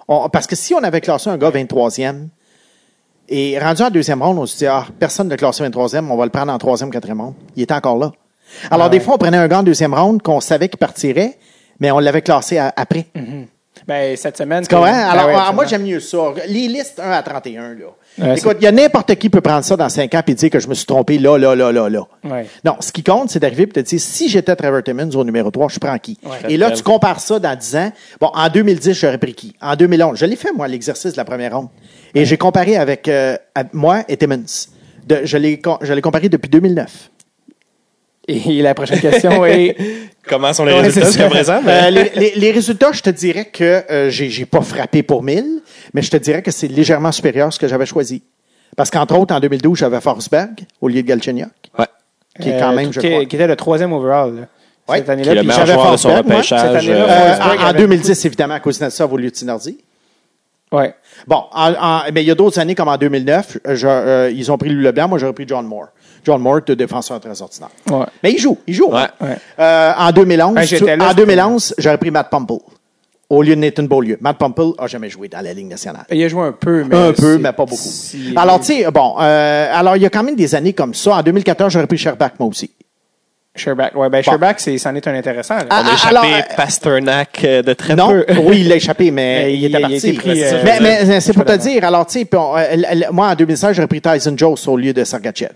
On- parce que si on avait classé un gars 23e et rendu en deuxième ronde, on se dit, ah, personne ne classé 23e, on va le prendre en troisième, quatrième ronde. Il était encore là. Alors, Ah des fois, on prenait un gars en deuxième ronde qu'on savait qu'il partirait, mais on l'avait classé à- après. Ben, cette semaine. Tu comprends? Ben Alors, ouais, ah, moi, j'aime mieux ça. Les listes 1 à 31, là. Ouais, Écoute, il y a n'importe qui peut prendre ça dans 5 ans et dire que je me suis trompé là, là, là, là, là. Ouais. Non, ce qui compte, c'est d'arriver et de dire, si j'étais Trevor Timmons au numéro 3, je prends qui? Ouais. Et là, tu compares ça dans 10 ans. Bon, en 2010, j'aurais pris qui? En 2011. Je l'ai fait, moi, l'exercice de la première ronde. Et j'ai comparé avec euh, moi et Timmons. De- je l'ai comparé depuis 2009. Et la prochaine question est, Comment sont les Ouais, résultats jusqu'à ça. présent? Euh, les, les- les résultats, je te dirais que euh, j'ai j'ai pas frappé pour 1000, mais je te dirais que c'est légèrement supérieur à ce que j'avais choisi. Parce qu'entre autres, en 2012, j'avais Forsberg au lieu de Galchenyuk, Ouais. qui est quand euh, même, je qui, crois. qui était le troisième overall, là, Ouais. cette Qui est année-là. le meilleur joueur de son cette année-là, euh, Euh, en, en avait- 2010, évidemment, à Kuznetsov au lieu de Tinordi. Ouais. Bon, en- en- mais il y a d'autres années, comme en 2009, euh, je- euh, ils ont pris Louis Leblanc, moi j'aurais pris John Moore. John Moore, de défenseur très ordinaire. Ouais. Mais il joue, il joue. Ouais. Ouais. Euh, en 2011, Ouais, j'étais là, en c'était- 2011, j'aurais pris Matt Pumple au lieu de Nathan Beaulieu. Matt Pumple a jamais joué dans la Ligue nationale. Il a joué un peu, mais. Un peu, c'est- mais pas beaucoup. si- Alors, tu sais, bon, euh, alors il y a quand même des années comme ça. En 2014, j'aurais pris Sherbach, moi aussi. Sherbach. Ouais, ben, Sherbach, c'est, c'en est un intéressant, là. Ah, On a échappé alors, euh, Pasternak euh, de très non, peu. oui, il l'a échappé, mais Mais il, il- était il a parti. été pris, euh, mais mais c'est pour te dire, alors, tu sais, euh, moi, en 2016, j'aurais pris Tyson Jones au lieu de Sergachev.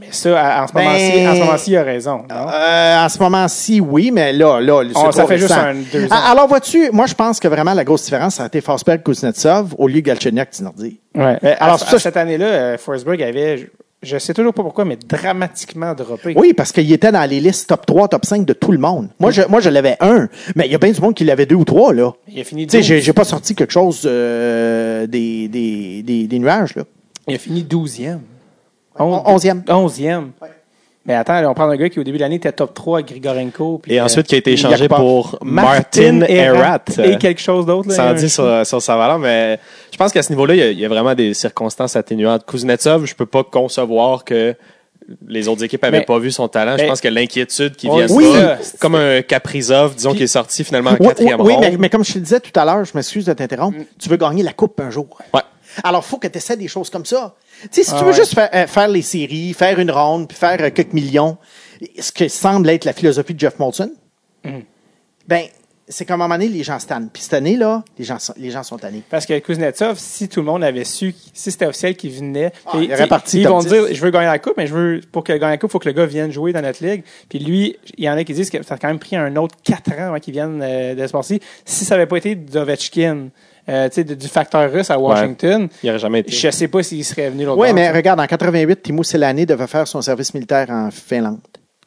Mais ça, en ce Ben- moment-ci, en ce moment-ci, il a raison. Non? Euh, en ce moment-ci, oui, mais là, là, c'est Oh, ça fait juste un- deux ans. Ah, Alors, vois-tu, moi, je pense que vraiment la grosse différence, ça a été Forsberg, Kuznetsov au lieu de Galchenyuk, Tinordi. Ouais. Mais Alors, alors, ça, je- cette année-là, Forsberg avait, je, sais toujours pas pourquoi, mais dramatiquement droppé. Oui, parce qu'il était dans les listes top 3, top 5 de tout le monde. Moi, je, moi, je l'avais un, mais il y a bien du monde qui l'avait deux ou trois, là. Il a fini Tu sais, 12. j'ai, pas sorti quelque chose euh, des, des, des, des nuages, là. Il a fini 12e. On- onzième. 11e. Mais attends, on prend un gars qui, au début de l'année, était top 3 avec Grigorenko. puis, Et euh, ensuite, qui a été échangé pour Martin Erat. Et quelque chose d'autre. Sans dire sur, sur sa valeur, mais je pense qu'à ce niveau-là, il y, a, il y a vraiment des circonstances atténuantes. Kuznetsov, je peux pas concevoir que les autres équipes avaient Mais- pas vu son talent. je pense que l'inquiétude qui Oui, vient de oui. ça, comme un Kaprizov, disons, Puis- qui est sorti finalement en Oui, quatrième oui, ronde. mais, mais comme je te disais tout à l'heure, je m'excuse de t'interrompre, tu veux gagner la coupe un jour. Ouais. Alors, faut que tu essaies des choses comme ça. Tu sais, si Ah tu veux ouais. juste faire, euh, faire les séries, faire une ronde, puis faire euh, quelques millions, ce que semble être la philosophie de Jeff Molson, ben, c'est qu'à un moment donné, les gens se tannent. Puis cette année-là, les gens, sont- les gens sont tannés. Parce que Kuznetsov, si tout le monde avait su, si c'était officiel qu'il venait, Ah, il aurait parti ils vont 10. dire, je veux gagner la coupe, mais je veux, pour que gagner la coupe, il faut que le gars vienne jouer dans notre ligue. Puis lui, il y en a qui disent que ça a quand même pris un autre quatre ans avant qu'il vienne euh, de ce sport-ci. Si ça n'avait pas été d'Ovechkin, euh, tu sais, de- du facteur russe à Washington, Il aurait jamais été. je sais pas s'il serait venu l'autre Oui, mais t'sais. regarde, en 88, Timo Selane devait faire son service militaire en Finlande.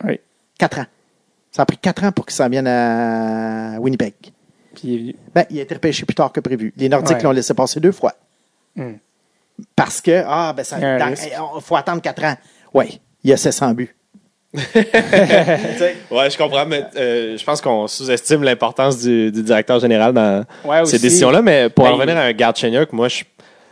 Oui. Quatre ans. Ça a pris quatre ans pour qu'il s'en vienne à Winnipeg. Puis il est venu. Ben, il a été repêché plus tard que prévu. Les Nordiques Ouais. l'ont laissé passer deux fois. Hmm. Parce que, ah, ben, ça, dans- il faut attendre quatre ans. Oui, il y a 700 buts. Ouais, je comprends, mais euh, je pense qu'on sous-estime l'importance du, du directeur général dans Ouais, ces décisions-là. Mais pour Ben, en revenir à un Galchenyuk, moi, je,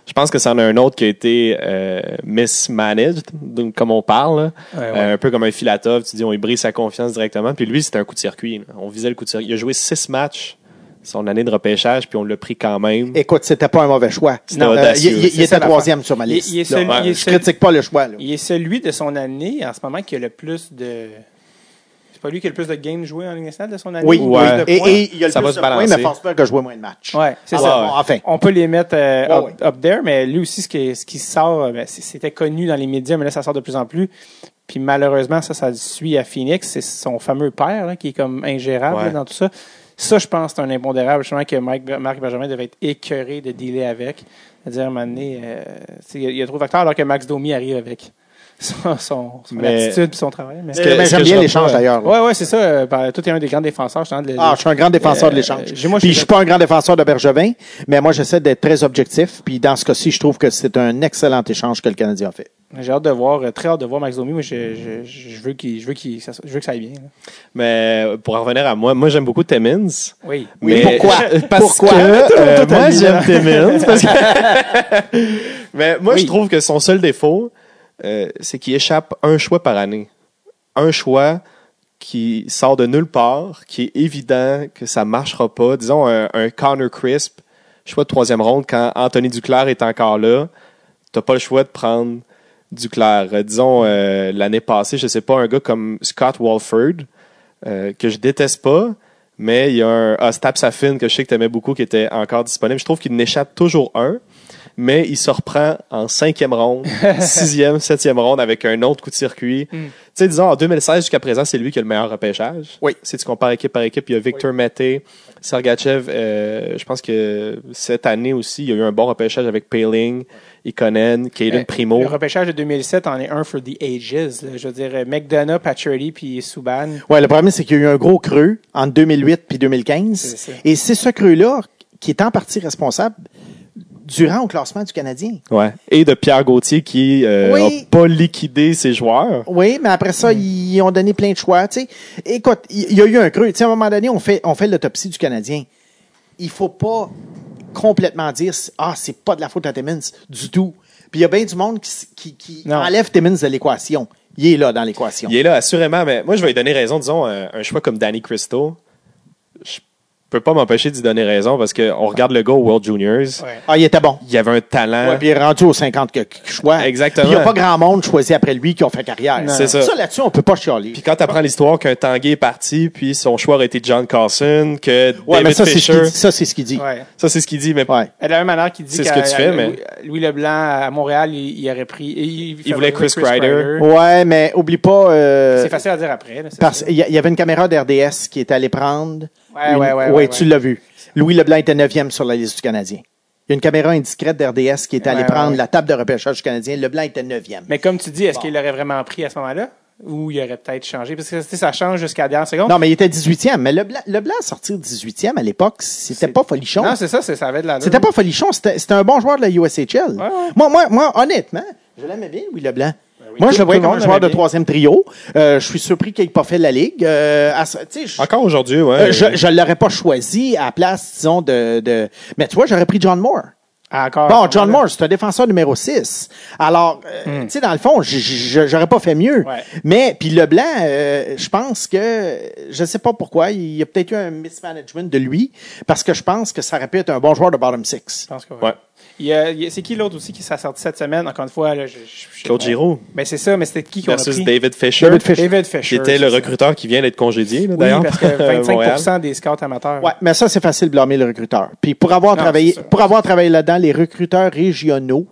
je pense que c'en a un autre qui a été euh, mismanaged, donc, comme on parle. là. Ouais, ouais. Euh, un peu comme un Filatov, tu dis, on lui brise sa confiance directement. Puis lui, c'était un coup de circuit. là. On visait le coup de circuit. Il a joué six matchs son année de repêchage, puis on l'a pris quand même. Écoute, c'était pas un mauvais choix. Euh, il, était troisième sur ma Il- liste. il est celui- il est je critique pas le choix. là. Il est celui de son année, en ce moment, qui a le plus de. C'est pas lui qui a le plus de games joués en Ligue nationale de son année? Oui, ou Ouais. plus de Et, points? et il y a le Ça plus va de se points, balancer. mais Forsberg a joué moins de matchs. Ouais, c'est Ah, ça. enfin. On peut les mettre euh, Ouais, up, up there, mais lui aussi, ce qui, ce qui sort, euh, ben, c'était connu dans les médias, mais là, ça sort de plus en plus. Puis malheureusement, ça, ça le suit à Phoenix. C'est son fameux père là, qui est comme ingérable Ouais. là, dans tout ça. Ça, je pense, c'est un impondérable. Justement, que Mike, Marc Benjamin devait être écœuré de dealer avec. C'est-à-dire, à un moment donné, euh, il y a- il y a trop de facteurs alors que Max Domi arrive avec son, son, son Mais- attitude et son travail. Mais... que- Mais est-ce J'aime que bien je l'échange d'ailleurs. là. Ouais, ouais, c'est ça. euh, toi, t'es un des grands défenseurs, justement, de- Ah, je suis un grand défenseur de Euh, l'échange. je Puis suis- je suis pas un grand défenseur de Bergevin, mais moi j'essaie d'être très objectif. Puis dans ce cas-ci, je trouve que c'est un excellent échange que le Canadien a fait. J'ai hâte de voir, euh, très hâte de voir Max Domi. Moi, je, je, je, je veux qu'il, je veux qu'il, ça- je veux que ça aille bien. là. Mais pour en revenir à moi, moi j'aime beaucoup Timmins. Oui. Oui, Mais- pourquoi? Parce Pourquoi? que euh, moi j'aime. Timmins. parce que- Mais moi je trouve que son seul défaut, euh, c'est qu'il échappe un choix par année. Un choix qui sort de nulle part, qui est évident que ça marchera pas. Disons un, un Connor Crisp, choix de troisième ronde, quand Anthony Duclair est encore là, t'as pas le choix de prendre Duclair. Euh, disons euh, l'année passée, je sais pas, un gars comme Scott Walford, euh, que je déteste pas, mais il y a un Ostap Safin que je sais que tu aimais beaucoup qui était encore disponible. Je trouve qu'il n'échappe toujours un, mais il se reprend en cinquième ronde, sixième, septième ronde avec un autre coup de circuit. Mm. Tu sais, disons, en 2016 jusqu'à présent, c'est lui qui a le meilleur repêchage. Oui. Si tu compares équipe par équipe, il y a Victor Sergachev, euh, je pense que cette année aussi, il y a eu un bon repêchage avec Paling, Ikonen, Caden Euh, Primo. Le repêchage de 2007 en est un for the ages. là. Je veux dire, euh, McDonough, Pacioretty puis Subban. Ouais, le problème, c'est qu'il y a eu un gros creux entre 2008 puis 2015. C'est ça. Et c'est ce creux-là qui est en partie responsable durant au classement du Canadien. Ouais. Et de Pierre Gauthier qui euh, Oui. a pas liquidé ses joueurs. Oui, mais après ça, ils ont donné plein de choix. Tu sais, écoute, il il y a eu un creux. Tu sais, à un moment donné, on fait, on fait l'autopsie du Canadien. Il faut pas complètement dire ah c'est pas de la faute à Timmins du tout. Puis il y a bien du monde qui, qui, qui enlève Timmins de l'équation. Il est là dans l'équation. Il est là, assurément, mais moi, je vais lui donner raison. Disons, un, un choix comme Danny Cristo, je peux pas m'empêcher d'y donner raison parce qu'on regarde le gars au World Juniors. Ouais. Ah, il était bon. Il y avait un talent. Ouais, puis il est rendu aux 50 que- que- choix. Exactement. Puis il n'y a pas grand monde choisi après lui qui ont fait carrière. C'est ça. Ça, là-dessus, on peut pas chialer. Puis quand tu apprends l'histoire qu'un Tanguay est parti, puis son choix aurait été John Carson, que Ouais, David mais ça, c'est ce Fisher. qu'il dit. Ça, c'est ce qu'il dit. Ouais. Ça, c'est ce qu'il dit, mais Ouais. De la même manière qu'il dit C'est ce qu'à- que tu fais, mais- Louis Leblanc, à Montréal, il, il aurait pris. Il, Il voulait Chris Kreider. Ouais, mais oublie pas. euh, C'est facile à dire après. Il y, y avait une caméra d'RDS qui était allée prendre. Ouais, une- ouais, ouais, Oui, ouais, tu l'as vu. Louis Leblanc était neuvième sur la liste du Canadien. Il y a une caméra indiscrète d'RDS qui était allée prendre la table de repêchage du Canadien. Leblanc était neuvième. Mais comme tu dis, est-ce Bon. qu'il l'aurait vraiment pris à ce moment-là? Ou il aurait peut-être changé? Parce que ça change jusqu'à la dernière seconde. Non, mais il était 18e. Mais Leblanc, Leblanc sortir 18e à l'époque, c'était pas folichon. Non, c'est ça, ça avait de la C'était pas folichon, c'était c'était un bon joueur de la USHL. Moi, moi, moi, honnêtement, je l'aimais bien, Louis Leblanc. Moi, je le voyais comme un joueur de troisième trio. Euh, je suis surpris qu'il n'ait pas fait la Ligue. Euh, à je- encore aujourd'hui, ouais. euh, je je l'aurais pas choisi à la place, disons, de... de... Mais tu vois, j'aurais pris John Moore. Ah, encore. Bon, John Moore, c'est un défenseur numéro 6. Alors, euh, tu sais, dans le fond, j'aurais pas fait mieux. Hmm. Ouais. Mais, puis Leblanc, euh, je pense que, je sais pas pourquoi, il y a peut-être eu un mismanagement de lui, parce que je pense que ça aurait pu être un bon joueur de bottom six. Je pense que oui. Ouais. Il y a- il y a- c'est qui l'autre aussi qui s'est sorti cette semaine? Encore une fois, là, je, je- je- Claude Giroux Ben, c'est ça, mais c'était qui qu'on a versus pris? David Fisher, David Fisher. David qui Fisher. était le ça. recruteur qui vient d'être congédié, là, Oui, d'ailleurs. parce que à Montréal. 25 des scouts amateurs. Ouais, mais ça, c'est facile de blâmer le recruteur. Puis pour avoir Non, travaillé, pour avoir travaillé là-dedans, les recruteurs régionaux,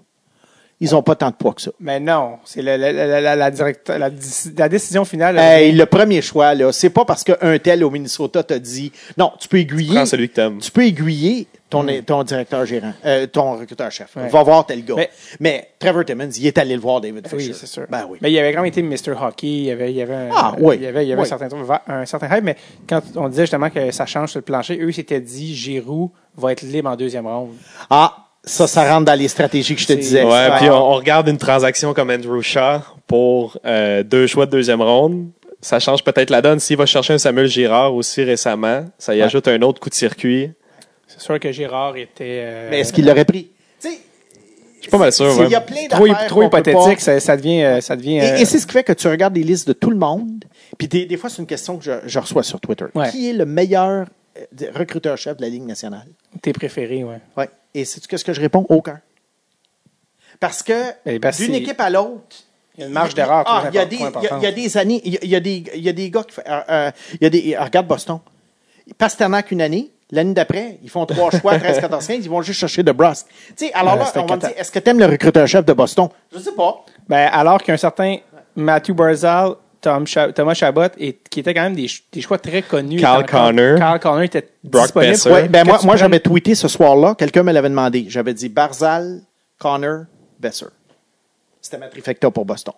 ils ont pas tant de poids que ça. Mais non, c'est la, la, la, la, la, direct- la, déci- la décision finale. Hey, le premier choix, là, c'est pas parce qu'un tel au Minnesota t'a dit, non, tu peux aiguiller, Prends celui que t'aimes. tu peux aiguiller ton, ton directeur gérant, euh, ton recruteur chef. Ouais. Va voir tel gars. Mais, Mais- Trevor Timmons, il est allé le voir, David Fisher. Oui, c'est sûr. Ben oui. Mais il avait quand même été Mr. Hockey. Il y avait, il y avait, un, Ah, oui. il y avait, il y avait Oui. un, certain, truc- un certain hype. Mais quand on disait justement que ça change sur le plancher, eux s'étaient dit Giroud va être libre en deuxième ronde. Ah, ça, ça rentre dans les stratégies que je te disais. Ouais, puis on, on regarde une transaction comme Andrew Shaw pour euh, deux choix de deuxième ronde. Ça change peut-être la donne. S'il va chercher un Samuel Girard aussi récemment, ça y Ouais. ajoute un autre coup de circuit. C'est sûr que Girard était. euh, Mais est-ce qu'il l'aurait pris? Tu sais, Je suis pas mal sûr. ouais. Il y a plein trop, d'affaires trop hypothétique, ça, ça devient. euh, Ça devient Et, euh, et c'est ce qui fait que tu regardes les listes de tout le monde. Puis des, des fois, c'est une question que je, je reçois sur Twitter. Ouais. Qui est le meilleur recruteur-chef de la Ligue nationale? tes préférés, ouais. Ouais. Et sais-tu qu'est-ce que je réponds? Aucun. Parce que Eh ben, d'une c'est- équipe à l'autre. Il y a une marge d'erreur Ah, il y a des, il y a- années, il y a, des, il y a des gars qui euh, euh, il y a des, euh, regarde Boston. Pasternak une année, l'année d'après, ils font trois choix, 13, 14, 15, ils vont juste chercher de Brusque. Tu sais, alors là, on va me dire, est-ce que t'aimes le recruteur-chef de Boston? Je sais pas. Ben, alors qu'un certain Matthew Barzal Tom Thomas Chabot, et, qui étaient quand même des, ch- des choix très connus. Carl Connor. Carl Connor était Brock disponible. Besser. Ouais, ben moi, moi j'avais tweeté ce soir-là, quelqu'un me l'avait demandé. J'avais dit Barzal, Connor, Besser. C'était ma trifecta pour Boston.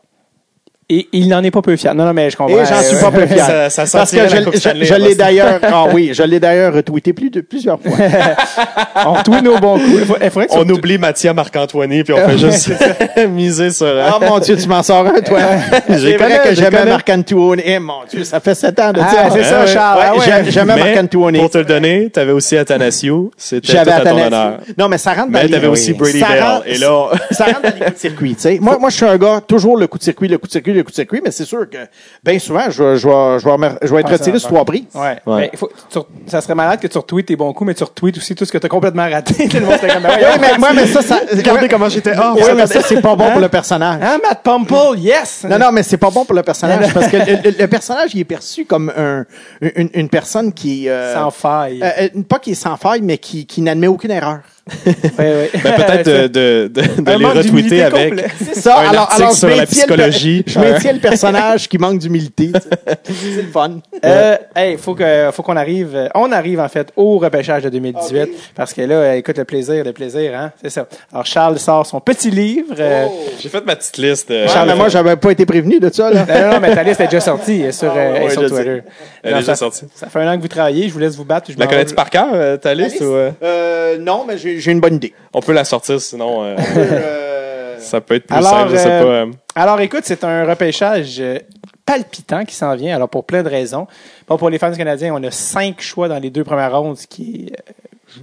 Et il n'en est pas peu fier. Non, non, mais je comprends. Et j'en suis pas peu fier. Ça- ça Parce que je, je- je l'ai d'ailleurs, ah oui, je l'ai d'ailleurs retweeté plus de, plusieurs fois. On retweet nos bons coups. Il faut- il faudrait que On tu- oublie Mathieu Marc-Antoine, puis on fait juste miser sur... euh, Oh mon Dieu, tu m'en sors un, toi. C'est J'ai vrai que j'ai j'aimais. Marc-Antoine. Eh mon Dieu, ça fait sept ans de Ah, ça. c'est ça. Charles. Ouais, Ah J'aimais Mais, Marc-Antoine. Pour te le donner, t'avais aussi Athanasiou. C'était à ton honneur. Non, mais ça rentre dans Mais les- t'avais aussi. Brady Ça Bell. rentre- Et là, ça rentre dans les coups de circuit. tu sais. Moi, moi, je suis un gars, toujours le coup de circuit, le coup de circuit, le coup de circuit, mais c'est sûr que bien souvent, je, vais- je, vais, je, vais, remer- je vais être Ah, retiré sur trois prises. Ouais. Ouais. Mais il faut, tu- ça serait malade que tu retweets tes bons coups, mais tu retweets aussi tout ce que tu as complètement raté. Comme, Oui, mais, moi, mais ça, ça. regardez comment j'étais off. Oui, mais ça, c'est pas bon Hein? pour le personnage. Hein, Matt Pumple, yes! Non, non, mais c'est pas bon pour le personnage parce que le, le- le personnage, il est perçu comme un, une, une personne qui. euh, Sans faille. euh, euh, pas qui est sans faille, mais qui, qui n'admet aucune erreur. Ouais, ouais. Ben, peut-être de, de, de, les retweeter avec. ça. Un article sur la psychologie. je maintiens le personnage qui manque d'humilité. c'est le fun. Euh, hey, faut que, faut qu'on arrive, euh, on arrive en fait au repêchage de 2018 parce que là, euh, écoute le plaisir, le plaisir, hein, c'est ça. Alors Charles sort son petit livre. euh, J'ai fait ma petite liste. euh, Charles, mais moi, j'avais pas été prévenu de ça. Là. Non, non, mais ta liste est déjà sortie euh, sur, euh, ouais, elle est sur Twitter. Elle est Non, déjà sortie. Ça fait un an que vous travaillez, je vous laisse vous battre. Je La connais-tu par cœur, euh, ta liste? euh, Euh, non, mais j'ai j'ai une bonne idée. on peut la sortir, sinon euh, Euh, ça peut être plus Alors, simple, je sais euh, pas. Alors, écoute, c'est un repêchage palpitant qui s'en vient, alors pour plein de raisons. Bon, pour les fans canadiens, on a cinq choix dans les deux premières rondes, ce qui est,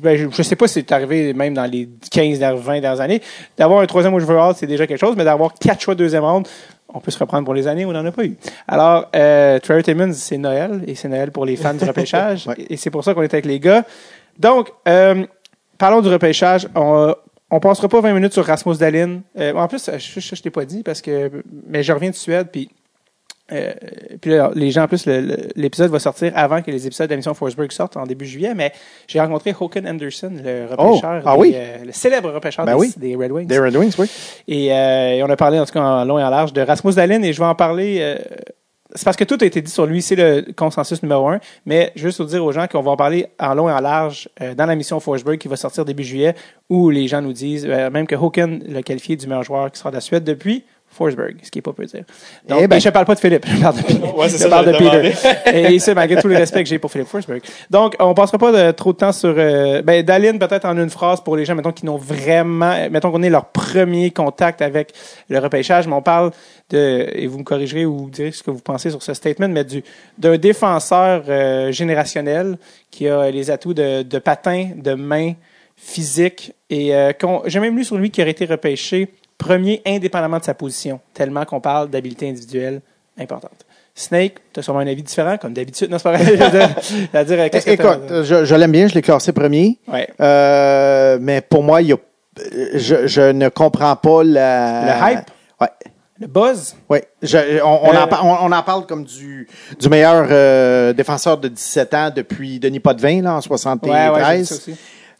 ben, je ne sais pas si c'est arrivé même dans les 15, 20 dernières années. D'avoir un troisième overall, c'est déjà quelque chose, mais d'avoir quatre choix de deuxième ronde, on peut se reprendre pour les années où on n'en a pas eu. Alors, euh, Trevor Timmons, c'est Noël, et c'est Noël pour les fans du repêchage, Ouais. et c'est pour ça qu'on est avec les gars. Donc, euh, parlons du repêchage. On, on passera pas 20 minutes sur Rasmus Dahlin. Euh, en plus, je, je, je t'ai pas dit parce que, mais je reviens de Suède, puis euh, puis là, les gens, en plus, l'épisode va sortir avant que les épisodes de la mission Forsberg sortent en début juillet, mais j'ai rencontré Håkan Anderson, le repêcheur, Oh, ah des, oui? euh, le célèbre repêcheur Ben des, oui. des Red Wings. Des Red Wings, oui. Et, euh, et on a parlé, en tout cas, en long et en large, de Rasmus Dahlin, et je vais en parler. C'est parce que tout a été dit sur lui, c'est le consensus numéro un. Mais juste pour dire aux gens qu'on va en parler en long et en large euh, dans la mission Forsberg qui va sortir début juillet, où les gens nous disent euh, même que Håkan l'a qualifié du meilleur joueur qui sera de la Suède depuis Forsberg, ce qui est pas peu dire. Donc, Eh ben. je parle pas de Philippe, je parle de Peter. Ouais, c'est je ça, parle de Peter. et c'est malgré tout le respect que j'ai pour Philippe Forsberg. Donc, on passera pas de, trop de temps sur... Euh, ben, Dahlin, peut-être en une phrase pour les gens, mettons, qui n'ont vraiment... Mettons qu'on est leur premier contact avec le repêchage, mais on parle de... Et vous me corrigerez ou vous direz ce que vous pensez sur ce statement, mais du d'un défenseur euh, générationnel qui a les atouts de, de patin, de main, physique. Et euh, qu'on- j'ai même lu sur lui qui aurait été repêché premier indépendamment de sa position, tellement qu'on parle d'habileté individuelle importante. Snake, tu as sûrement un avis différent, comme d'habitude. Non, c'est pas vrai. Dire, que Écoute, je, je l'aime bien, je l'ai classé premier. Ouais. Euh, mais pour moi, il y a, je, je ne comprends pas la. Le hype? Ouais. Le buzz? Oui, je- on, on Euh, en, on, on en parle comme du, du meilleur euh, défenseur de 17 ans depuis Denis Potvin là, en 73. Ouais, ouais,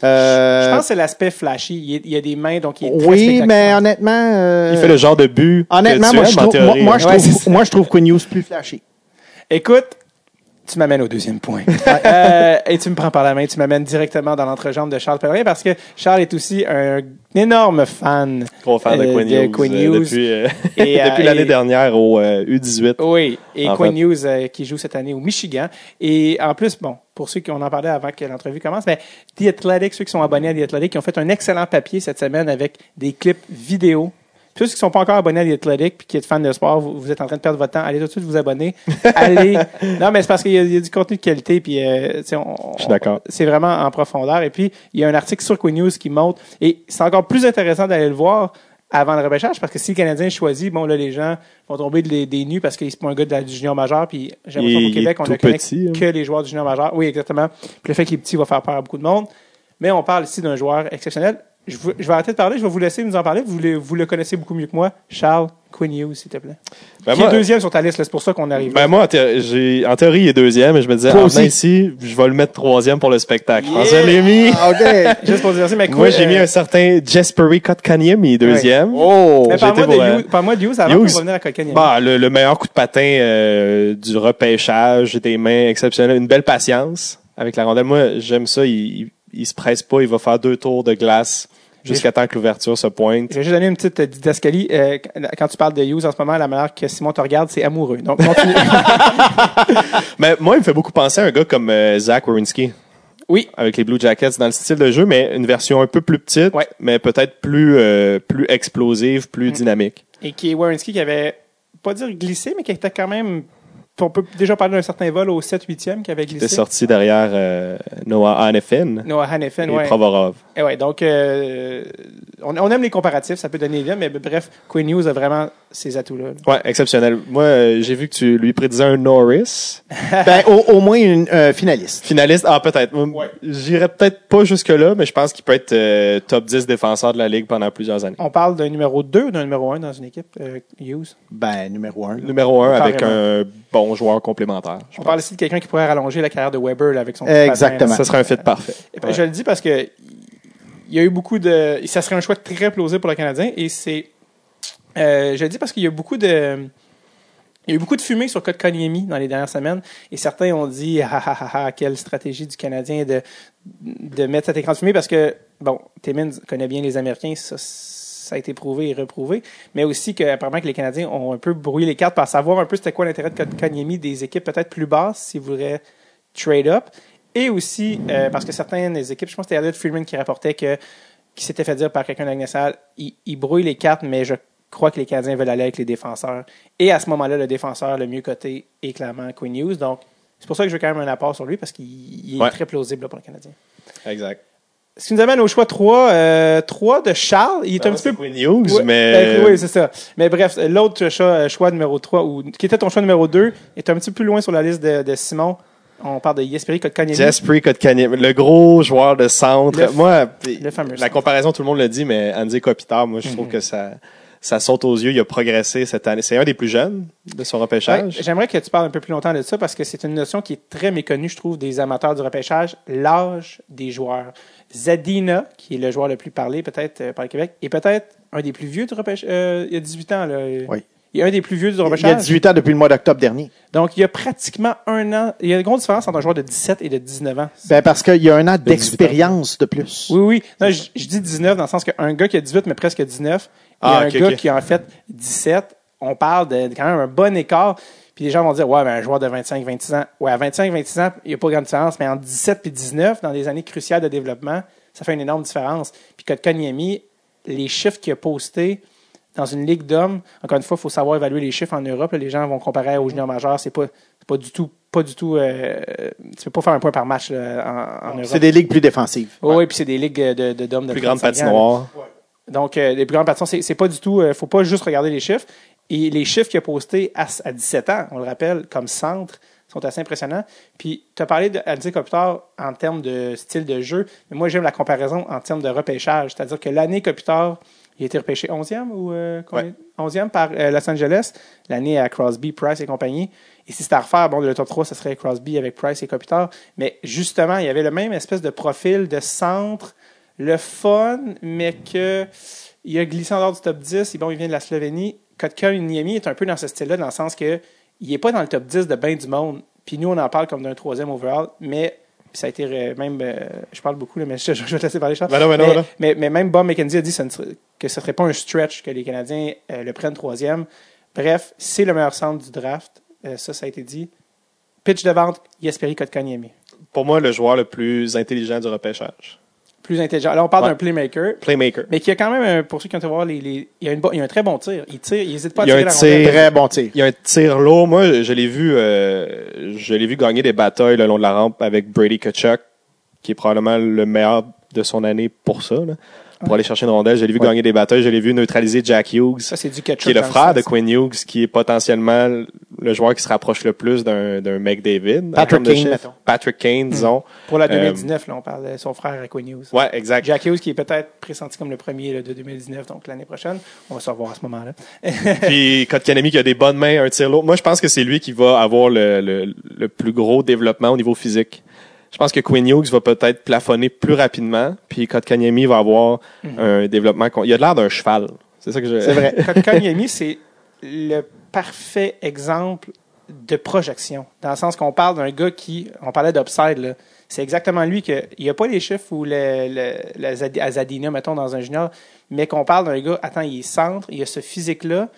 Euh, Je pense que c'est l'aspect flashy. Il, est- il y a des mains, donc il est très oui, mais honnêtement, euh, Il fait le genre de but. honnêtement, que tu moi, aimes, je trouve, moi, théorie, moi, je trouve, c'est ça. moi, je trouve Quinn Hughes plus flashy. Écoute, tu m'amènes au deuxième point. Euh, et tu me prends par la main, tu m'amènes directement dans l'entrejambe de Charles Pellerin parce que Charles est aussi un énorme fan. Gros fan de euh, Quinn de Hughes, Quinn euh, Hughes. depuis, euh, l'année dernière au euh, U18. Oui, et Quinn. Hughes euh, qui joue cette année au Michigan. Et en plus, bon, pour ceux qui en en parlait avant que l'entrevue commence, mais The Athletic, ceux qui sont abonnés à The Athletic, qui ont fait un excellent papier cette semaine avec des clips vidéo. Ceux qui ne sont pas encore abonnés à The Athletic puis qui êtes fans de sport, vous, vous êtes en train de perdre votre temps. Allez tout de suite vous abonner. Allez. Non, mais c'est parce qu'il y, a- il y a du contenu de qualité puis euh, on- Je suis d'accord. C'est vraiment en profondeur. Et puis il y a un article sur Quinn News qui montre et c'est encore plus intéressant d'aller le voir avant le repêchage parce que si le Canadien choisit, bon là les gens vont tomber des, des nues parce qu'il c'est pas un gars de la, du junior majeur puis j'ai l'impression qu'au Québec on ne connaît petit, hein. que les joueurs du junior majeur. Oui, exactement. Puis le fait qu'il est petit va faire peur à beaucoup de monde. Mais on parle ici d'un joueur exceptionnel. Je, vous- je vais arrêter de parler, je vais vous laisser nous en parler. Vous, le- vous le connaissez beaucoup mieux que moi. Charles, Quinn Hughes, s'il te plaît. Ben, qui moi, est deuxième sur ta liste, là, c'est pour ça qu'on arrive. ben, moi, en, thé- j'ai- en théorie, il est deuxième, mais je me disais, Toi en venant ici, je vais le mettre troisième pour le spectacle. Yeah! Je l'ai mis. Ah, OK. Juste pour dire ça, mais Moi, j'ai mis euh, un certain Jesperi Kotkaniemi, deuxième. Oh. Mais parle-moi été de, euh, Hughes, parle-moi de Hughes avant qu'on va revenir à Kotkaniemi. Bah, le, le meilleur coup de patin euh, du repêchage, des mains exceptionnelles, une belle patience avec la rondelle. Moi, j'aime ça. Il, il, il se presse pas. Il va faire deux tours de glace jusqu'à temps que l'ouverture se pointe. Je vais juste donner une petite euh, didascalie. Euh, quand tu parles de Hughes en ce moment, la manière que Simon te regarde, c'est amoureux. Donc, continue. Mais moi, il me fait beaucoup penser à un gars comme euh, Zach Wierenski oui, avec les Blue Jackets dans le style de jeu, mais une version un peu plus petite, Ouais. mais peut-être plus euh, plus explosive, plus dynamique. et qui est Wierenski qui avait, pas dire glissé, mais qui était quand même, on peut déjà parler d'un certain vol au 7-8e qui avait glissé. sorti derrière euh, Noah Hannafin Noah Hannafin, et ouais. Provorov. Et ouais, donc, euh, on, on aime les comparatifs, ça peut donner bien, mais bref, Quinn Hughes a vraiment ces atouts-là. là. Ouais, exceptionnel. Moi, euh, j'ai vu que tu lui prédisais un Norris. Ben, au, au moins une euh, finaliste. Finaliste, ah peut-être. J'irais peut-être pas jusque-là, mais je pense qu'il peut être euh, top 10 défenseur de la Ligue pendant plusieurs années. On parle d'un numéro 2 ou d'un numéro 1 dans une équipe, euh, Hughes? Ben, numéro un. Numéro 1 avec un bon joueur complémentaire. je On parle ici de quelqu'un qui pourrait rallonger la carrière de Weber là, avec son Exactement. Ça serait un fit parfait. Et puis, Je le dis parce que il y a eu beaucoup de. Ça serait un choix très plausible pour le Canadien et c'est. euh, je le dis parce qu'il y a beaucoup de. Il y a eu beaucoup de fumée sur Kotkaniemi dans les dernières semaines et certains ont dit ah ah ah ah quelle stratégie du Canadien de de mettre cet écran de fumée parce que bon Timmins connaît bien les Américains ça ça a été prouvé et reprouvé mais aussi que apparemment que les Canadiens ont un peu brouillé les cartes par savoir un peu c'était quoi l'intérêt de Kotkaniemi des équipes peut-être plus basses s'ils voudraient trade up et aussi euh, parce que certaines des équipes je pense que c'était Elliot Freeman qui rapportait que qui s'était fait dire par quelqu'un de la il, il brouille les cartes, mais je crois que les Canadiens veulent aller avec les défenseurs. Et à ce moment-là, le défenseur le mieux coté est clairement Quinn Hughes. Donc, c'est pour ça que je veux quand même un apport sur lui, parce qu'il il est Ouais. très plausible là, pour le Canadien. Exact. Ce qui nous amène au choix 3, euh, 3 de Charles. Il est un petit peu... Quinn Hughes, Ouais, mais ben, oui, c'est ça. Mais bref, l'autre choix, euh, choix numéro 3, ou, qui était ton choix numéro 2, est un petit peu plus loin sur la liste de, de Simon. On parle de Jesperi Kotkaniemi. Jesperi Kotkaniemi, le gros joueur de centre. Le- moi, le fameux la centre. comparaison, tout le monde le dit, mais Andy Kopitar, moi, je trouve Mhm. que ça, ça saute aux yeux. Il a progressé cette année. C'est un des plus jeunes de son Ouais, repêchage. J'aimerais que tu parles un peu plus longtemps de ça parce que c'est une notion qui est très méconnue, je trouve, des amateurs du repêchage, l'âge des joueurs. Zadina, qui est le joueur le plus parlé peut-être euh, par le Québec, est peut-être un des plus vieux du repêchage. euh, il y a 18 ans. Là. Oui. Il est un des plus vieux du Il y a repêchage. 18 ans depuis le mois d'octobre dernier. Donc, il y a pratiquement un an. Il y a une grosse différence entre un joueur de 17 et de 19 ans. Ben, parce qu'il y a un an d'expérience de plus. Oui, oui. Non, je, je dis 19 dans le sens qu'un gars qui a 18, mais presque 19, Ah, et un ok, gars qui a en fait 17, on parle de, de quand même un bon écart. Puis les gens vont dire, ouais, ben, un joueur de 25, 26 ans, ouais, à 25, 26 ans, il n'y a pas grande différence, mais entre 17 et 19, dans des années cruciales de développement, ça fait une énorme différence. Puis Kotkaniemi, les chiffres qu'il a postés dans une ligue d'hommes, encore une fois, il faut savoir évaluer les chiffres en Europe. là. les gens vont comparer aux juniors majeurs, c'est pas, c'est pas du tout, pas du tout, euh, tu peux pas faire un point par match là, en, en Europe. C'est des ligues plus défensives. Oui, oui, puis c'est des ligues de, de, d'hommes de plus grande 35 ans, patinoire. donc, euh, les plus grandes patinoires, c'est, c'est pas du tout. euh, faut pas juste regarder les chiffres. Et les chiffres qu'il a postés à, à 17 ans, on le rappelle, comme centre, sont assez impressionnants. Puis, tu as parlé de Andy Kopitar en termes de style de jeu, mais moi, j'aime la comparaison en termes de repêchage. C'est-à-dire que l'année Kopitar, il a été repêché 11e ou euh, combien? 11e par euh, Los Angeles, l'année à Crosby, Price et compagnie. Et si c'était à refaire, bon, le top 3, ce serait Crosby avec Price et Kopitar. Mais justement, il y avait le même espèce de profil de centre, le fun, mais que il a glissé en dehors du top 10. Et bon, il vient de la Slovénie. Kotkaniemi est un peu dans ce style-là, dans le sens que il est pas dans le top 10 de bien du monde. Puis nous, on en parle comme d'un troisième overall, mais ça a été euh, même. euh, je parle beaucoup, là, mais je, je vais te laisser parler, Charles. Ben non, ben non, mais, ben non. mais, mais même Bob McKenzie a dit que ce ne serait pas un stretch que les Canadiens euh, le prennent troisième. Bref, c'est le meilleur centre du draft. Euh, ça, ça a été dit. Pitch de vente, Jesperi Kotkaniemi. Pour moi, le joueur le plus intelligent du repêchage. Plus intelligent. Là, on parle Ouais. d'un playmaker, Playmaker. mais qui a quand même, un- pour ceux qui ont été voir, les, les- il, y a une, bo- il y a un très bon tir. Il tire, il n'hésite pas à Il y a tirer un la tir. rondelle. Très bon tir. Il y a un tir lourd. Moi, je l'ai vu, euh, je l'ai vu gagner des batailles le long de la rampe avec Brady Kachuk, qui est probablement le meilleur de son année pour ça, là, pour aller chercher une rondelle. Je l'ai vu gagner des batailles, je l'ai vu neutraliser Jack Hughes, Ça, c'est du ketchup. qui est le frère de. Quinn Hughes, qui est potentiellement le joueur qui se rapproche le plus d'un d'un McDavid. Patrick Kane, mettons. Patrick Kane, disons. Pour la Euh, 2019, là, on parle de son frère à Quinn Hughes. Ouais, exact. Jack Hughes, qui est peut-être pressenti comme le premier là, de 2019, donc l'année prochaine. On va se revoir à ce moment-là. Puis Kotkaniemi qui a des bonnes mains, un tir lourd. Moi, je pense que c'est lui qui va avoir le, le, le plus gros développement au niveau physique. Je pense que Quinn Hughes va peut-être plafonner plus rapidement, puis Kotkaniemi va avoir un développement. con- Il a l'air d'un cheval. C'est ça que je. C'est vrai. Kotkaniemi, c'est le parfait exemple de projection. Dans le sens qu'on parle d'un gars qui, on parlait d'upside, là. C'est exactement lui que, il n'y a pas les chiffres ou le, le, le Zad- à Zadina, mettons, dans un junior, mais qu'on parle d'un gars, attends, il est centre, il a ce physique-là,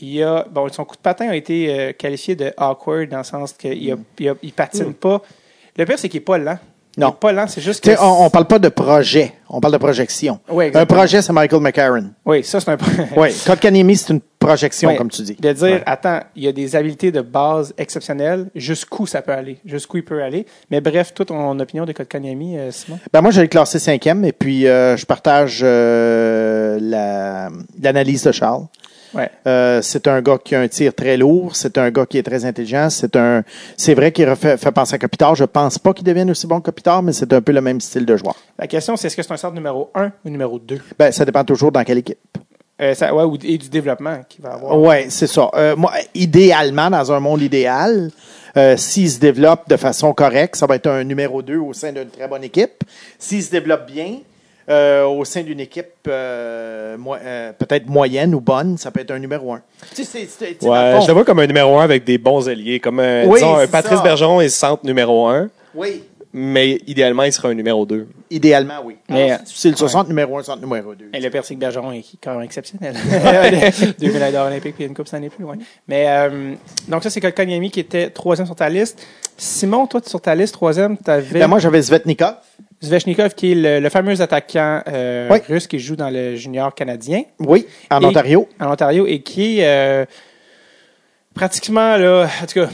il a, bon, son coup de patin a été euh, qualifié de awkward dans le sens qu'il a, il, patine pas. Le pire, c'est qu'il n'est pas lent. Il Non. est pas lent, c'est juste que. on, parle pas de projet, on parle de projection. Oui, un projet, c'est Michael McCarron. Oui, ça, c'est un Oui, Kotkaniemi, c'est une projection, comme tu dis. De dire, Ouais. attends, il y a des habiletés de base exceptionnelles, jusqu'où ça peut aller, jusqu'où il peut aller? Mais bref, toute ton opinion de Kotkaniemi, euh, Simon? Ben moi, je l'ai classé cinquième et puis euh, je partage euh, la- l'analyse de Charles. Ouais. Euh, c'est un gars qui a un tir très lourd, c'est un gars qui est très intelligent, c'est un, c'est vrai qu'il refait- fait penser à Kopitar. Je pense pas qu'il devienne aussi bon que Kopitar, mais c'est un peu le même style de joueur. La question, c'est est-ce que c'est un centre numéro 1 ou numéro 2? Ben, ça dépend toujours dans quelle équipe. Euh, ça, ouais, et du développement qu'il va avoir. Ouais, c'est ça. Euh, moi, idéalement, dans un monde idéal, euh, s'il se développe de façon correcte, ça va être un numéro 2 au sein d'une très bonne équipe. S'il se développe bien, euh, au sein d'une équipe euh, mo- euh, peut-être moyenne ou bonne, ça peut être un numéro 1. Tu sais, c'est- c'est- tu sais, dans le Ouais, fond- je le vois comme un numéro un avec des bons alliés, comme un, Oui, disons, un Patrice ça. Bergeron est centre numéro un, Oui, mais idéalement il sera un numéro deux. idéalement, oui. Mais, c'est le 60 numéro 1, 60 numéro 2. Et le Persic Bergeron est quand même exceptionnel. Deux médailles d'or olympiques puis une coupe, ça n'est plus loin. Mais, euh, donc ça, c'est Kotkaniemi qui était troisième sur ta liste. Simon, toi, sur ta liste, troisième, tu avais Ben, moi, j'avais Svetnikov. Zvechnikov, qui est le, le fameux attaquant euh, Oui. russe qui joue dans le junior canadien. Oui, en Et- Ontario. en Ontario et qui est euh, pratiquement, là, en tout cas,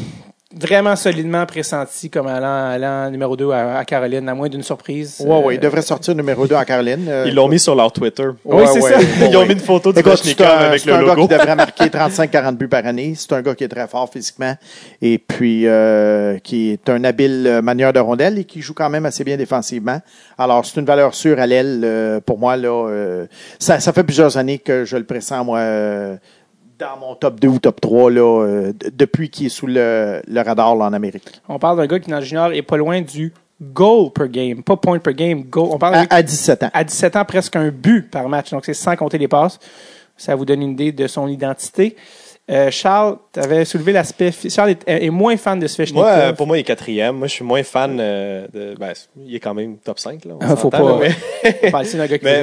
vraiment solidement pressenti comme allant, allant numéro 2 à, à Caroline, à moins d'une surprise. Oui, Euh, oui, il devrait sortir numéro 2 en Caroline. Euh, Ils l'ont mis sur leur Twitter. Oui, c'est ça. Ils ont mis une photo de Écoute, c'est Svechnikov un, avec c'est le un gars logo. qui devrait marquer 35-40 buts par année. C'est un gars qui est très fort physiquement et puis euh, qui est un habile euh, manieur de rondelle et qui joue quand même assez bien défensivement. Alors, c'est une valeur sûre à l'aile euh, pour moi. là. euh, ça, ça fait plusieurs années que je le pressens, moi, euh, dans mon top 2 ou top 3 là, euh, depuis qu'il est sous le, le radar là, en Amérique. On parle d'un gars qui, dans le junior, est pas loin du goal per game. Pas point per game, goal. On parle À, à 17 ans. à 17 ans, presque un but par match. Donc, c'est sans compter les passes. Ça vous donne une idée de son identité. Euh, Charles, tu avais soulevé l'aspect. Charles est, est moins fan de Svechnikov. Moi, euh, pour moi, il est quatrième. Moi, je suis moins fan euh, de. Ben, il est quand même top 5. Là, on Ah, faut pas- là, mais-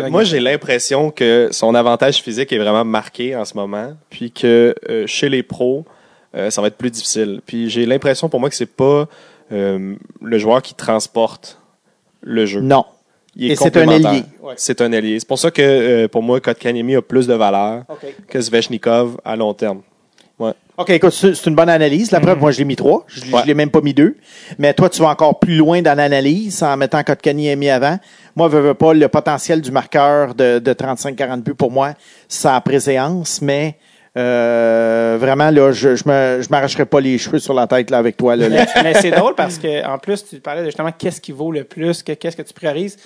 moi, j'ai l'impression que son avantage physique est vraiment marqué en ce moment, puis que euh, chez les pros, euh, ça va être plus difficile. Puis j'ai l'impression pour moi que c'est pas euh, le joueur qui transporte le jeu. Non. Il est Et c'est un. Ouais. C'est un allié. C'est pour ça que euh, pour moi, Kotkaniemi a plus de valeur que Svechnikov à long terme. Ouais. OK, écoute, c'est une bonne analyse. La preuve, moi, je l'ai mis trois. Je ne Ouais. l'ai même pas mis deux. Mais toi, tu vas encore plus loin dans l'analyse en mettant Kotkaniemi avant. Moi, je veux pas le potentiel du marqueur de, de 35-40 buts pour moi, ça a préséance, mais euh, vraiment, là, je je me- je m'arracherai pas les cheveux sur la tête là, avec toi. Là, là. Mais c'est drôle parce que en plus, tu parlais de justement qu'est-ce qui vaut le plus, que- qu'est-ce que tu priorises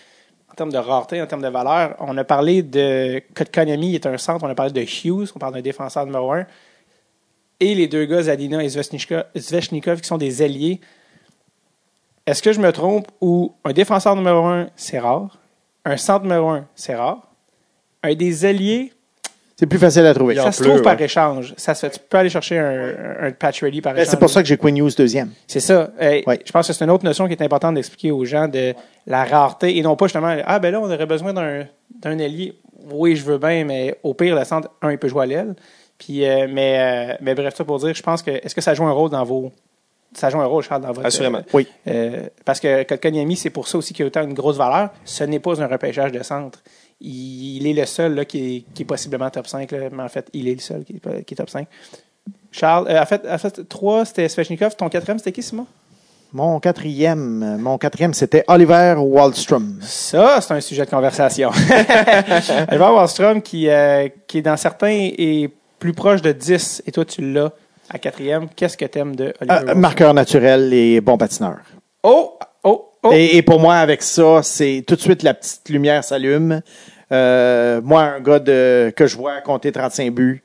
en termes de rareté, en termes de valeur. On a parlé de Kotkaniemi, il est un centre. On a parlé de Hughes, on parle d'un défenseur numéro un. Et les deux gars, Zadina et Zvechnikov, qui sont des alliés. Est-ce que je me trompe ou un défenseur numéro un, c'est rare? Un centre numéro un, c'est rare? Un des alliés, C'est plus facile à trouver. Ça se trouve par échange. Ça se fait. Tu peux aller chercher un, un patch ready par Ben, échange. C'est pour ça que j'ai Quinn deuxième. C'est ça. Euh, Ouais. Je pense que c'est une autre notion qui est importante d'expliquer aux gens de la rareté et non pas justement ah ben là on aurait besoin d'un d'un allié. Oui, je veux bien, mais au pire le centre un il peut jouer à l'aile. Puis euh, mais euh, mais bref ça pour dire, je pense que est-ce que ça joue un rôle dans vos ça joue un rôle Charles dans votre Assurément. Oui. euh, parce que Kotkaniemi, c'est pour ça aussi qu'il a autant une grosse valeur. Ce n'est pas un repêchage de centre. Il, il est le seul là, qui, est, qui est possiblement top 5. là. mais en fait, il est le seul qui est, qui est top 5. Charles, euh, en fait, en fait, 3, c'était Svechnikov. Ton quatrième, c'était qui, Simon? Mon quatrième, mon quatrième, c'était Oliver Wallstrom. Ça, c'est un sujet de conversation. Oliver Wallstrom, qui, euh, qui est dans certains est plus proche de 10, et toi, tu l'as à quatrième. Qu'est-ce que t'aimes de Oliver Euh, marqueur naturel et bon patineur. Oh! Oh! Oh! Et, et pour moi, avec ça, c'est tout de suite la petite lumière s'allume. Euh, moi, un gars de, que je vois compter 35 buts,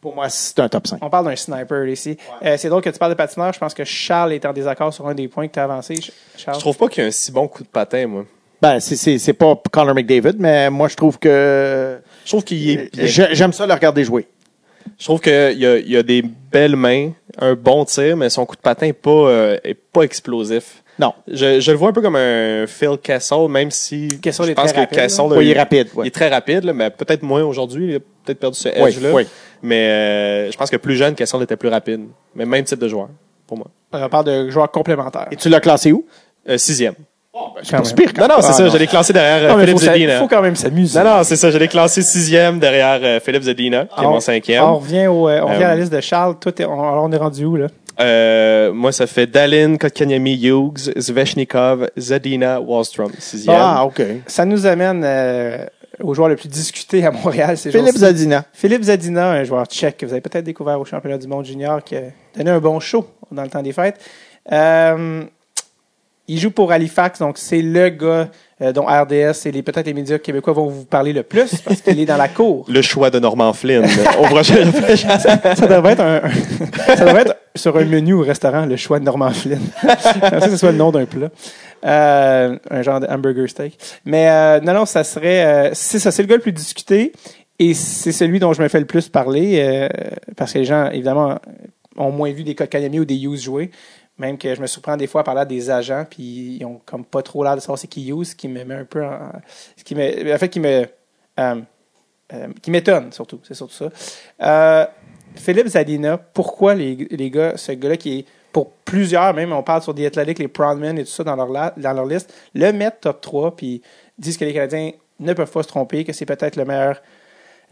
pour moi, c'est un top 5. On parle d'un sniper ici. Euh, c'est drôle que tu parles de patineur. Je pense que Charles est en désaccord sur un des points que tu as avancé. Ch- Charles. Je trouve pas qu'il y a un si bon coup de patin, moi. Ben, c'est, pas Connor McDavid, mais moi, je trouve que Je trouve qu'il est j'aime ça le regarder jouer. Je trouve qu'il y a, il y a des belles mains, un bon tir, mais son coup de patin est pas, euh, est pas explosif. Non. Je, je le vois un peu comme un Phil Kessel, même si Kessel je est pense très que rapide, Kessel là. a Oui, il est rapide. il ouais. est très rapide, là, mais peut-être moins aujourd'hui. Il a peut-être perdu ce Oui, edge-là. oui. Mais euh, je pense que plus jeune, Kessel était plus rapide. Mais même type de joueur, pour moi. On parle de joueurs complémentaires. Et tu l'as classé où? Euh, sixième. Pire, quand Non, non, c'est Ah, ça. Je l'ai classé derrière euh, Non, mais Philippe Zedina. faut quand même s'amuser. Non, non, c'est ça. Je l'ai classé sixième derrière euh, Philippe Zedina, qui est Alors, mon cinquième. On revient, au, euh, on revient à la liste de Charles. Toi, on, alors, on est rendu où, là? Euh, moi, ça fait Dalin, Kotkaniemi, Hughes, Zvechnikov, Zadina, Wallstrom. Sixième. Ah, OK. Ça nous amène euh, au joueur le plus discuté à Montréal. C'est Philippe Zadina. Philippe Zadina, un joueur tchèque que vous avez peut-être découvert au championnat du monde junior, qui a donné un bon show dans le temps des fêtes. Euh, il joue pour Halifax, donc c'est le gars euh, dont RDS et les peut-être les médias québécois vont vous parler le plus parce qu'il est dans la cour. Le choix de Norman Flynn au prochain repêchage. Ça devrait être un, un- ça devrait être sur un menu au restaurant le choix de Norman Flynn. Comme ça, ce soit le nom d'un plat. Euh, un genre de hamburger steak. Mais euh, non, non, ça serait. euh, c'est ça, c'est le gars le plus discuté et c'est celui dont je me fais le plus parler euh, parce que les gens, évidemment, ont moins vu des Kotkaniemi ou des Hughes jouer. Même que je me surprends des fois à parler des agents, puis ils ont comme pas trop l'air de savoir c'est qui Hughes, ce qui me met un peu en, ce qui me, en fait, qui me, euh, euh, qui m'étonne surtout, c'est surtout ça. Euh, Philippe Zadina, pourquoi les, les gars, ce gars-là qui est pour plusieurs, même on parle sur The Athletic, les Proudmen et tout ça dans leur, dans leur liste, le mettre top 3, puis disent que les Canadiens ne peuvent pas se tromper, que c'est peut-être le meilleur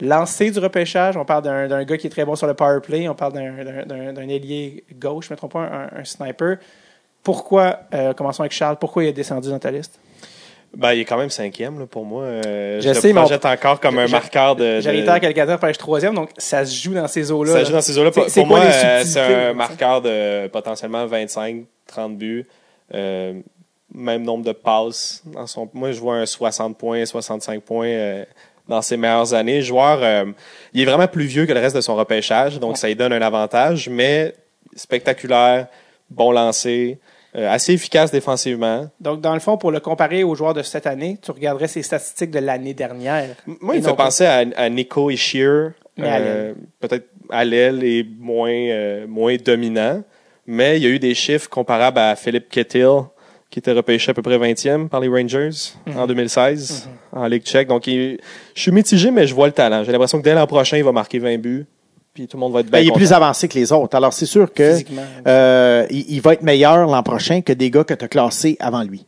lancé du repêchage. On parle d'un gars qui est très bon sur le power play, on parle d'un- ailier gauche, je ne me trompe pas, un, un sniper. Pourquoi, euh, commençons avec Charles, pourquoi il est descendu dans ta liste? Ben, il est quand même cinquième là, pour moi. Euh, Je je sais, le mais on- projette encore comme un je- marqueur de. J'arrive quelqu'un pêche troisième, donc ça se joue dans ces eaux-là. Ça là. joue dans ces eaux-là. Pour, moi, euh, c'est un marqueur de potentiellement 25, 30 buts. Euh, même nombre de passes. Dans son, moi, je vois un 60 points, 65 points euh, dans ses meilleures années. Le joueur, euh, il est vraiment plus vieux que le reste de son repêchage, donc ça lui donne un avantage, mais spectaculaire, bon lancé, euh, assez efficace défensivement. Donc, dans le fond, pour le comparer aux joueurs de cette année, tu regarderais ses statistiques de l'année dernière. Moi, Et il me fait penser à, à Nico. Mais à l'aile. Peut-être à l'aile et moins, euh, moins dominant. Mais il y a eu des chiffres comparables à Philippe Kettil, qui était repêché à peu près 20e par les Rangers Mhm. en 2016 en Ligue tchèque. Donc, il- je suis mitigé, mais je vois le talent. J'ai l'impression que dès l'an prochain, il va marquer 20 buts. Puis tout le monde va être Ben, bien il est plus avancé que les autres. Alors, c'est sûr que euh, il, il va être meilleur l'an prochain que des gars que tu as classés avant lui.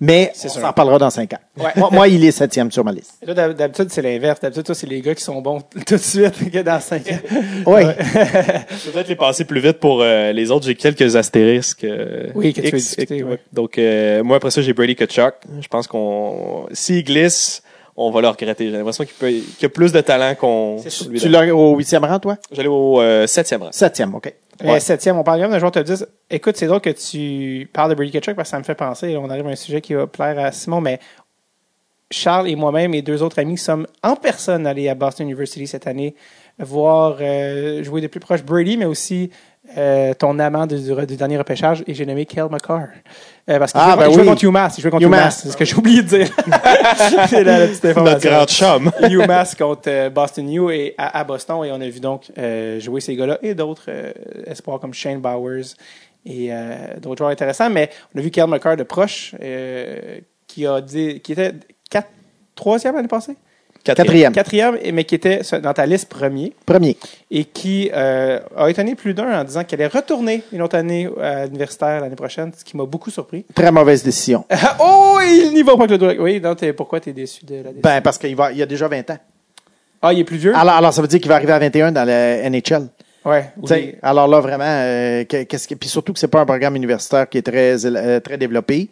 Mais on sûr. s'en parlera dans cinq ans. Ouais. Moi, moi, il est septième sur ma liste. D'habitude, c'est l'inverse. D'habitude, toi, c'est les gars qui sont bons tout de suite que dans 5 ans. Oui. Je vais peut-être les passer plus vite pour euh, les autres. J'ai quelques astérisques. euh, Oui, que tu discuter, X, ouais. Donc, euh, moi, après ça, j'ai Brady Kachuk. Je pense qu'on, s'il glisse, on va le regretter. J'ai l'impression qu'il peut, qu'il a plus de talent qu'on. C'est sûr. lui Tu l'as au huitième rang, toi? J'allais au euh, septième rang. Septième, OK. Ouais. septième, on parle quand même d'un joueur top 10. Écoute, c'est drôle que tu parles de Brady Kachuk parce que ça me fait penser, on arrive à un sujet qui va plaire à Simon, mais Charles et moi-même et deux autres amis sommes en personne allés à Boston University cette année voir euh, jouer de plus proche Brady, mais aussi euh, ton amant du, du- du dernier repêchage, et j'ai nommé Kel McCarr. Euh, parce qu'il Ah, jouait, ben oui. contre UMass. Il jouait contre UMass. UMass. C'est ce que j'ai oublié de dire. c'est la, la petite Notre information. grand chum. UMass contre euh, Boston U et à, à Boston et on a vu donc jouer ces gars-là et d'autres espoirs comme Shane Bowers et d'autres joueurs intéressants. Mais on a vu Kel McCarr de proche qui a dit qui était quatre, troisième l'année passée, Quatrième. quatrième, mais qui était dans ta liste premier Premier. et qui euh, a étonné plus d'un en disant qu'elle allait retourner une autre année à l'universitaire l'année prochaine, ce qui m'a beaucoup surpris. Très mauvaise décision. oh, il n'y va pas avec le doigt. Oui, donc pourquoi tu es déçu de la décision? Ben, parce qu'il va, il a déjà 20 ans. ah, il est plus vieux? Alors, alors ça veut dire qu'il va arriver à 21 dans la NHL. Ouais. Sais, Alors là, vraiment, euh, que- qu'est-ce que, puis surtout que c'est pas un programme universitaire qui est très, euh, très développé.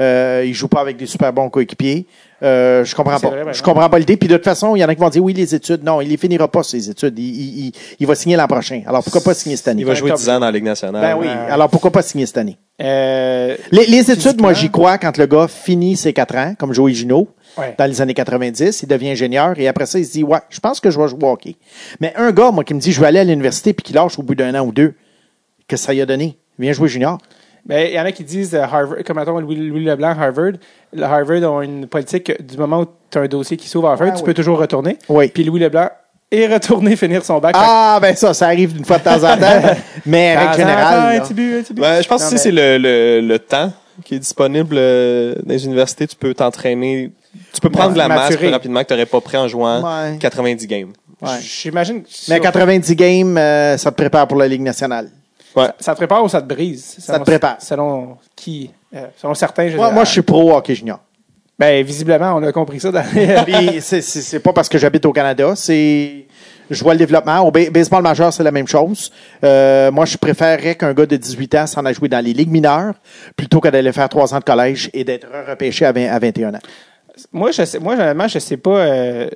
Euh, il joue pas avec des super bons coéquipiers. Euh, je comprends pas. vrai, ben je comprends pas l'idée. Puis de toute façon, il y en a qui vont dire oui, les études. Non, il les finira pas, ses études. Il, il, il, il va signer l'an prochain. Alors pourquoi pas signer cette année? Il va jouer top. 10 ans dans la Ligue nationale. Ben oui. Alors pourquoi pas signer cette année? Euh, Les, les études, moi, j'y crois quand le gars finit ses quatre ans, comme Joey Gino, Ouais. dans les années 90, il devient ingénieur et après ça, il se dit, ouais, je pense que je vais jouer au hockey. Mais un gars, moi, qui me dit, je vais aller à l'université puis qui lâche au bout d'un an ou deux, que ça y a donné? Viens jouer junior. Ben, il y en a qui disent euh, Harvard, comme mettons Louis, Louis Leblanc, Harvard. Le Harvard ont une politique que du moment où tu as un dossier qui s'ouvre à Harvard, Ouais, tu oui. peux toujours retourner. Oui. Puis Louis Leblanc est retourné finir son bac. Ah, ben ça, ça arrive d'une fois de temps en temps. mais règle en temps, générale, un là. petit but, un petit but. Ben, je pense Non, que mais- c'est le, le, le temps qui est disponible euh, dans les universités. Tu peux t'entraîner. Tu peux prendre de la masse plus rapidement que tu n'aurais pas pris en jouant Ouais. 90 games. Ouais. J'imagine. que Mais sur- 90 games, euh, ça te prépare pour la Ligue nationale. Ouais. Ça te prépare ou ça te brise? Ça te prépare. Selon qui? Euh, selon certains, je Moi, moi, je suis pro hockey junior. Ben, visiblement, on a compris ça dans c'est- pas parce que j'habite au Canada, c'est je vois le développement. Au ba- baseball majeur, c'est la même chose. Euh, moi, je préférerais qu'un gars de 18 ans s'en aille jouer dans les ligues mineures plutôt que d'aller faire trois ans de collège et d'être repêché à, 20 à 21 ans. Moi, je sais, moi, honnêtement, je sais pas. euh,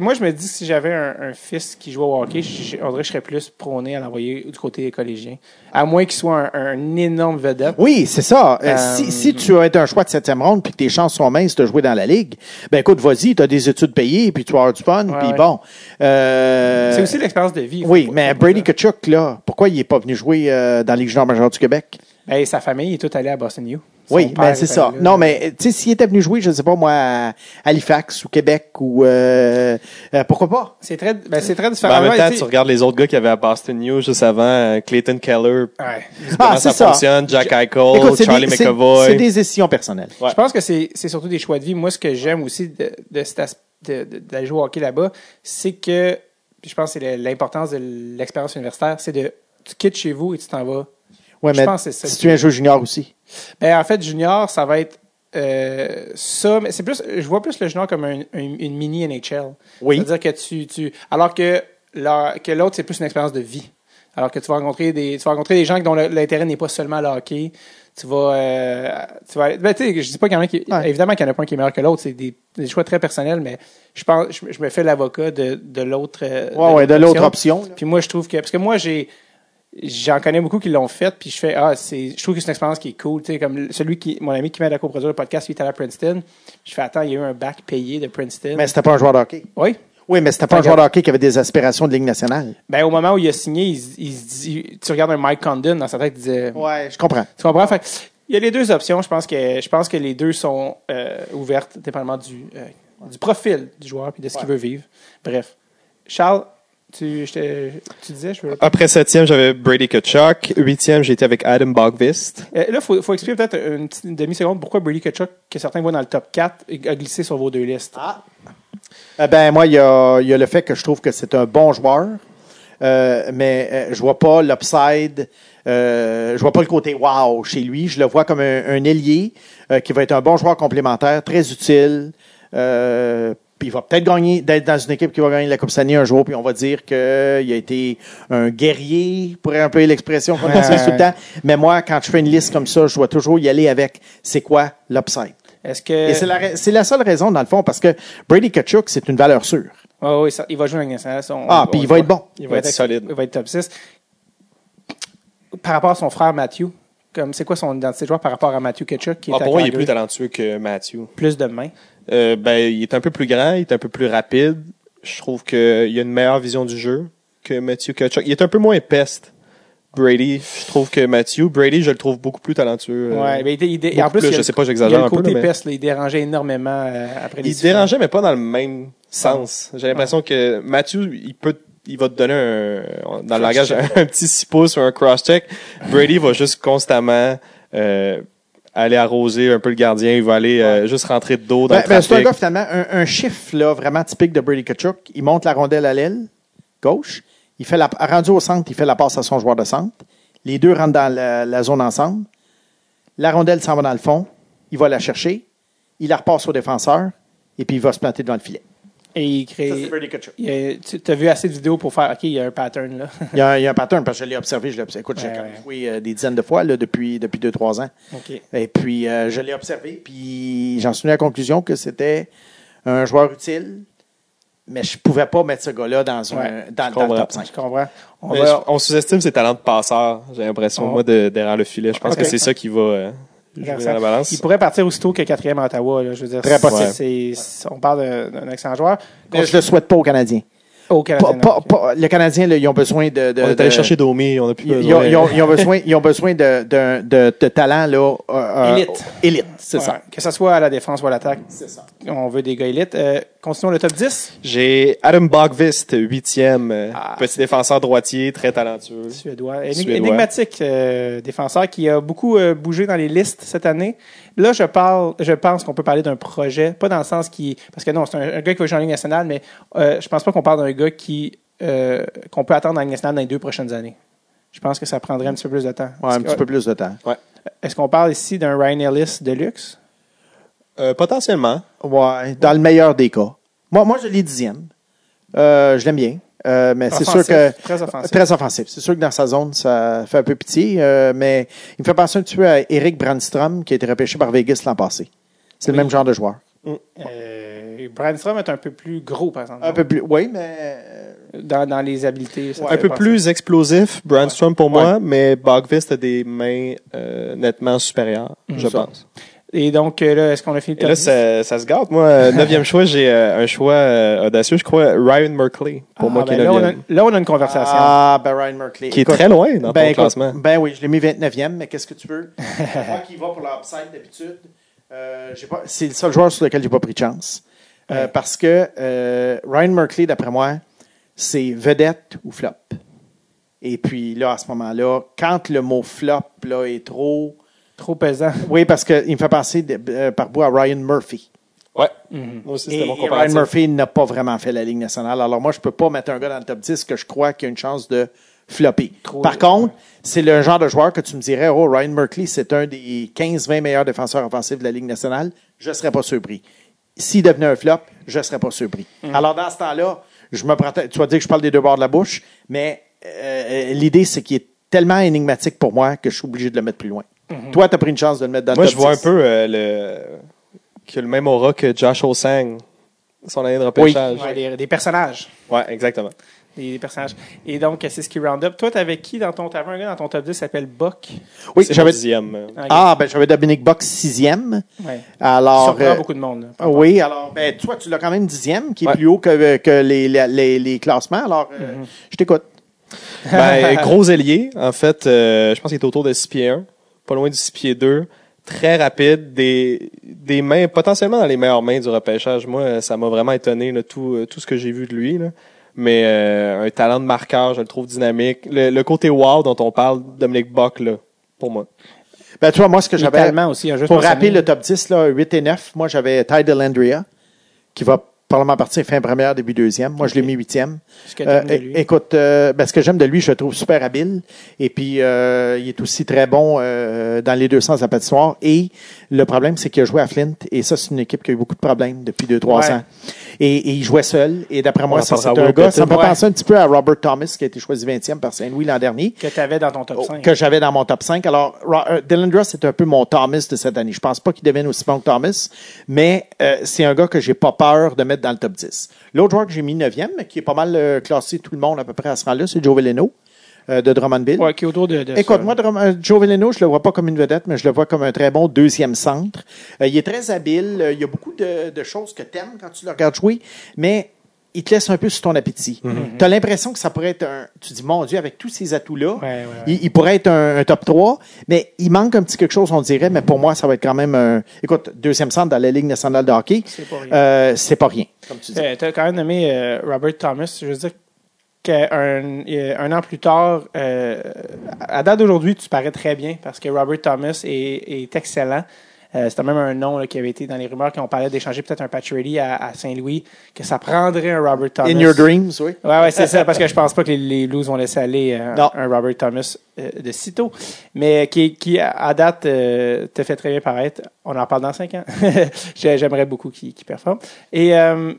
moi, je me dis que si j'avais un, un fils qui jouait au hockey, je, je- on dirait que je serais plus prôné à l'envoyer du côté collégien. À moins qu'il soit un, un énorme vedette. Oui, c'est ça. Euh, Euh, si, si tu as été un choix de septième ronde puis que tes chances sont minces de jouer dans la ligue, ben écoute, vas-y, tu as des études payées puis tu vas avoir du fun. Puis ouais. bon. Euh, C'est aussi l'expérience de vie. Oui, mais Brady Kachuk, là, pourquoi il est pas venu jouer dans la Ligue junior majeure du Québec? Ben, sa famille est toute allée à Boston U. Oui, ben c'est est ça. là. Non, mais tu sais, s'il était venu jouer, je ne sais pas moi, à Halifax ou Québec ou euh, euh, pourquoi pas? C'est très, ben, c'est très Ben, différent. en même temps, tu regardes les autres gars qui avaient à Boston News juste avant, euh, Clayton Keller, Ouais. comment c'est ça, fonctionne, Jack Eichel, Écoute, Charlie des, c'est- McAvoy. c'est des décisions personnelles. Ouais. Je pense que c'est c'est surtout des choix de vie. Moi, ce que j'aime aussi de, de, cet as- de, de- d'aller jouer au hockey là-bas, c'est que, puis je pense que c'est l'importance de l'expérience universitaire, c'est de, tu quittes chez vous et tu t'en vas. Ouais, Je mais pense que c'est ça. si tu es un jeu junior aussi. Ben, en fait, junior, ça va être euh, ça, mais c'est plus, je vois plus le junior comme un- un- une mini NHL. Oui. C'est-à-dire que tu, tu, alors que que l'autre, c'est plus une expérience de vie. Alors que tu vas rencontrer des, tu vas rencontrer des gens dont l'intérêt n'est pas seulement le hockey. Tu vas, euh, tu vas, ben, tu sais, je dis pas qu'il y en a qui, Ouais. évidemment qu'il y en a pas un qui est meilleur que l'autre. C'est des, des choix très personnels, mais je pense, je, je me fais l'avocat de, de l'autre, euh, Ouais, ouais, de l'autre option. puis moi, je trouve que, parce que moi, j'ai, j'en connais beaucoup qui l'ont fait, puis je fais, ah, c'est, je trouve que c'est une expérience qui est cool, tu sais, comme celui qui, mon ami qui m'aide à coproduire le podcast, lui, il est allé à Princeton. Je fais, attends, il y a eu un bac payé de Princeton. Mais c'était pas un joueur de hockey. oui. Oui, mais c'était pas un joueur de hockey qui avait des aspirations de Ligue nationale. Ben, au moment où il a signé, il, se- il se dit, tu regardes un Mike Condon dans sa tête, il disait, Ouais, je comprends. tu comprends? Fait que, il y a les deux options. Je pense que, je pense que les deux sont euh, ouvertes, dépendamment du, euh, du profil du joueur puis de ce qu'il veut vivre. Bref. Charles, tu, disais, je veux. Après septième, j'avais Brady Kachuk. Huitième, j'ai été avec Adam Bogvist. Euh, là, il faut, faut expliquer peut-être une, petite- demi-seconde pourquoi Brady Kachuk, que certains voient dans le top 4, a glissé sur vos deux listes. Euh, ben moi, il y a, il y a le fait que je trouve que c'est un bon joueur, euh, mais euh, je vois pas l'upside, euh, je vois pas le côté wow chez lui. Je le vois comme un, un ailier euh, qui va être un bon joueur complémentaire, très utile. Euh, puis il va peut-être gagner, d'être dans une équipe qui va gagner la Coupe Stanley un jour, puis on va dire qu'il a été un guerrier, pour employer l'expression qu'on utilise tout le temps. Mais moi, quand je fais une liste comme ça, je dois toujours y aller avec c'est quoi l'upside? Est-ce que. Et c'est la, ra- c'est la seule raison, dans le fond, parce que Brady Kachuk, c'est une valeur sûre. Ouais, ça- il va jouer Ligue nationale, Ah, on puis il va être bon. Il va être solide. Il va être top 6. Par rapport à son frère Matthew, comme c'est quoi son identité de joueur par rapport à Matthew Ketchuk qui Ah, moi, il est plus talentueux que Matthew. plus de main. Euh, ben, il est un peu plus grand, il est un peu plus rapide. Je trouve qu'il a une meilleure vision du jeu que Matthew Kachuk. Il est un peu moins peste. Brady, je trouve que Matthew, Brady, je le trouve beaucoup plus talentueux. euh, Ouais, mais il, il- en plus, je sais pas, j'exagère un peu, côté là, mais- peste, là, il dérangeait énormément euh, après les Il dérangeait, mais pas dans le même sens. J'ai l'impression que Matthew, il peut, il va te donner un, dans le langage, un, un petit 6 pouces ou un cross-check. Brady va juste constamment, euh, aller arroser un peu le gardien. Il va aller, euh, juste rentrer de dos dans Ben, le ben, c'est un gars, finalement, un, un chiffre là, vraiment typique de Brady Kachuk. Il monte la rondelle à l'aile gauche. Il fait la, rendu au centre, il fait la passe à son joueur de centre. Les deux rentrent dans la, la zone ensemble. La rondelle s'en va dans le fond. Il va la chercher. Il la repasse au défenseur. Et puis, il va se planter devant le filet. Et il Ça, crée. c'est Brady Kutcher. Tu as vu assez de vidéos pour faire, OK, il y a un pattern là. Il y, a, il y a un pattern parce que je l'ai observé. Je l'ai observé. Écoute, j'ai Ouais, quand même ouais. joué euh, des dizaines de fois là, depuis, depuis deux, trois ans. OK. Et puis, euh, je l'ai observé, puis j'en suis venu à la conclusion que c'était un joueur utile, mais je pouvais pas mettre ce gars-là dans, un, Ouais, dans, dans le comprends. top 5. Je comprends. On Mais va- je- on sous-estime ses talents de passeur, j'ai l'impression, Oh. moi, de- derrière le filet. Je pense Ok. que c'est ça qui va euh, Intéressant. dans la balance. Il pourrait partir aussitôt que quatrième à Ottawa. Là, je veux dire, Très possible. c'est- c'est- on parle d'un d'un excellent joueur. Mais je le souhaite pas aux Canadiens. Au Pas, Canadien. pas, pas- les Canadiens, là, ils ont besoin de. de on est de- allé chercher Domi, on a plus ils, besoin. ils ont, ils ont- ils ont besoin, ils ont besoin de, de, de, de talent là, euh, euh, Élite. élite, c'est Ouais, ça. Que ce soit à la défense ou à l'attaque, C'est ça. on veut des gars élites. Euh, continuons le top 10. J'ai Adam Bogvist, huitième, euh, Ah. petit défenseur droitier, très talentueux. Suédois. Énig- Suédois. Énigmatique euh, défenseur qui a beaucoup euh, bougé dans les listes cette année. Là, je parle, je pense qu'on peut parler d'un projet, pas dans le sens qui, parce que non, c'est un, un gars qui va jouer en Ligue nationale, mais euh, je pense pas qu'on parle d'un gars qui euh, qu'on peut attendre en Ligue nationale dans les deux prochaines années. Je pense que ça prendrait un petit peu plus de temps. Ouais, un que- petit peu plus de temps. Est-ce qu'on parle ici d'un Ryan Ellis de luxe? Euh, potentiellement. Ouais, dans le meilleur des cas. Moi, moi je l'ai dixième. Euh, je l'aime bien. Euh, mais c'est sûr que. Très offensif. Très offensif. C'est sûr que dans sa zone, ça fait un peu pitié, euh, mais il me fait penser un petit peu à Eric Brandstrom, qui a été repêché par Vegas l'an passé. C'est Oui. le même genre de joueur. Euh, Brian Strom est un peu plus gros, par exemple. Un peu plus. Oui, mais. euh, Dans, dans les habiletés. ça un peu penser. plus explosif, Brandstrom pour moi, mais Bogvist a des mains euh, nettement supérieures, je ça. Et donc, euh, là, est-ce qu'on a fini le Et là, 10? ça, ça se gâte. Moi, euh, neuvième choix, j'ai euh, un choix euh, audacieux. Je crois Ryan Merkley, pour Ah, moi, qui ben est là, on a, là, on a une conversation. Ah, ben Ryan Merkley. Qui est très loin dans ben, ton écoute, classement. Ben oui, je l'ai mis 29e, mais qu'est-ce que tu veux? moi qui va pour l'upside d'habitude, euh, pas- c'est le seul joueur sur lequel j'ai pas pris de chance. Euh, Ouais. Parce que euh, Ryan Merkley, d'après moi, c'est vedette ou flop. Et puis là, à ce moment-là, quand le mot flop là, est trop. Trop pesant. Oui, parce qu'il me fait penser de- euh, par bout à Ryan Murphy. Ouais. Mhm. Moi aussi, Et, c'était mon et Ryan. Murphy n'a pas vraiment fait la Ligue nationale. Alors moi, je peux pas mettre un gars dans le top 10 que je crois qu'il a une chance de flopper. Trop- Par contre, c'est le genre de joueur que tu me dirais, oh, Ryan Merkley, c'est un des 15-20 meilleurs défenseurs offensifs de la Ligue nationale. Je serais pas surpris. S'il devenait un flop, je serais pas surpris. Alors dans ce temps-là, je me protège. Tu vas dire que je parle des deux bords de la bouche, mais euh, l'idée, c'est qu'il est tellement énigmatique pour moi que je suis obligé de le mettre plus loin. Toi, tu as pris une chance de le mettre dans Moi, le je top vois un 10. peu euh, le qui a le même aura que Josh Osang, son année de repêchage. Ouais, des, des personnages. Ouais, exactement. Des, des personnages. Et donc, c'est ce qui round up. Toi, t'avais qui dans ton. T'avais un gars dans ton top 10 qui s'appelle Buck? Oui, j'avais. dixième. euh. Ok. Ah, ben j'avais Dominique Box sixième. Ouais. Alors, Surprend euh, beaucoup de monde. là. Oui, alors, ben, toi, tu l'as quand même dixième, qui est Ouais. plus haut que, que les, les, les- les classements. Alors, euh, Mhm. je t'écoute. Ben, gros ailier, en fait, euh, je pense qu'il est autour de 6 pieds 1, pas loin du 6 pieds 2, très rapide, des, des mains, potentiellement dans les meilleures mains du repêchage. Moi, ça m'a vraiment étonné, là, tout, euh, tout ce que j'ai vu de lui. Là. Mais euh, un talent de marqueur, je le trouve dynamique. Le, le côté wow dont on parle, Dominique Bock, là, pour moi. Ben, tu vois, moi, ce que j'avais. Aussi, hein, juste Pour rappeler le top 10, là, 8 et 9, moi, j'avais Ty Delandria, qui va probablement partir fin première, début deuxième. Moi, je l'ai mis huitième. Que Euh, de lui. écoute, euh, ben, ce que j'aime de lui, je le trouve super habile. Et puis, euh, il est aussi très bon euh, dans les deux sens de la patinoire. Et le problème, c'est qu'il a joué à Flint. Et ça, c'est une équipe qui a eu beaucoup de problèmes depuis deux, trois Ouais. ans. Et, et il jouait seul. Et d'après moi, c'est un Will gars. Ça me fait penser un petit peu à Robert Thomas, qui a été choisi 20e par Saint-Louis l'an dernier. Que t'avais dans ton top Oh, 5. que j'avais dans mon top 5. Alors, euh, Dylan Ross, c'est un peu mon Thomas de cette année. Je pense pas qu'il devienne aussi bon que Thomas, mais euh, c'est un gars que j'ai pas peur de mettre dans le top 10. L'autre joueur que j'ai mis 9e, mais qui est pas mal euh, classé tout le monde à peu près à ce rang-là, c'est Joe Veleno euh, de Drummondville. Ouais, qui est autour de. de Écoute, ça. moi, Drum- euh, Joe Veleno, je le vois pas comme une vedette, mais je le vois comme un très bon deuxième centre. Euh, il est très habile. Il y a beaucoup de, de choses que tu aimes quand tu le regardes jouer, mais il te laisse un peu sur ton appétit. Tu as l'impression que ça pourrait être un. Tu dis, mon Dieu, avec tous ces atouts-là, Ouais, ouais, ouais. il, il pourrait être un, un top 3, mais il manque un petit quelque chose, on dirait, mais pour moi, ça va être quand même un. Écoute, deuxième centre dans la Ligue nationale de hockey, C'est pas rien. euh, c'est pas rien, comme tu dis. Euh, T'as quand même nommé euh, Robert Thomas. Je veux dire qu'un euh, un an plus tard, euh, à date d'aujourd'hui, tu parais très bien parce que Robert Thomas est, est excellent. Euh, C'était même un nom là, qui avait été dans les rumeurs quand on parlait d'échanger peut-être un Patrick à, à Saint-Louis, que ça prendrait un Robert Thomas. In your dreams, oui. Ouais, ouais, c'est ça, parce que je pense pas que les, les Blues vont laisser aller euh, Non. un Robert Thomas euh, de sitôt. Mais qui, qui à date, euh, te fait très bien paraître. On en parle dans cinq ans. J'ai- J'aimerais beaucoup qu'il performe. Et euh,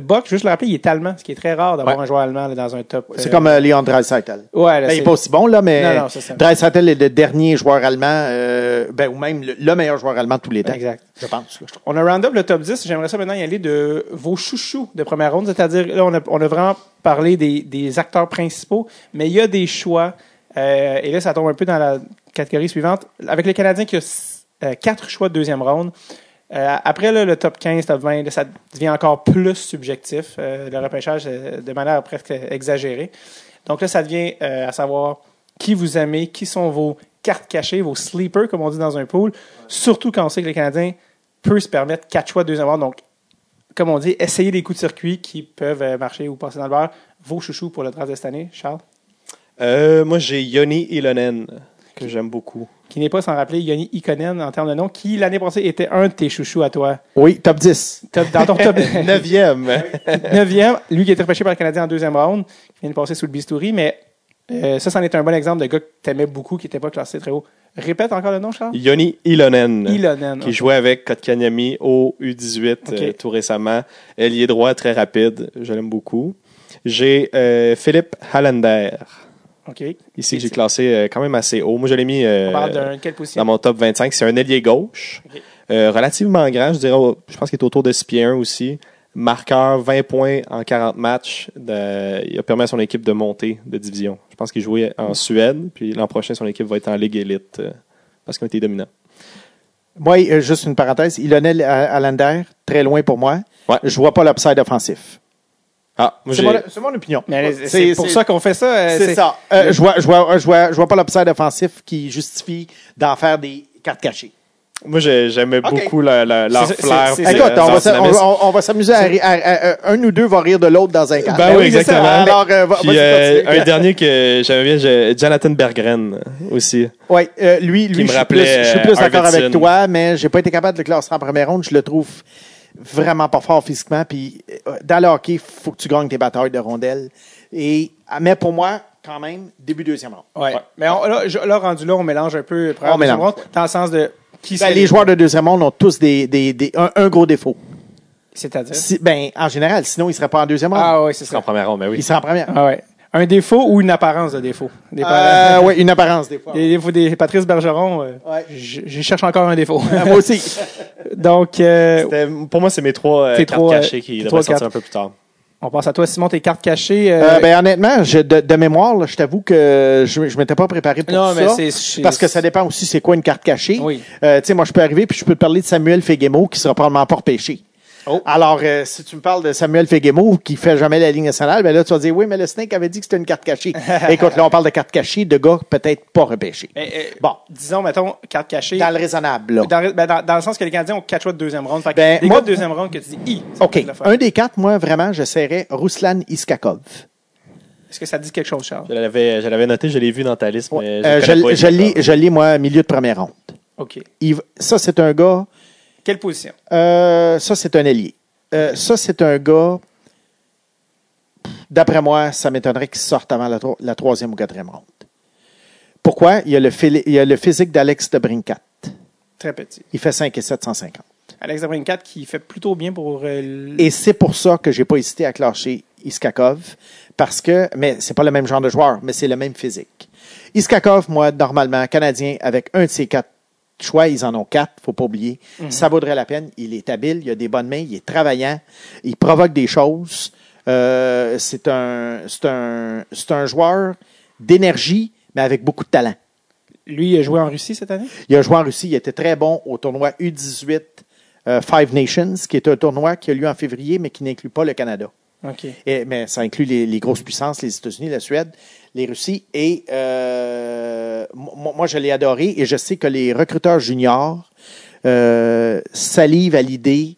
Buck, juste le rappeler, il est allemand, ce qui est très rare d'avoir Ouais. un joueur allemand là, dans un top. C'est euh, comme euh, Leon Dreisaitl. Ouais, là, Ben, il c'est- n'est pas aussi bon, là, mais Non, non, c'est ça. Dreisaitl est le dernier joueur allemand, euh, ben, ou même le, le meilleur joueur allemand de tous les temps. Exact. Je pense. là. On a round up le top 10. J'aimerais ça maintenant y aller de vos chouchous de première ronde. C'est-à-dire, là, on a, on a vraiment parlé des, des acteurs principaux, mais il y a des choix. euh, et là, ça tombe un peu dans la catégorie suivante. Avec le Canadien qui a euh, quatre choix de deuxième ronde. Euh, après le top 15, top 20, là, ça devient encore plus subjectif. euh, le repêchage euh, de manière presque exagérée. Donc là, ça devient à savoir qui vous aimez, qui sont vos cartes cachées, vos sleepers, comme on dit dans un pool. Surtout quand on sait que les Canadiens peut se permettre quatre choix de deuxième. Donc, comme on dit, essayez des coups de circuit qui peuvent marcher ou passer dans le beurre. Vos chouchous pour le draft de cette année, Charles, moi, j'ai Yoni Ilonen, que j'aime beaucoup. Qui n'est pas sans rappeler Yoni Ikonen en termes de nom, qui l'année passée était un de tes chouchous à toi. Oui, top 10. Top- dans ton top Neuvième. 9e, lui qui a été repêché par le Canadien en deuxième round, qui vient de passer sous le bistouri, mais euh, ça, c'en est un bon exemple de gars que tu aimais beaucoup, qui n'était pas classé très haut. Répète encore le nom, Charles? Yoni Ilonen. Ilonen. qui jouait avec Kotkaniemi au U18 Ok. euh, tout récemment. Ailier droit très rapide, je l'aime beaucoup. J'ai euh, Philippe Hallander, OK. ici que j'ai classé euh, quand même assez haut. Moi, je l'ai mis euh, On parle d'un quelle dans mon top 25. C'est un ailier gauche, euh, relativement grand, je dirais. Je pense qu'il est autour de 6 pieds 1 aussi. Marqueur, 20 points en 40 matchs. De- il a permis à son équipe de monter de division. Je pense qu'il jouait en Suède, puis l'an prochain, son équipe va être en Ligue élite euh, parce qu'ils ont été dominants. Moi, euh, juste une parenthèse. Lionel Allender, très loin pour moi. Ouais. Je vois pas l'upside offensif. Ah, C'est mon, c'est mon opinion. Mais C'est- c'est pour c'est- ça qu'on fait ça. euh, C'est ça. Euh, je vois, je vois, je vois, je vois pas l'upside offensif qui justifie d'en faire des cartes cachées. Moi, j'ai- j'aimais beaucoup la- la- leur C'est- c'est- flair. Écoute, euh, on va, leur s'a- on, dynamisme. on- on va s'amuser à, à- à- à- un ou deux va rire de l'autre dans un cadre. Ben oui, c'est ça. exactement. Alors, euh, va- Puis, vas-y, euh, un dernier que j'aimais bien, j'ai Jonathan Berggren euh, aussi. Ouais, euh, lui, lui, me je suis rappelait, plus, je suis euh, plus d'accord avec toi, mais j'ai pas été capable de le classer en première ronde. Je le trouve vraiment pas fort physiquement. Puis euh, dans le hockey, faut que tu gagnes tes batailles de rondelles. Et mais pour moi, quand même, début deuxième round. Ouais. Mais on- là, je- là, rendu là, on mélange un peu première, On deuxième mélange. ronde, dans le sens de qui Ben, les joueurs de deuxième ronde ont tous des, des, des- un, un gros défaut. C'est-à-dire? Si- ben, en général, sinon ils seraient pas en deuxième round. Ah oui, c'est C'est en ça. première ronde, ben oui. Ils seraient en première. Ah ouais. Un défaut ou une apparence de défaut? Des Euh, oui, une apparence des fois. Des défauts des Patrice Bergeron, euh, Ouais. je, je cherche encore un défaut. Ah, moi aussi. Donc, euh, C'était- Pour moi, c'est mes trois euh, Tes cartes trois, euh, cachées qui tes devraient trois sortir un peu plus tard. on passe à toi, Simon, tes cartes cachées. euh, Euh, ben, honnêtement, je, de, de mémoire, là, je t'avoue que je, je m'étais pas préparé pour non, ça. mais c'est- c'est. Parce que ça dépend aussi c'est quoi une carte cachée. Oui. Euh, tu sais, moi, je peux arriver puis je peux te parler de Samuel Feguemo qui sera probablement pas repêché. Oh. Alors, euh, si tu me parles de Samuel Feguemo qui fait jamais la Ligue nationale, ben là, tu vas dire, oui, mais le Snake avait dit que c'était une carte cachée. Écoute, là, on parle de carte cachée de gars peut-être pas repêchés. Eh, eh, Bon. Disons, mettons, carte cachée. Dans le raisonnable, là. Dans, ben, dans- dans le sens que les Canadiens ont quatre choix de deuxième ronde. Fait que Ben, des moi- gars de deuxième ronde que tu dis, hi, ça OK. Un des quatre, moi, vraiment, je serais Ruslan Iskakov. Est-ce que ça te dit quelque chose, Charles? Je l'avais, je l'avais noté, je l'ai vu dans ta liste, mais Euh, je, pas, je lis, je lis, moi, milieu de première ronde. OK. Il ça, c'est un gars Quelle position? Euh, ça, c'est un ailier. Euh, ça, c'est un gars. D'après moi, ça m'étonnerait qu'il sorte avant la, tro- la troisième ou quatrième ronde. Pourquoi? Il y a le, fili- il y a le physique d'Alex de Brincat. Très petit. Il fait 5 et 750. Alex qui fait plutôt bien pour. euh, Et c'est pour ça que j'ai pas hésité à clasher Iskakov. Parce que, mais c'est pas le même genre de joueur, mais c'est le même physique. Iskakov, moi, normalement, Canadien, avec un de ses quatre choix, ils en ont quatre, faut pas oublier. Ça vaudrait la peine. Il est habile, il a des bonnes mains, il est travaillant, il provoque des choses. Euh, c'est un, c'est un, c'est un joueur d'énergie, mais avec beaucoup de talent. Lui, il a joué en Russie cette année? Il a joué en Russie, il était très bon au tournoi U18 euh, Five Nations, qui est un tournoi qui a lieu en février, mais qui n'inclut pas le Canada. OK. Et- mais ça inclut les, les grosses puissances, les États-Unis, la Suède, les Russies. Et euh, moi, moi, je l'ai adoré et je sais que les recruteurs juniors euh, salivent à l'idée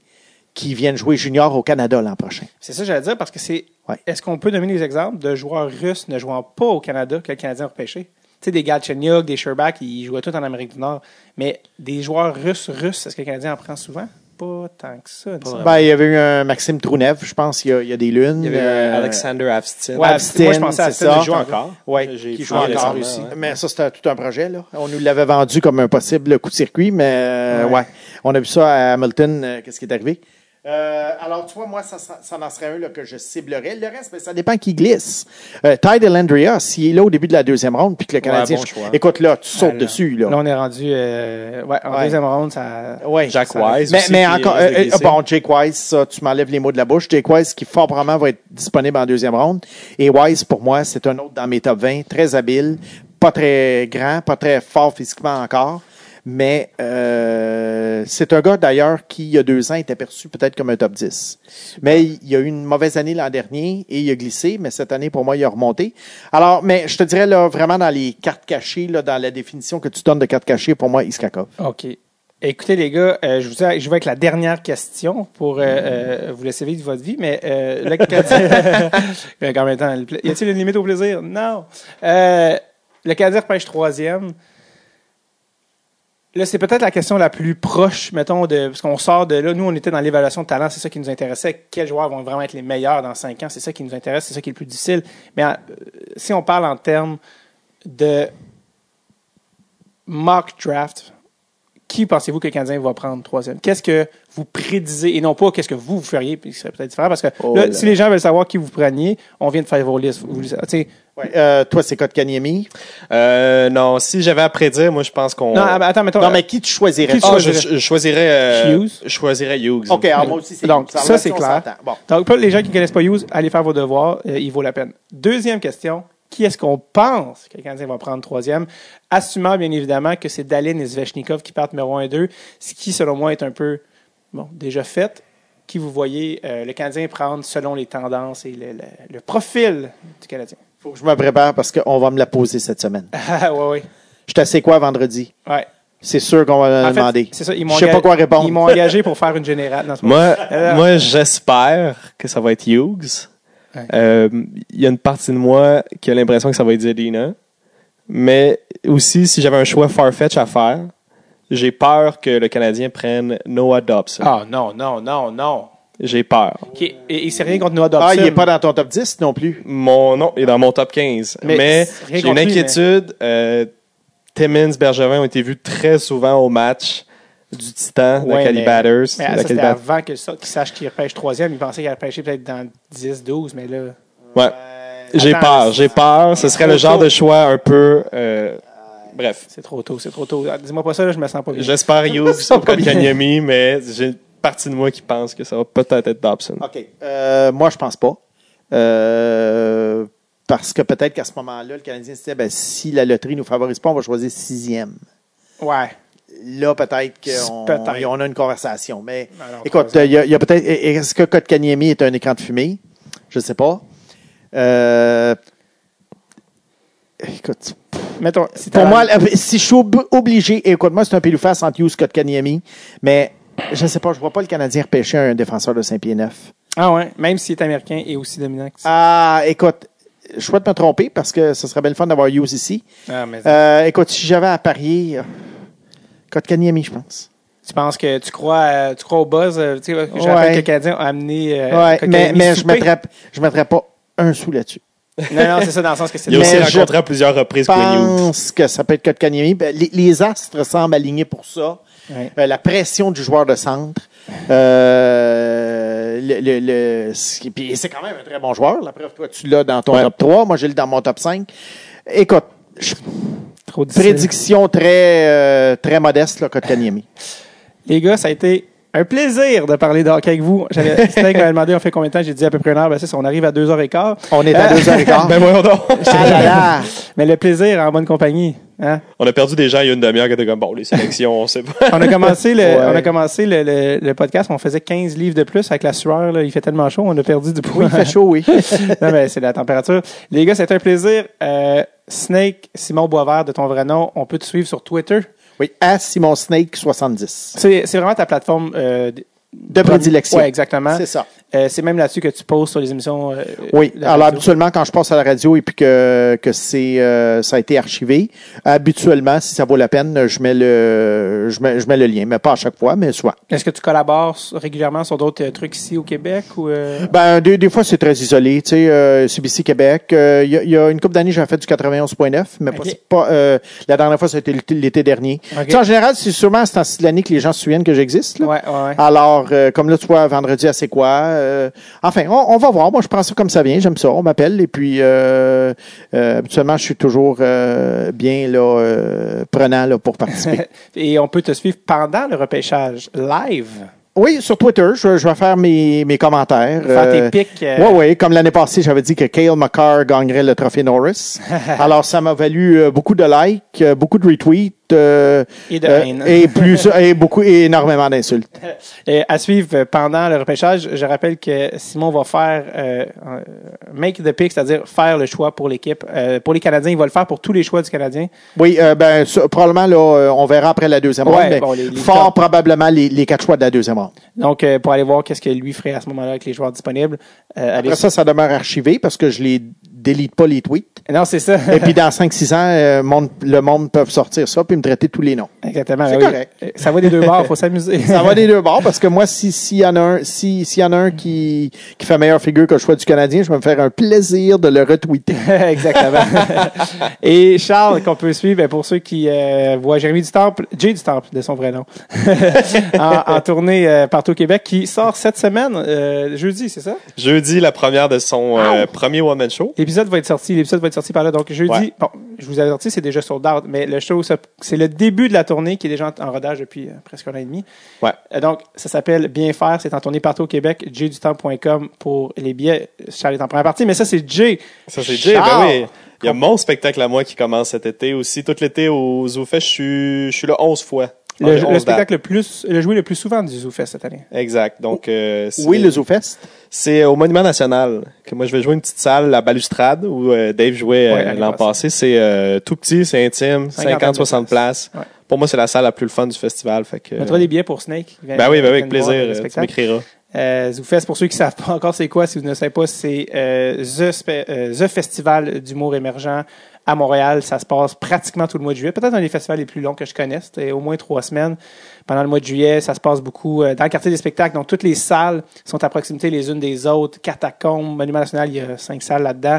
qu'ils viennent jouer junior au Canada l'an prochain. C'est ça que j'allais dire parce que c'est. Ouais. Est-ce qu'on peut donner des exemples de joueurs russes ne jouant pas au Canada que le Canadien a repêché? Tu sais, des Galchenyuk, des Sherbak, ils jouaient tous en Amérique du Nord. Mais des joueurs russes, russes, est-ce que le Canadien en prend souvent? Pas tant que ça. il me semble. Ben, il y avait eu un Maxime Trounev, je pense, il y a, il y a des lunes. Il y avait Euh, Alexander Avstin. Ouais, Avstin, moi, je pensais à c'est Avstin, ça. il joue encore. Oui, J'ai qui joue encore aussi. ouais. Mais ça, c'était tout un projet. Là. On nous l'avait vendu comme un possible coup de circuit, mais euh, Ouais. ouais. On a vu ça à Hamilton, euh, qu'est-ce qui est arrivé? Euh, alors, tu vois, moi, ça, ça, ça en serait un là, que je ciblerais. Le reste, ben, ça dépend qui glisse. Euh, Ty Delandria, s'il est là au début de la deuxième ronde, puis que le Canadien... bon écoute, là, tu sautes Ah, dessus. Là. Là, on est rendu euh, ouais, en Ouais. deuxième ronde, ça. Ouais. Jack Ça- Wise. Mais, aussi, mais encore, euh, euh, bon, Jake Wise, ça, tu m'enlèves les mots de la bouche. Jake Wise, qui fort probablement va être disponible en deuxième ronde. Et Wise, pour moi, c'est un autre dans mes top 20, très habile, pas très grand, pas très fort physiquement encore. Mais euh, c'est un gars, d'ailleurs, qui, il y a deux ans, était perçu peut-être comme un top 10. Mais il y a eu une mauvaise année l'an dernier et il a glissé, mais cette année, pour moi, il a remonté. Alors, mais je te dirais, là, vraiment dans les cartes cachées, là, dans la définition que tu donnes de cartes cachées, pour moi, Iskakov. OK. Écoutez, les gars, euh, je, vous ai- je vais avec la dernière question pour euh, euh, vous laisser vivre votre vie, mais euh, le Canadien. Euh, le pla- y a-t-il une limite au plaisir? Non. Euh, le Canadien repêche troisième. Là, c'est peut-être la question la plus proche, mettons, de. Parce qu'on sort de là. Nous, on était dans l'évaluation de talent, c'est ça qui nous intéressait. Quels joueurs vont vraiment être les meilleurs dans cinq ans? C'est ça qui nous intéresse, c'est ça qui est le plus difficile. Mais euh, si on parle en termes de mock draft, qui pensez-vous que le Canadien va prendre troisième? Qu'est-ce que vous prédisez, et non pas qu'est-ce que vous, vous feriez, puis ce serait peut-être différent, parce que Oh là, là. si les gens veulent savoir qui vous preniez, on vient de faire vos listes. Vous, Ouais. Euh, toi, c'est Kotkaniemi? Euh, non, si j'avais à prédire, moi, je pense qu'on. non, ah, attends, mettons. Non, mais qui tu choisirais? Qui tu Ah, choisirais? je, je choisirais. euh, Hughes? Je choisirais Hughes. OK, alors moi aussi, c'est Donc, ça, c'est clair. Bon. Donc, pour les gens qui ne connaissent pas Hughes, allez faire vos devoirs, euh, il vaut la peine. Deuxième question, qui est-ce qu'on pense que le Canadien va prendre troisième? Assumant, bien évidemment, que c'est Dalin et Svechnikov qui partent numéro 1 et 2, ce qui, selon moi, est un peu, bon, déjà fait. Qui vous voyez euh, le Canadien prendre selon les tendances et le, le- le profil du Canadien? Faut que je me prépare parce qu'on va me la poser cette semaine. Ah, ouais, ouais. Je t'assais quoi vendredi? ouais. C'est sûr qu'on va me En fait, demander. c'est ça, ils Je sais pas quoi répondre. Ils m'ont engagé pour faire une générale. C'est pas Moi, Euh, moi j'espère que ça va être Hughes. Ouais. Euh, Il y a une partie de moi qui a l'impression que ça va être Zadina. Mais aussi, si j'avais un choix farfetch à faire, j'ai peur que le Canadien prenne Noah Dobson. Ah, non, non, non, non. J'ai peur. OK. Et, et c'est rien contre Noah Dobson? Ah, il n'est pas dans ton top 10 non plus. Mon nom est dans mon top 15. Mais j'ai une inquiétude. Euh, Timmins, Bergevin ont été vus très souvent au match du Titan Ouais, de Cali mais- Batters. Mais c'était avant que ça- qu'il sache qu'il repêche troisième. Il pensait qu'il repêcher peut-être dans 10, 12, mais là. Ouais. J'ai Attends, peur, j'ai peur. Ce serait le genre tôt. de choix un peu. euh, bref. C'est trop tôt, c'est trop tôt. Ah, Dis-moi pas ça, là, je me sens pas bien. J'espère Hughes ou. Kanyemi, mais j'ai partie de moi qui pense que ça va peut-être être Dobson. OK. Euh, moi, je pense pas. Euh, parce que peut-être qu'à ce moment-là, le Canadien se disait, ben, si la loterie nous favorise pas, on va choisir sixième. Ouais. Là, peut-être qu'on on a une conversation. Mais Alors, écoute, il y, a- il y a peut-être. Est-ce que Kotkaniemi est un écran de fumée? Je ne sais pas. Euh, écoute, Mettons, si pour moi, si je suis ob- obligé, écoute, moi, c'est un pile ou face entre Hughes et Kotkaniemi, mais je ne sais pas, je ne vois pas le Canadien repêcher un défenseur de 5 pieds 9. Ah ouais, même s'il est américain et aussi dominant que ça. Ah, écoute, je souhaite me tromper parce que ce serait bien le fun d'avoir Hughes ici. Ah, mais Euh, écoute, si j'avais à parier, Kotkaniemi, je pense. tu penses que tu crois, euh, tu crois au buzz? euh, Tu sais, Ouais. que le Canadien a amené. euh, Ouais, mais, je ne mettrais, je mettrais pas un sou là-dessus. Non, non, c'est ça, dans le sens que c'est. Il a aussi Mais je rencontré à plusieurs reprises Je pense que ça peut être Kotkaniemi. Ben, les, les astres semblent alignés pour ça. Ouais. Euh, la pression du joueur de centre. Euh, le, le, le- c'est- puis c'est quand même un très bon joueur. La preuve, toi, tu l'as dans ton Ouais. top 3. Moi, j'ai le dans mon top 5. Écoute, je- Trop prédiction très, euh, très modeste, là, Kotkaniemi. Les gars, ça a été un plaisir de parler de hockey avec vous. J'avais, m'avait demandé on fait combien de temps, j'ai dit à peu près une heure. Ben, c'est ça, on arrive à deux heures et quart. On est à Euh, 2h15. Ben voyons donc. Ah là là. Mais le plaisir en bonne compagnie. Hein? On a perdu des gens il y a une demi-heure qui étaient comme bon, les sélections, on sait pas. On a commencé, le, Ouais. on a commencé le, le- le podcast, on faisait 15 livres de plus avec la sueur. Là. Il fait tellement chaud, on a perdu du poids. Oui, il fait chaud, oui. non, mais c'est la température. Les gars, c'était un plaisir. Euh, Snake, Simon Boisvert, de ton vrai nom, on peut te suivre sur Twitter. Oui, à Simon Snake 70. C'est, vraiment ta plateforme euh, De prédilection. Oui, exactement. C'est ça. Euh, c'est même là-dessus que tu poses sur les émissions. euh, Oui. Alors, habituellement, quand je passe à la radio et puis que, que c'est, euh, ça a été archivé, habituellement, si ça vaut la peine, je mets le, je mets, je mets le lien. Mais pas à chaque fois, mais soit. Est-ce que tu collabores régulièrement sur d'autres euh, trucs ici au Québec ou euh, Ben, des, des fois, c'est très isolé. Tu sais, euh, CBC Québec. euh, Il y, y a une couple d'années, j'avais fait du 91.9, mais pas- pas, euh, la dernière fois, ça a été l'été- dernier. Ok. Tu sais, en général, c'est sûrement à ce temps-ci de l'année que les gens se souviennent que j'existe. Ouais, ouais, ouais. Alors, euh, comme là, tu vois, vendredi, à c'est quoi? Euh, enfin, on, on va voir. Moi, je prends ça comme ça vient. J'aime ça. On m'appelle. Et puis, euh, euh, habituellement, je suis toujours bien là, prenant là, pour participer. Et on peut te suivre pendant le repêchage live? oui, sur Twitter, je, je vais faire mes, mes commentaires. Faire tes pics. euh, Oui, oui. Comme l'année passée, j'avais dit que Kale McCarr gagnerait le trophée Norris. Alors, ça m'a valu beaucoup de likes, beaucoup de retweets. Euh, Et de euh, et plus et beaucoup et énormément d'insultes. À suivre euh, pendant le repêchage, je rappelle que Simon va faire euh, make the pick, c'est-à-dire faire le choix pour l'équipe. Euh, pour les Canadiens, il va le faire pour tous les choix du Canadien. Oui, euh, ben ça, probablement là, on verra après la deuxième Ouais, ronde, mais bon, les- les fort top. probablement les, les quatre choix de la deuxième ronde. Donc, euh, pour aller voir qu'est-ce que lui ferait à ce moment-là avec les joueurs disponibles. Euh, allez- Après ça, ça demeure archivé parce que je les délite pas les tweets. Non, c'est ça. Et puis dans 5-6 ans, euh, monde- le monde peut sortir ça puis me traiter tous les noms. Exactement. C'est oui. correct. Euh, Ça va des deux bords, faut s'amuser. Ça va des deux bords parce que moi, si s'il y en a un, si s'il y en a un qui, qui fait meilleure figure que le choix du Canadien, je vais me faire un plaisir de le retweeter. Exactement. Et Charles, qu'on peut suivre, ben, pour ceux qui euh, voient Jérémy du Temple, Jay du Temple, de son vrai nom, en, en tournée euh, partout au Québec, qui sort cette semaine, euh, jeudi, c'est ça? Jeudi, la première de son euh, premier one-man show. L'épisode va être sorti, l'épisode va être sorti par là. Donc jeudi, Ouais. bon, je vous avais averti, c'est déjà sold out, mais le show, c'est le début de la tournée qui est déjà en, rodage depuis euh, presque un an et demi. Ouais. Euh, donc, ça s'appelle Bien faire, c'est en tournée partout au Québec, jdutemps.com pour les billets. Charles est en première partie, mais ça, c'est Jay. Ça, c'est Jay. Ben oui. Il y a mon spectacle à moi qui commence cet été aussi. Tout l'été au ZooFest, je suis, je suis là 11 fois. Le, le 11 spectacle le plus, le joué le plus souvent du ZooFest cette année. Exact. Donc, euh, c'est- Oui, le ZooFest. C'est au Monument National que moi je vais jouer une petite salle, la balustrade, où euh, Dave jouait euh, Ouais, l'an passé. C'est euh, tout petit, c'est intime, Cinquantaine de 50-60 places. Ouais. Pour moi, c'est la salle la plus le fun du festival. Fait que, On mettra des billets pour Snake. ben oui, ben oui, avec plaisir. Tu m'écriras. Euh, ZooFest, pour ceux qui savent pas encore c'est quoi, si vous ne savez pas, c'est euh, euh, The Festival d'humour émergent à Montréal. Ça se passe pratiquement tout le mois de juillet. Peut-être un des festivals les plus longs que je connaisse. C'était au moins trois semaines. Pendant le mois de juillet, ça se passe beaucoup euh, dans le quartier des spectacles. Donc, toutes les salles sont à proximité les unes des autres. Catacombes, Monument National, il y a cinq salles là-dedans.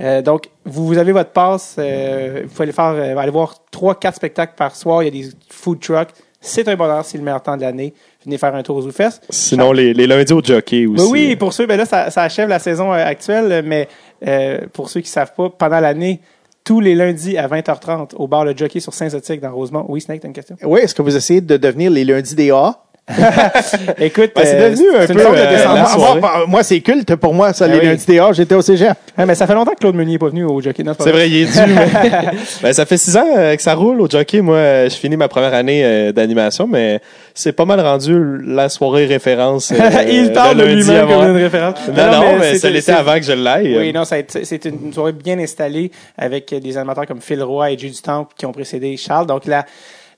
Euh, donc, vous, vous avez votre passe. Euh, vous pouvez aller, faire, euh, aller voir trois, quatre spectacles par soir. Il y a des food trucks. C'est un bonheur, c'est le meilleur temps de l'année. Venez faire un tour au ZooFest. Sinon, les, les lundis au jockey aussi. Oui, oui, pour ceux, ben là, ça, ça achève la saison euh, actuelle, mais euh, pour ceux qui ne savent pas, pendant l'année, tous les lundis à 20h30 au bar Le Jockey sur Saint-Zotique dans Rosemont. Oui, Snake, t'as une question? Oui, est-ce que vous essayez de devenir les lundis des A? Écoute, Ben, c'est euh, devenu un une peu, de euh, moi, moi- c'est culte pour moi, ça, Ben les oui. lundis. J'étais au cégep. Ouais, mais ça fait longtemps que Claude Meunier n'est pas venu au Jockey. C'est vrai, il est dû. mais- ben, ça fait six ans euh, que ça roule au jockey. Moi, je finis ma première année d'animation, mais c'est pas mal rendu la soirée référence. euh, Il parle de lui-même comme une référence. Non, non, mais, c'est- ça l'était c'est- avant que je l'aille. Oui, non, c'était une soirée bien installée avec des animateurs comme Phil Roy et Jay Dutemps qui ont précédé Charles. Donc, la,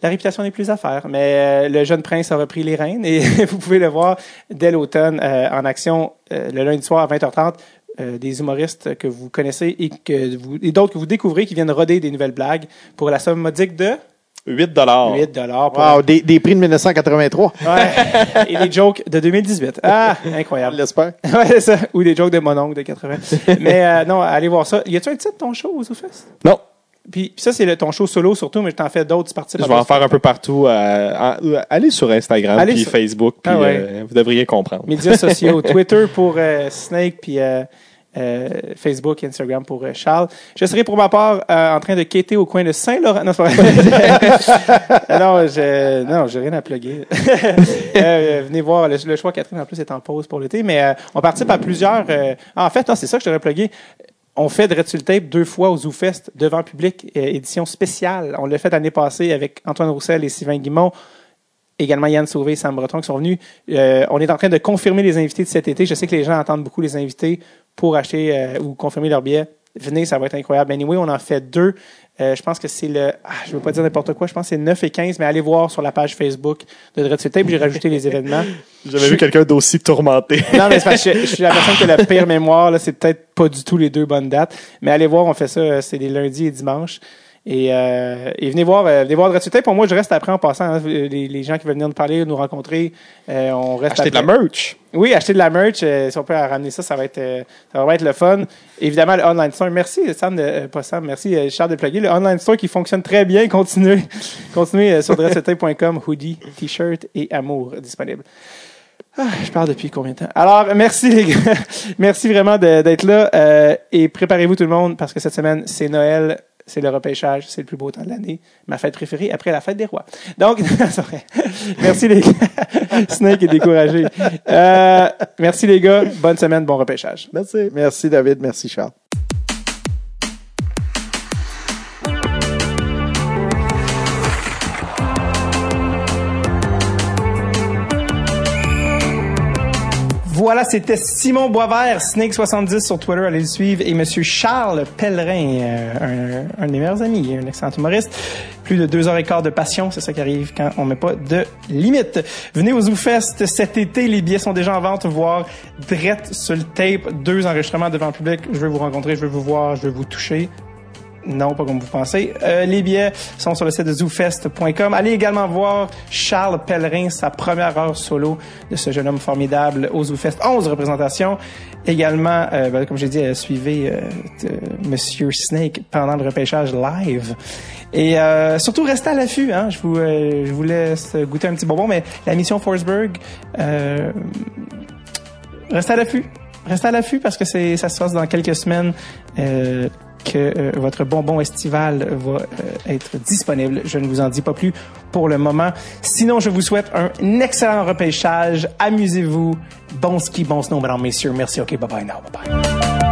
la réputation n'est plus à faire. Mais euh, le jeune prince a repris les rênes et vous pouvez le voir dès l'automne euh, en action euh, le lundi soir à 20h30. euh, des humoristes que vous connaissez et que vous et d'autres que vous découvrez qui viennent roder des nouvelles blagues pour la somme modique de 8 dollars. 8 dollars Wow, des, des prix de 1983. Ouais. et des jokes de 2018. Ah, incroyable. l'espère. Ouais, c'est ça. Ou des jokes de mon oncle de 80. Mais euh, non, allez voir ça. Y a-tu un titre ton show au ZooFest? Non, Puis, puis ça, c'est ton show solo surtout, mais je t'en fais d'autres, tu participes je vais en faire un peu partout. euh, en- allez sur Instagram Allez puis sur- Facebook, puis Ah ouais. euh, vous devriez comprendre. médias sociaux. Twitter pour euh, Snake, puis euh, euh, Facebook, Instagram pour euh, Charles. Je serai pour ma part euh, en train de quêter au coin de Saint-Laurent. Non, non, je, non, j'ai rien à plugger. Euh, venez voir, le, le choix Catherine en plus est en pause pour l'été, mais euh, on participe à plusieurs. euh, en fait, non, c'est ça que je t'aurais plugué. On fait de Red Tape deux fois au ZooFest devant public, euh, édition spéciale. On l'a fait l'année passée avec Antoine Roussel et Sylvain Guimont également Yann Sauvé et Sam Breton qui sont venus. Euh, on est en train de confirmer les invités de cet été. Je sais que les gens attendent beaucoup les invités pour acheter euh, ou confirmer leur billet. Venez, ça va être incroyable. Anyway, on en fait deux Euh, je pense que c'est le, ah, je veux pas dire n'importe quoi, je pense que c'est 9 et 15, mais allez voir sur la page Facebook de Dread Tape, j'ai rajouté les événements. J'avais vu quelqu'un d'aussi tourmenté. Non, mais parce que je, je suis la personne qui a la pire mémoire, là, c'est peut-être pas du tout les deux bonnes dates, mais allez voir, on fait ça, euh, c'est les lundis et dimanches. Et, euh, et venez voir, euh, venez voir Tape. Pour moi, je reste après en passant. hein. les, les gens qui veulent venir nous parler, nous rencontrer, euh, on reste Acheter de la merch. Oui, acheter de la merch, euh, si on peut ramener ça, ça va être, euh, ça va être le fun. Évidemment, le online store. Merci, Sam, de, euh, pas Sam, merci, Charles de plugger. Le online store qui fonctionne très bien. Continuez, continuez sur dresseté.com, hoodie, t-shirt et amour disponible. Ah, je parle depuis combien de temps? Alors, merci les gars. merci vraiment d'être là. euh, et préparez-vous tout le monde parce que cette semaine, c'est Noël. C'est le repêchage, c'est le plus beau temps de l'année. Ma fête préférée après la fête des rois. Donc, merci les gars. Snake est découragé. Euh, merci les gars. Bonne semaine, bon repêchage. Merci. Merci, David. Merci, Charles. Voilà, c'était Simon Boisvert, Snake70 sur Twitter, allez le suivre, et Monsieur Charles Pellerin, euh, un, un de mes meilleurs amis, un excellent humoriste. Plus de deux heures et quart de passion, c'est ça qui arrive quand on met pas de limite. Venez au ZooFest cet été, les billets sont déjà en vente, voir Drette sur le tape, deux enregistrements devant le public. Je veux vous rencontrer, je veux vous voir, je veux vous toucher. Non, pas comme vous pensez. Euh, les billets sont sur le site de zoofest.com. Allez également voir Charles Pellerin, sa première heure solo de ce jeune homme formidable au ZooFest. 11 représentations. Également, euh, ben, comme j'ai dit, euh, suivez euh, de- Monsieur Snake pendant le repêchage live. Et euh, surtout, restez à l'affût. Hein? Je, vous, euh, je vous laisse goûter un petit bonbon, mais la mission Forsberg... Euh, restez à l'affût. Restez à l'affût parce que c'est ça se passe dans quelques semaines euh, que euh, votre bonbon estival va euh, être disponible. Je ne vous en dis pas plus pour le moment. Sinon, je vous souhaite un excellent repêchage. Amusez-vous. Bon ski, bon snow, mesdames, messieurs. Merci. OK, bye bye now. Bye bye.